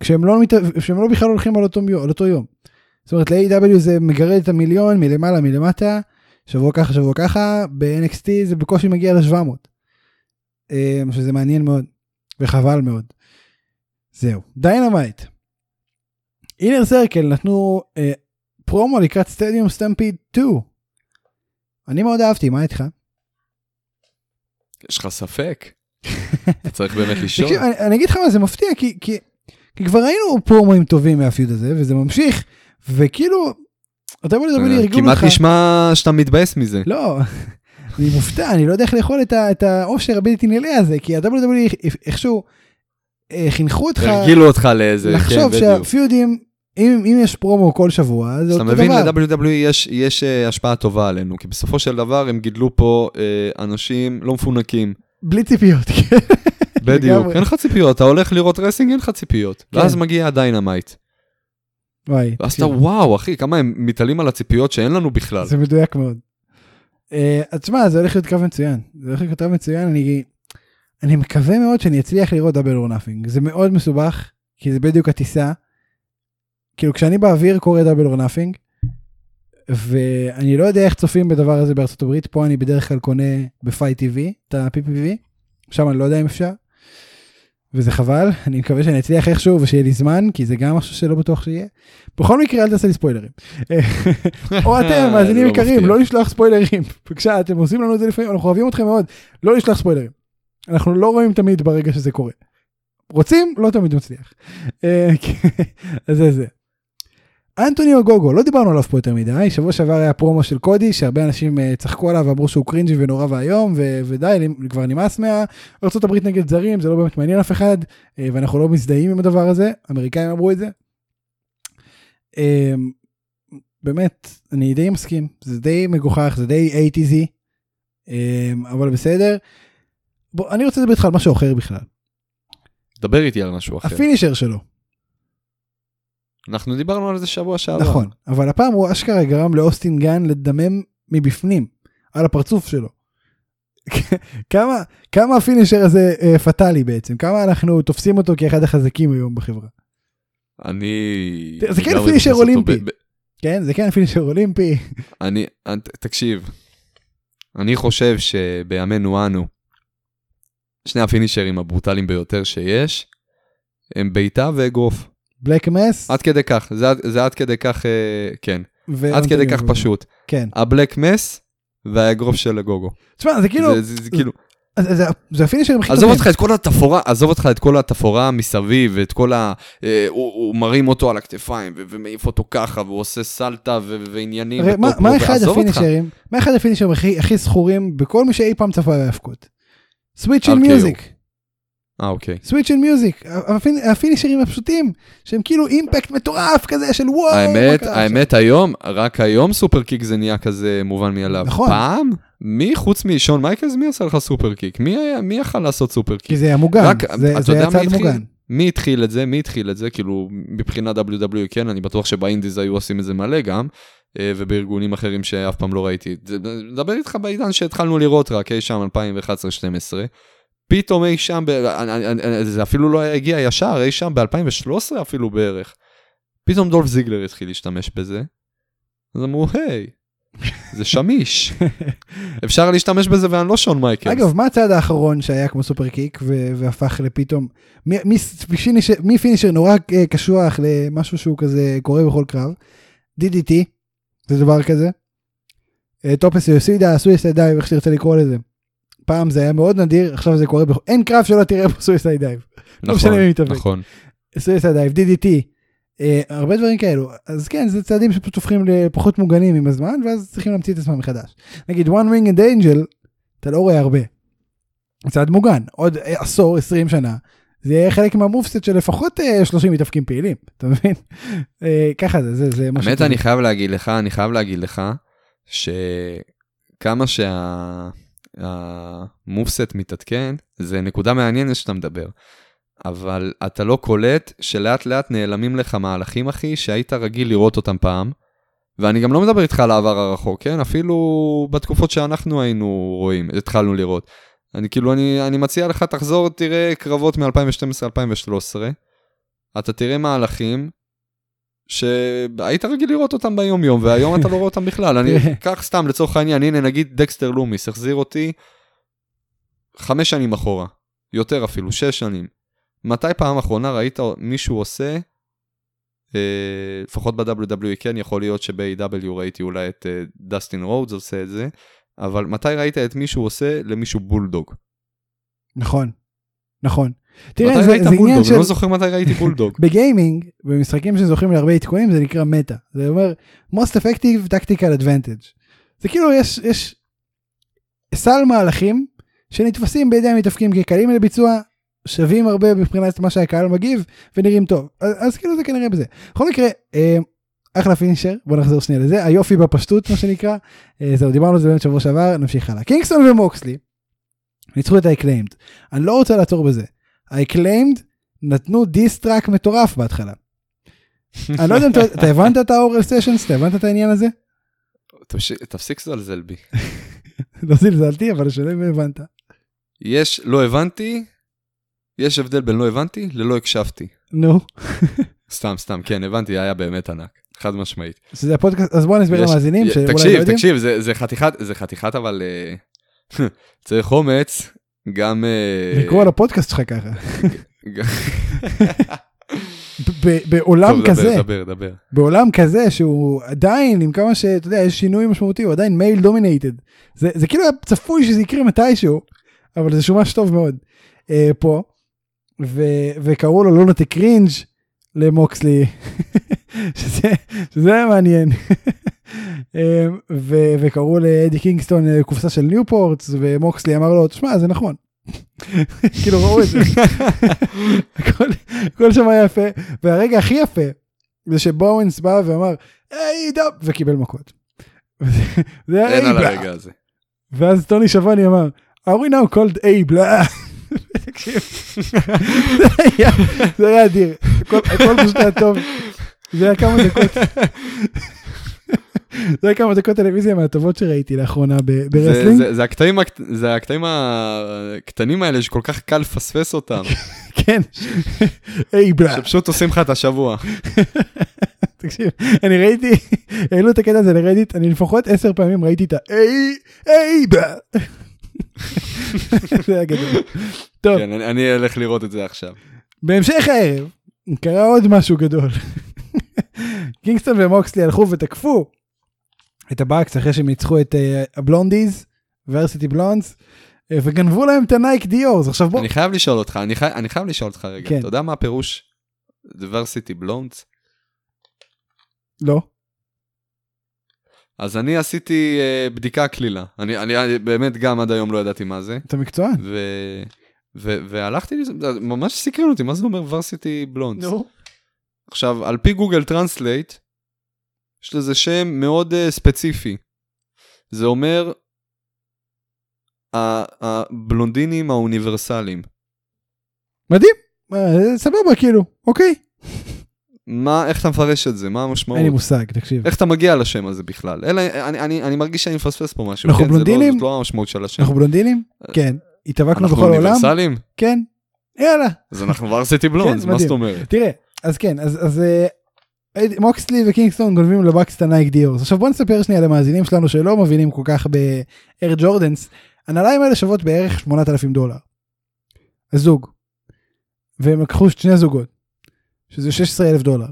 A: כשהם לא, מת... כשהם לא בכלל הולכים על אותו, על אותו יום. זאת אומרת ל-AEW זה מגרד את המיליון מלמעלה מלמטה, שבוע ככה שבוע ככה, ב-NXT זה בקושי מגיע ל-700. אמ, שזה מעניין מאוד וחבל מאוד. זהו, דיינמייט. אינר סרקל נתנו אה, פרומו לקראת סטדיום סטמפיד 2. אני מאוד אהבתי, מה איתך?
B: יש לך ספק? אתה צריך באמת לשאול.
A: אני, אני אגיד לך מה זה מפתיע כי, כי, כי כבר ראינו פרומואים טובים מהפיוד הזה וזה ממשיך וכאילו. אתה יכול לדבר לי ארגון
B: לך. כמעט נשמע שאתה מתבאס מזה.
A: לא. אני מופתע אני לא יודע איך לאכול את העושר הבלתי נלאה הזה כי ה-WWE איכשהו אה, חינכו אותך,
B: הרגילו אותך לאיזה,
A: לחשוב כן, שהפיודים אם, אם יש פרומו כל שבוע, זה אותו דבר.
B: אתה מבין, ל-WWE יש, יש uh, השפעה טובה עלינו, כי בסופו של דבר הם גידלו פה uh, אנשים לא מפונקים.
A: בלי ציפיות, כן.
B: בדיוק, אין לך ציפיות, אתה הולך לראות רסלינג, אין לך ציפיות. כן. ואז מגיע הדיינמייט.
A: וואי.
B: ואז אתה וואו אחי כמה הם מתעלים על הציפיות שאין לנו בכלל.
A: זה מדויק מאוד. אה, אז תשמע, זה הולך להיות קרב מצוין. זה הולך להיות קרב מצוין, אני, אני מקווה מאוד שאני אצליח לראות Double or Nothing. זה מאוד מסובך, כי זה בדיוק הטיסה. כאילו כשאני באוויר קורא Double or Nothing, ואני לא יודע איך צופים בדבר הזה בארצות הברית, פה אני בדרך כלל קונה בפייט TV את ה-PPV, שם אני לא יודע אם אפשר. וזה חבל, אני מקווה שאני אצליח איכשהו ושיהיה לי זמן, כי זה גם משהו שלא בטוח שיהיה. בכל מקרה אל תעשה לי ספוילרים. או אתם, מאזינים
B: לא
A: יקרים. לא לשלוח ספוילרים. בבקשה, אתם עושים לנו את זה לפעמים, אנחנו אוהבים אתכם מאוד, לא לשלוח ספוילרים. אנחנו לא רואים תמיד ברגע שזה קורה. רוצים, לא תמיד מצליח. אה, אז זה זה. אנטוני אוגוגו, לא דיברנו עליו פה יותר מדי, שבוע שעבר היה פרומו של קודי, שהרבה אנשים אה, צחקו עליו ואמרו שהוא קרינג'י ונורא ואיום, ו- ודי, כבר נמאס הברית נגד זרים, זה לא באמת מעניין אף אחד, אה, ואנחנו לא מזדהים עם הדבר הזה, אמריקאים אמרו את זה. אה, באמת, אני די מסכים, זה די מגוחך, זה די ATZ, אה, אבל בסדר. בוא, אני רוצה לדבר איתך על משהו אחר בכלל,
B: דבר איתי על משהו אחר.
A: ה finisher שלו.
B: אנחנו דיברנו על זה שבוע שעבר.
A: נכון, אבל הפעם הוא אשכרה גרם לאוסטין גאן לדמם מבפנים, על הפרצוף שלו. כמה, כמה ה finisher הזה אה, פטאלי בעצם, כמה אנחנו תופסים אותו כאחד החזקים היום בחברה.
B: אני...
A: זה כן
B: finisher
A: אולימפי.
B: ב-
A: כן, זה כן finisher אולימפי.
B: אני, אני- תקשיב, אני חושב שבימינו אנו, שני הפינישרים הברוטליים ביותר שיש, הם בעיטה ואגרוף.
A: בלק מס.
B: עד כדי כך, זה, זה עד כדי כך, אה, כן, עד כדי כך פשוט.
A: כן.
B: הבלק מס והאגרוף של הגוגו.
A: תשמע, זה כאילו,
B: זה, זה, זה כאילו,
A: זה- זה- זה הפינישרים הכי
B: עזוב
A: טובים.
B: אותך את כל התפאורה, עזוב אותך את כל התפאורה מסביב, ואת כל ה... אה, הוא, הוא מרים אותו על הכתפיים, ו- ומעיף אותו ככה, והוא עושה סלטה ו- ועניינים.
A: הרי מה- מה אחד
B: עזוב.
A: הפינישרים, מה אחד הפינישרים הכי- הכי זכורים בכל מי שאי פעם צפה בהאבקות? סוויט,
B: RKO.
A: מיוזיק.
B: אה, אוקיי.
A: sweet chin music. הפינישרים הפשוטים, שהם כאילו impact מטורף כזה של וואו.
B: האמת, האמת היום, רק היום superkick זה נהיה כזה מובן מאליו.
A: נכון.
B: פעם, מי חוץ משון מייקלס, מי עשה לך superkick? מי היה- מי יכל לעשות superkick?
A: כי זה היה מוגן,
B: רק,
A: זה זה היה צעד? מוגן.
B: מי התחיל את זה? מי התחיל את זה? כאילו, מבחינת WWE כן, אני בטוח שבאינדיז היו עושים את זה מלא גם, אה, ובארגונים אחרים שאף פעם לא ראיתי. מדבר איתך בעידן שהתחלנו לראות רק אי שם 2011-2012. פתאום אי שם, ב- אני- אני- אני- זה אפילו לא הגיע ישר, אי שם ב-2013 אפילו בערך. פתאום דולף זיגלר התחיל להשתמש בזה. אז אמרו, היי, זה שמיש. אפשר להשתמש בזה ואני לא שון מייקלס.
A: אגב, מה הצעד האחרון שהיה כמו סופר קיק והפך לפתאום, מ- מ finisher- מ finisher נורא אה, קשוח למשהו שהוא כזה קורה בכל קרב, DDT, זה דבר כזה. אה, tope suicida, suicide dive, איך שתרצה לקרוא לזה. פעם זה היה מאוד נדיר, עכשיו זה קורה, אין קרב שלא תראה בו suicide dive. לא משנה מי מתאבק.
B: נכון.
A: suicide dive, DDT, אה, הרבה דברים כאלו. אז כן, זה צעדים שפשוט הופכים לפחות מוגנים עם הזמן, ואז צריכים להמציא את עצמם מחדש. נגיד one wing and angel, אתה לא רואה הרבה. צעד מוגן, עוד אה, עשור, 20 שנה. זה יהיה חלק מהמובסט של לפחות אה, 30 מתאבקים פעילים, אתה מבין? אה, ככה זה, זה, זה מה
B: האמת. אני חייב להגיד לך, אני חייב להגיד לך, שכמה שהמובסט מתעדכן, זה נקודה מעניינת שאתה מדבר. אבל אתה לא קולט שלאט לאט נעלמים לך מהלכים, אחי, שהיית רגיל לראות אותם פעם. ואני גם לא מדבר איתך על העבר הרחוק, כן? אפילו בתקופות שאנחנו היינו רואים, התחלנו לראות. אני כאילו, אני, אני מציע לך, תחזור, תראה קרבות מ-2012-2013. אתה תראה מהלכים שהיית רגיל לראות אותם ביום יום, והיום אתה לא רואה אותם בכלל. אני, קח סתם לצורך העניין, הנה נגיד דקסטר לומיס, החזיר אותי חמש שנים אחורה, יותר אפילו, שש שנים. מתי פעם אחרונה ראית מישהו עושה, אה, לפחות ב-WWE כן, יכול להיות שב-AW ראיתי אולי את אה, דסטין רודס עושה את זה, אבל מתי ראית את מישהו עושה למישהו בולדוג?
A: נכון, נכון. תראה, זה, זה עניין? של...
B: אני לא זוכר מתי ראיתי בולדוג.
A: בגיימינג, במשחקים שזוכים להרבה עדכונים, זה נקרא מטא. זה אומר most effective tactical advantage. זה כאילו יש, יש סל מהלכים שנתפסים בידי המתאפקים כקלים לביצוע, שווים הרבה מבחינת מה שהקהל מגיב, ונראים טוב. אז, אז כאילו זה כנראה בזה. בכל מקרה, אה, אחלה finisher, בוא נחזור שנייה לזה, היופי בפשטות מה שנקרא. אה, זהו, דיברנו על זה באמת שבוע שעבר, נמשיך הלאה. קינגסטון ומוקסלי ניצחו את ה-acclaimed. אני לא רוצה לעצור בזה. ה-acclaimed נתנו diss track מטורף בהתחלה. אני לא יודע אם אתה- הבנת את ה Oral Sessions? אתה הבנת את העניין הזה?
B: תפסיק לזלזל בי.
A: לא זלזלתי, אבל השאלה אם הבנת.
B: יש, לא הבנתי, יש הבדל בין לא הבנתי ללא הקשבתי.
A: נו,
B: סתם, סתם, כן, הבנתי, היה באמת ענק. חד משמעית.
A: שזה הפודקאסט, אז בוא נסביר למאזינים שאולי לא
B: תקשיב,
A: יודעים.
B: תקשיב, זה זה חתיכת, זה חתיכת אבל... אה, צריך אומץ, גם... אה,
A: לקרוא לפודקאסט שלך ככה. בעולם
B: טוב,
A: כזה,
B: דבר, דבר.
A: בעולם כזה שהוא עדיין, עם כמה שאתה יודע, יש שינוי משמעותי, הוא עדיין מייל דומינטד. זה זה כאילו היה צפוי שזה יקרה מתישהו, אבל זה שומש טוב מאוד אה, פה. ו- וקראו לו לונטי קרינג' למוקסלי, שזה, מעניין. אה, ו- וקראו לאדי קינגסטון אה, קופסה של ניופורטס, ומוקסלי אמר לו, תשמע, זה נכון. כאילו ראו את זה. הכל, הכל שם היה יפה, והרגע הכי יפה זה שבואוינס בא ואמר, היי דאב, וקיבל מכות. זה היה
B: אין על
A: "היי,
B: הרגע הזה.
A: ואז טוני שבני אמר, are we now called A בלה. זה היה- אדיר, הכל פשוט היה טוב. זה היה כמה דקות. זה היה כמה דקות טלוויזיה מהטובות שראיתי לאחרונה ב-
B: זה-
A: ברסלינג.
B: זה- זה הקטעים הקט- זה הקטעים הקטנים האלה שכל כך קל לפספס אותם,
A: כן. היי בלה.
B: שפשוט עושים לך את השבוע.
A: תקשיב, אני ראיתי, העלו את הקטע הזה ל-Reddit, אני לפחות עשר פעמים ראיתי את ה-היי, היי בלה. זה היה גדול. טוב,
B: כן, אני- אני אלך לראות את זה עכשיו.
A: בהמשך הערב קרה עוד משהו גדול. קינגסטון ומוקסלי הלכו ותקפו את ה Bucks אחרי שהם ניצחו את אה, ה blondies, Varsity Blonds, אה, וגנבו להם את ה Nike Diors. עכשיו בוא,
B: אני חייב לשאול אותך, אני חי- אני חייב לשאול אותך רגע,
A: כן.
B: אתה יודע מה הפירוש the Varsity Blonds?
A: לא,
B: אז אני עשיתי אה, בדיקה קלילה. אני, אני, אני באמת גם עד היום לא ידעתי מה זה.
A: אתה מקצוען.
B: ו, ו, והלכתי, לזה, ממש סקרן אותי, מה זה אומר Varsity Blonds? עכשיו, על פי Google Translate, יש לזה שם מאוד uh, ספציפי. זה אומר הבלונדינים האוניברסליים.
A: מדהים, אה, סבבה כאילו, אוקיי.
B: מה, איך אתה מפרש את זה? מה המשמעות?
A: אין לי מושג, תקשיב.
B: איך אתה מגיע לשם הזה בכלל? אלא, אני, אני, אני מרגיש שאני מפספס פה משהו.
A: אנחנו
B: כן? זה
A: בלונדינים?
B: לא, זאת לא המשמעות של השם.
A: אנחנו בלונדינים? כן. התאבקנו
B: אנחנו
A: בכל העולם?
B: אוניברסליים?
A: כן. יאללה.
B: אז אנחנו ורסיטי בלונדס,
A: כן,
B: מה. זאת אומרת?
A: תראה, אז כן, אז, אז אה, מוקסלי וקינגסטון גונבים ל Bucks את ה Nike Diors. עכשיו בוא נספר שנייה למאזינים שלנו שלא מבינים כל כך ב Air Jordans. הנעליים האלה שוות בערך 8,000 דולר. הזוג. והם לקחו שני זוגות. שזה 16,000 דולר.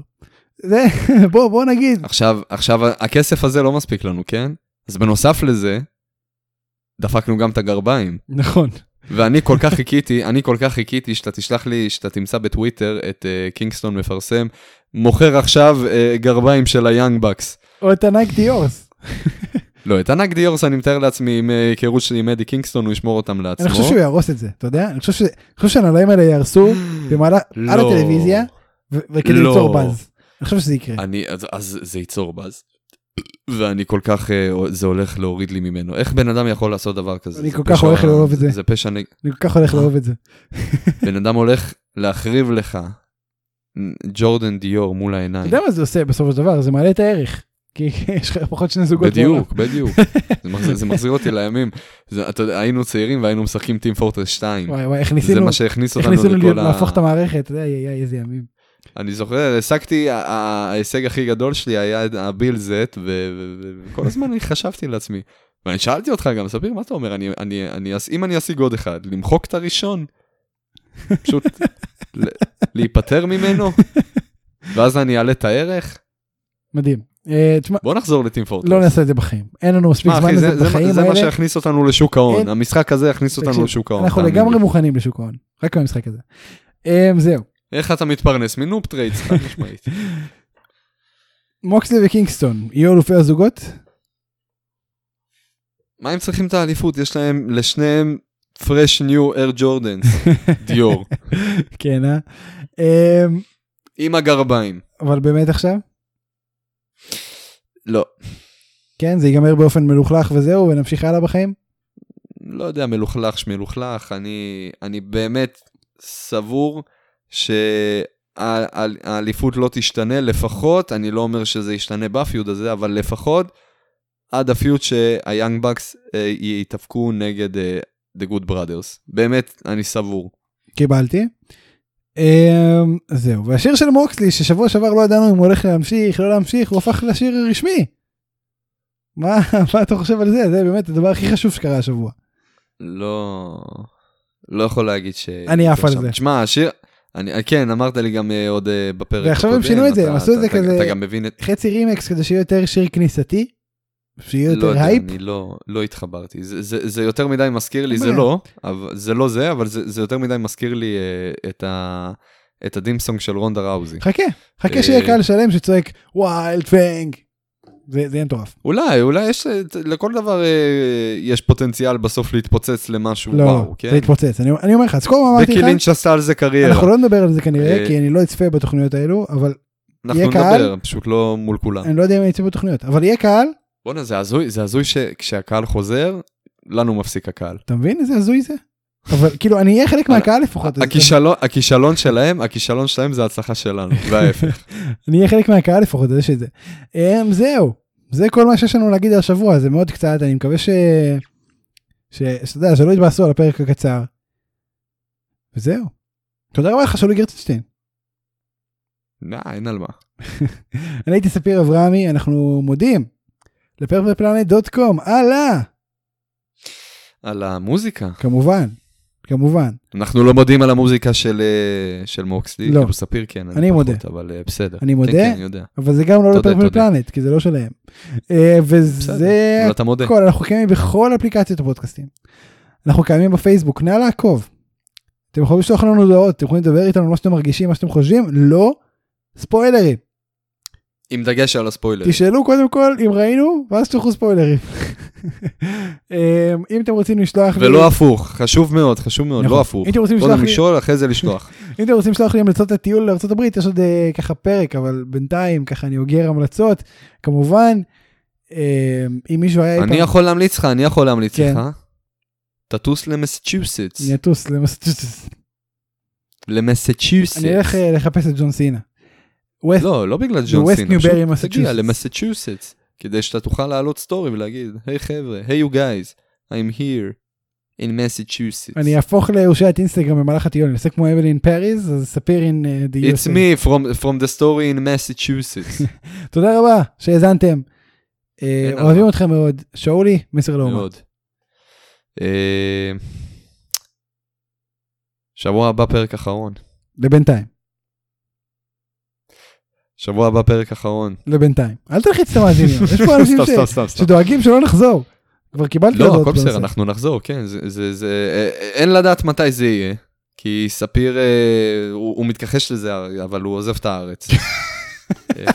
A: זה, בוא, בוא נגיד.
B: עכשיו, עכשיו, הכסף הזה לא מספיק לנו, כן? אז בנוסף לזה, דפקנו גם את הגרביים.
A: נכון.
B: ואני כל כך חיכיתי, אני כל כך חיכיתי שאתה תשלח לי, שאתה תמצא בטוויטר את uh, קינגסטון מפרסם, מוכר עכשיו uh, גרביים של ה Young Bucks.
A: או את ה Nike Diors.
B: לא, את הנייק Diors אני מתאר לעצמי עם אה, היכרות שלי עם אדי קינגסטון, הוא ישמור אותם לעצמו.
A: אני חושב שהוא יהרוס את זה, אתה יודע? אני חושב שהנעליים האלה יהרסו במהלך, על
B: לא.
A: הטלוויזיה, וכדי
B: לא.
A: ליצור באז. אני חושב שזה יקרה.
B: אני, אז, אז זה ייצור באז. ואני כל כך, אה, זה הולך להוריד לי ממנו. איך בן אדם יכול לעשות דבר כזה?
A: אני כל כך
B: פשע-
A: הולך לאהוב את זה.
B: זה פשע נגד...
A: אני כל כך הולך לאהוב את זה.
B: בן אדם הולך להחריב לך ג'ורדן דיור מול
A: אתה
B: העיניים.
A: יודע מה זה עושה בסופו של דבר? זה מעלה את הערך. כי יש לך פחות שני זוגות בעולם.
B: בדיוק, בדיוק. זה מחזיר- זה מחזיר אותי לימים. זה- אתה היינו צעירים והיינו משחקים טים פורטרס 2.
A: וואי וואי, איך
B: זה מה שהכניס אותנו לכל ה...
A: להפוך את המערכת, אתה יודע, איי, איי, איזה ימים.
B: אני זוכר, השגתי, ה- ה- ההישג הכי גדול שלי היה הביל זט, וכל הזמן אני חשבתי לעצמי. ואני שאלתי אותך גם, ספיר, מה אתה אומר? אני, אני, אני, אם אני אשיג עוד אחד, למחוק את הראשון? פשוט ל- להיפטר ממנו? ואז אני אעלה את הערך?
A: מדהים. אה,
B: בוא נחזור לטים פורטרס.
A: לא נעשה את זה בחיים. אין לנו מספיק זמן לזה
B: זה, זה,
A: בחיים
B: זה מה
A: האלה.
B: שיכניס אותנו לשוק ההון. המשחק הזה יכניס אותנו לשוק ההון.
A: אנחנו לגמרי. מוכנים לשוק ההון. רק במשחק הזה. אה, זהו.
B: איך אתה מתפרנס? מנופ טריידס, חד משמעית.
A: מוקסלי וקינגסטון יהיו אלופי הזוגות?
B: מה הם צריכים את האליפות? יש להם, לשניהם, fresh new air jordans, דיור,
A: כן, אה? אה?
B: עם הגרביים.
A: אבל באמת עכשיו?
B: לא,
A: כן, זה ייגמר באופן מלוכלך וזהו, ונמשיך הלאה בחיים?
B: לא יודע, מלוכלך שמלוכלך, אני, אני באמת סבור ה- ה- האליפות לא תשתנה, לפחות, אני לא אומר שזה ישתנה בפיוד הזה, אבל לפחות עד הפיוד שהיאנג בקס אה, יתאבקו נגד אה, The Good Brothers. באמת, אני סבור.
A: קיבלתי. אמ, זהו, והשיר של מוקסלי ששבוע שעבר לא ידענו אם הוא הולך להמשיך, לא להמשיך, הוא הפך לשיר רשמי. מה, מה אתה חושב על זה? זה באמת הדבר הכי חשוב שקרה השבוע.
B: לא... לא יכול להגיד ש...
A: אני עף על זה.
B: תשמע, השיר... אני, כן, אמרת לי גם אה, עוד אה, בפרק
A: ועכשיו הם שינו את זה, הם עשו את זה כזה-. חצי רמיקס כדי שיהיה יותר שיר כניסתי. שיהיה
B: לא
A: יותר
B: יודע,
A: הייפ.
B: אני לא, לא התחברתי. זה, זה, זה יותר מדי מזכיר לי, זה. לא, אבל, זה לא זה, אבל זה, זה יותר מדי מזכיר לי אה, את, ה, את ה theme song של רונדה ראוזי.
A: חכה, חכה
B: אה,
A: שיהיה קהל שלם שצועק wild thing. זה זה יהיה מטורף.
B: אולי, אולי יש, לכל דבר אה, יש פוטנציאל בסוף להתפוצץ למשהו,
A: לא,
B: וואו,
A: זה
B: כן?
A: יתפוצץ. אני אני אומר לך, אז כל הזמן אמרתי לך,
B: לינץ' עשה על זה קריירה.
A: אנחנו לא נדבר על זה כנראה,
B: אה,
A: כי אני לא אצפה בתוכניות האלו, אבל
B: אנחנו
A: יהיה
B: נדבר,
A: קהל?
B: פשוט לא מול כולם.
A: אני לא יודע אם אני אצפה בתוכניות, אבל יהיה קהל,
B: בואנה, זה הזוי, זה הזוי שכשהקהל חוזר, לנו מפסיק הקהל.
A: אתה מבין איזה הזוי זה? אבל כאילו אני אהיה חלק מהקהל לפחות.
B: הכישלון, שלהם, הכישלון שלהם זה ההצלחה שלנו, וההפך.
A: אני אהיה חלק מהקהל לפחות, אז יש את זה. אמ, זהו, זה כל מה שיש לנו להגיד על השבוע, זה מאוד קצת, אני מקווה ש... שאתה יודע, שלא יתבאסו על הפרק הקצר. וזהו. תודה רבה לך, שולי גרצנשטיין.
B: נה, אין על מה.
A: אני הייתי ספיר אברהמי, אנחנו מודים לפרפלפלנט דוט קום, הלאה,
B: על המוזיקה.
A: כמובן, כמובן.
B: אנחנו לא מודים על המוזיקה של, אה, של מוקסלי,
A: לא.
B: כאילו ספיר כן,
A: אני מודה.
B: פחות, אבל אה, בסדר.
A: אני מודה.
B: כן, כן, אני יודע.
A: אבל זה גם לא
B: תודה,
A: לפרפלפלנט, כי זה לא שלהם. אה, וזה
B: מודה.
A: הכל, אנחנו קיימים בכל אפליקציות הפודקאסטים. אנחנו קיימים בפייסבוק, נא לעקוב. אתם יכולים לשלוח לנו הודעות, אתם יכולים לדבר איתנו על מה שאתם מרגישים, מה שאתם חושבים, לא ספוילרים.
B: עם דגש על הספוילר.
A: תשאלו קודם כל אם ראינו, ואז תשלחו ספוילרים. אמ, אם אתם רוצים לשלוח לי,
B: ולא הפוך, חשוב מאוד, חשוב מאוד,
A: נכון.
B: לא הפוך.
A: אם אתם רוצים
B: קודם
A: לשלוח לי,
B: לשאול, אחרי זה לשלוח.
A: אם אתם רוצים לשלוח לי המלצות לטיול לארה"ב, יש עוד אה, ככה פרק, אבל בינתיים ככה אני אוגר המלצות. כמובן, אמ, אם מישהו היה...
B: אני יכול להמליץ לך, אני יכול להמליץ
A: כן.
B: לך. תטוס למסצ'וסטס.
A: אני אטוס למסצ'וסטס.
B: למסצ'וסטס.
A: אני אלך אה, לחפש את ג'ון סינה. ווסט-
B: לא, לא בגלל ג'ון סינה. פשוט תגיע
A: מסצ'וסטס.
B: למסצ'וסטס. כדי שאתה תוכל להעלות סטורי ולהגיד, היי חבר'ה, היי you guys, I'm here in Massachusetts.
A: אני אהפוך להושעת אינסטגרם במהלך הטיול, אני אעשה כמו אבלין פריז, אז ספיר in uh, the
B: It's
A: USA.
B: me from, from the story in Massachusetts.
A: תודה רבה שהאזנתם. אה, אוהבים. אתכם מאוד. שאולי, מסר לאומה.
B: מאוד. אה, שבוע הבא פרק אחרון.
A: לבינתיים.
B: שבוע הבא פרק אחרון.
A: לבינתיים. אל תלחיץ את המאזינים. יש פה אנשים. שדואגים שלא נחזור. כבר קיבלתי
B: לא, הכל בסדר. אנחנו נחזור, כן, זה, זה, זה, אין לדעת מתי זה יהיה, כי ספיר, אה, הוא, הוא מתכחש לזה, אבל הוא עוזב את הארץ. אה,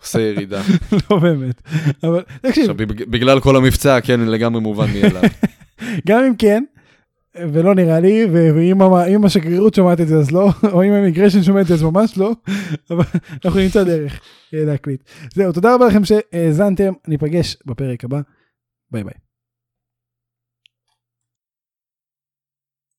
B: עושה ירידה.
A: לא באמת. אבל תקשיב,
B: עכשיו, בגלל כל המבצע, כן, לגמרי מובן מאליו.
A: גם אם כן, ולא נראה לי, ואם השגרירות שומעת את זה אז לא, או אם ה immigration שומע את זה אז ממש לא, אבל אנחנו נמצא דרך אה, להקליט. זהו, תודה רבה לכם שהאזנתם, ניפגש בפרק הבא, ביי ביי.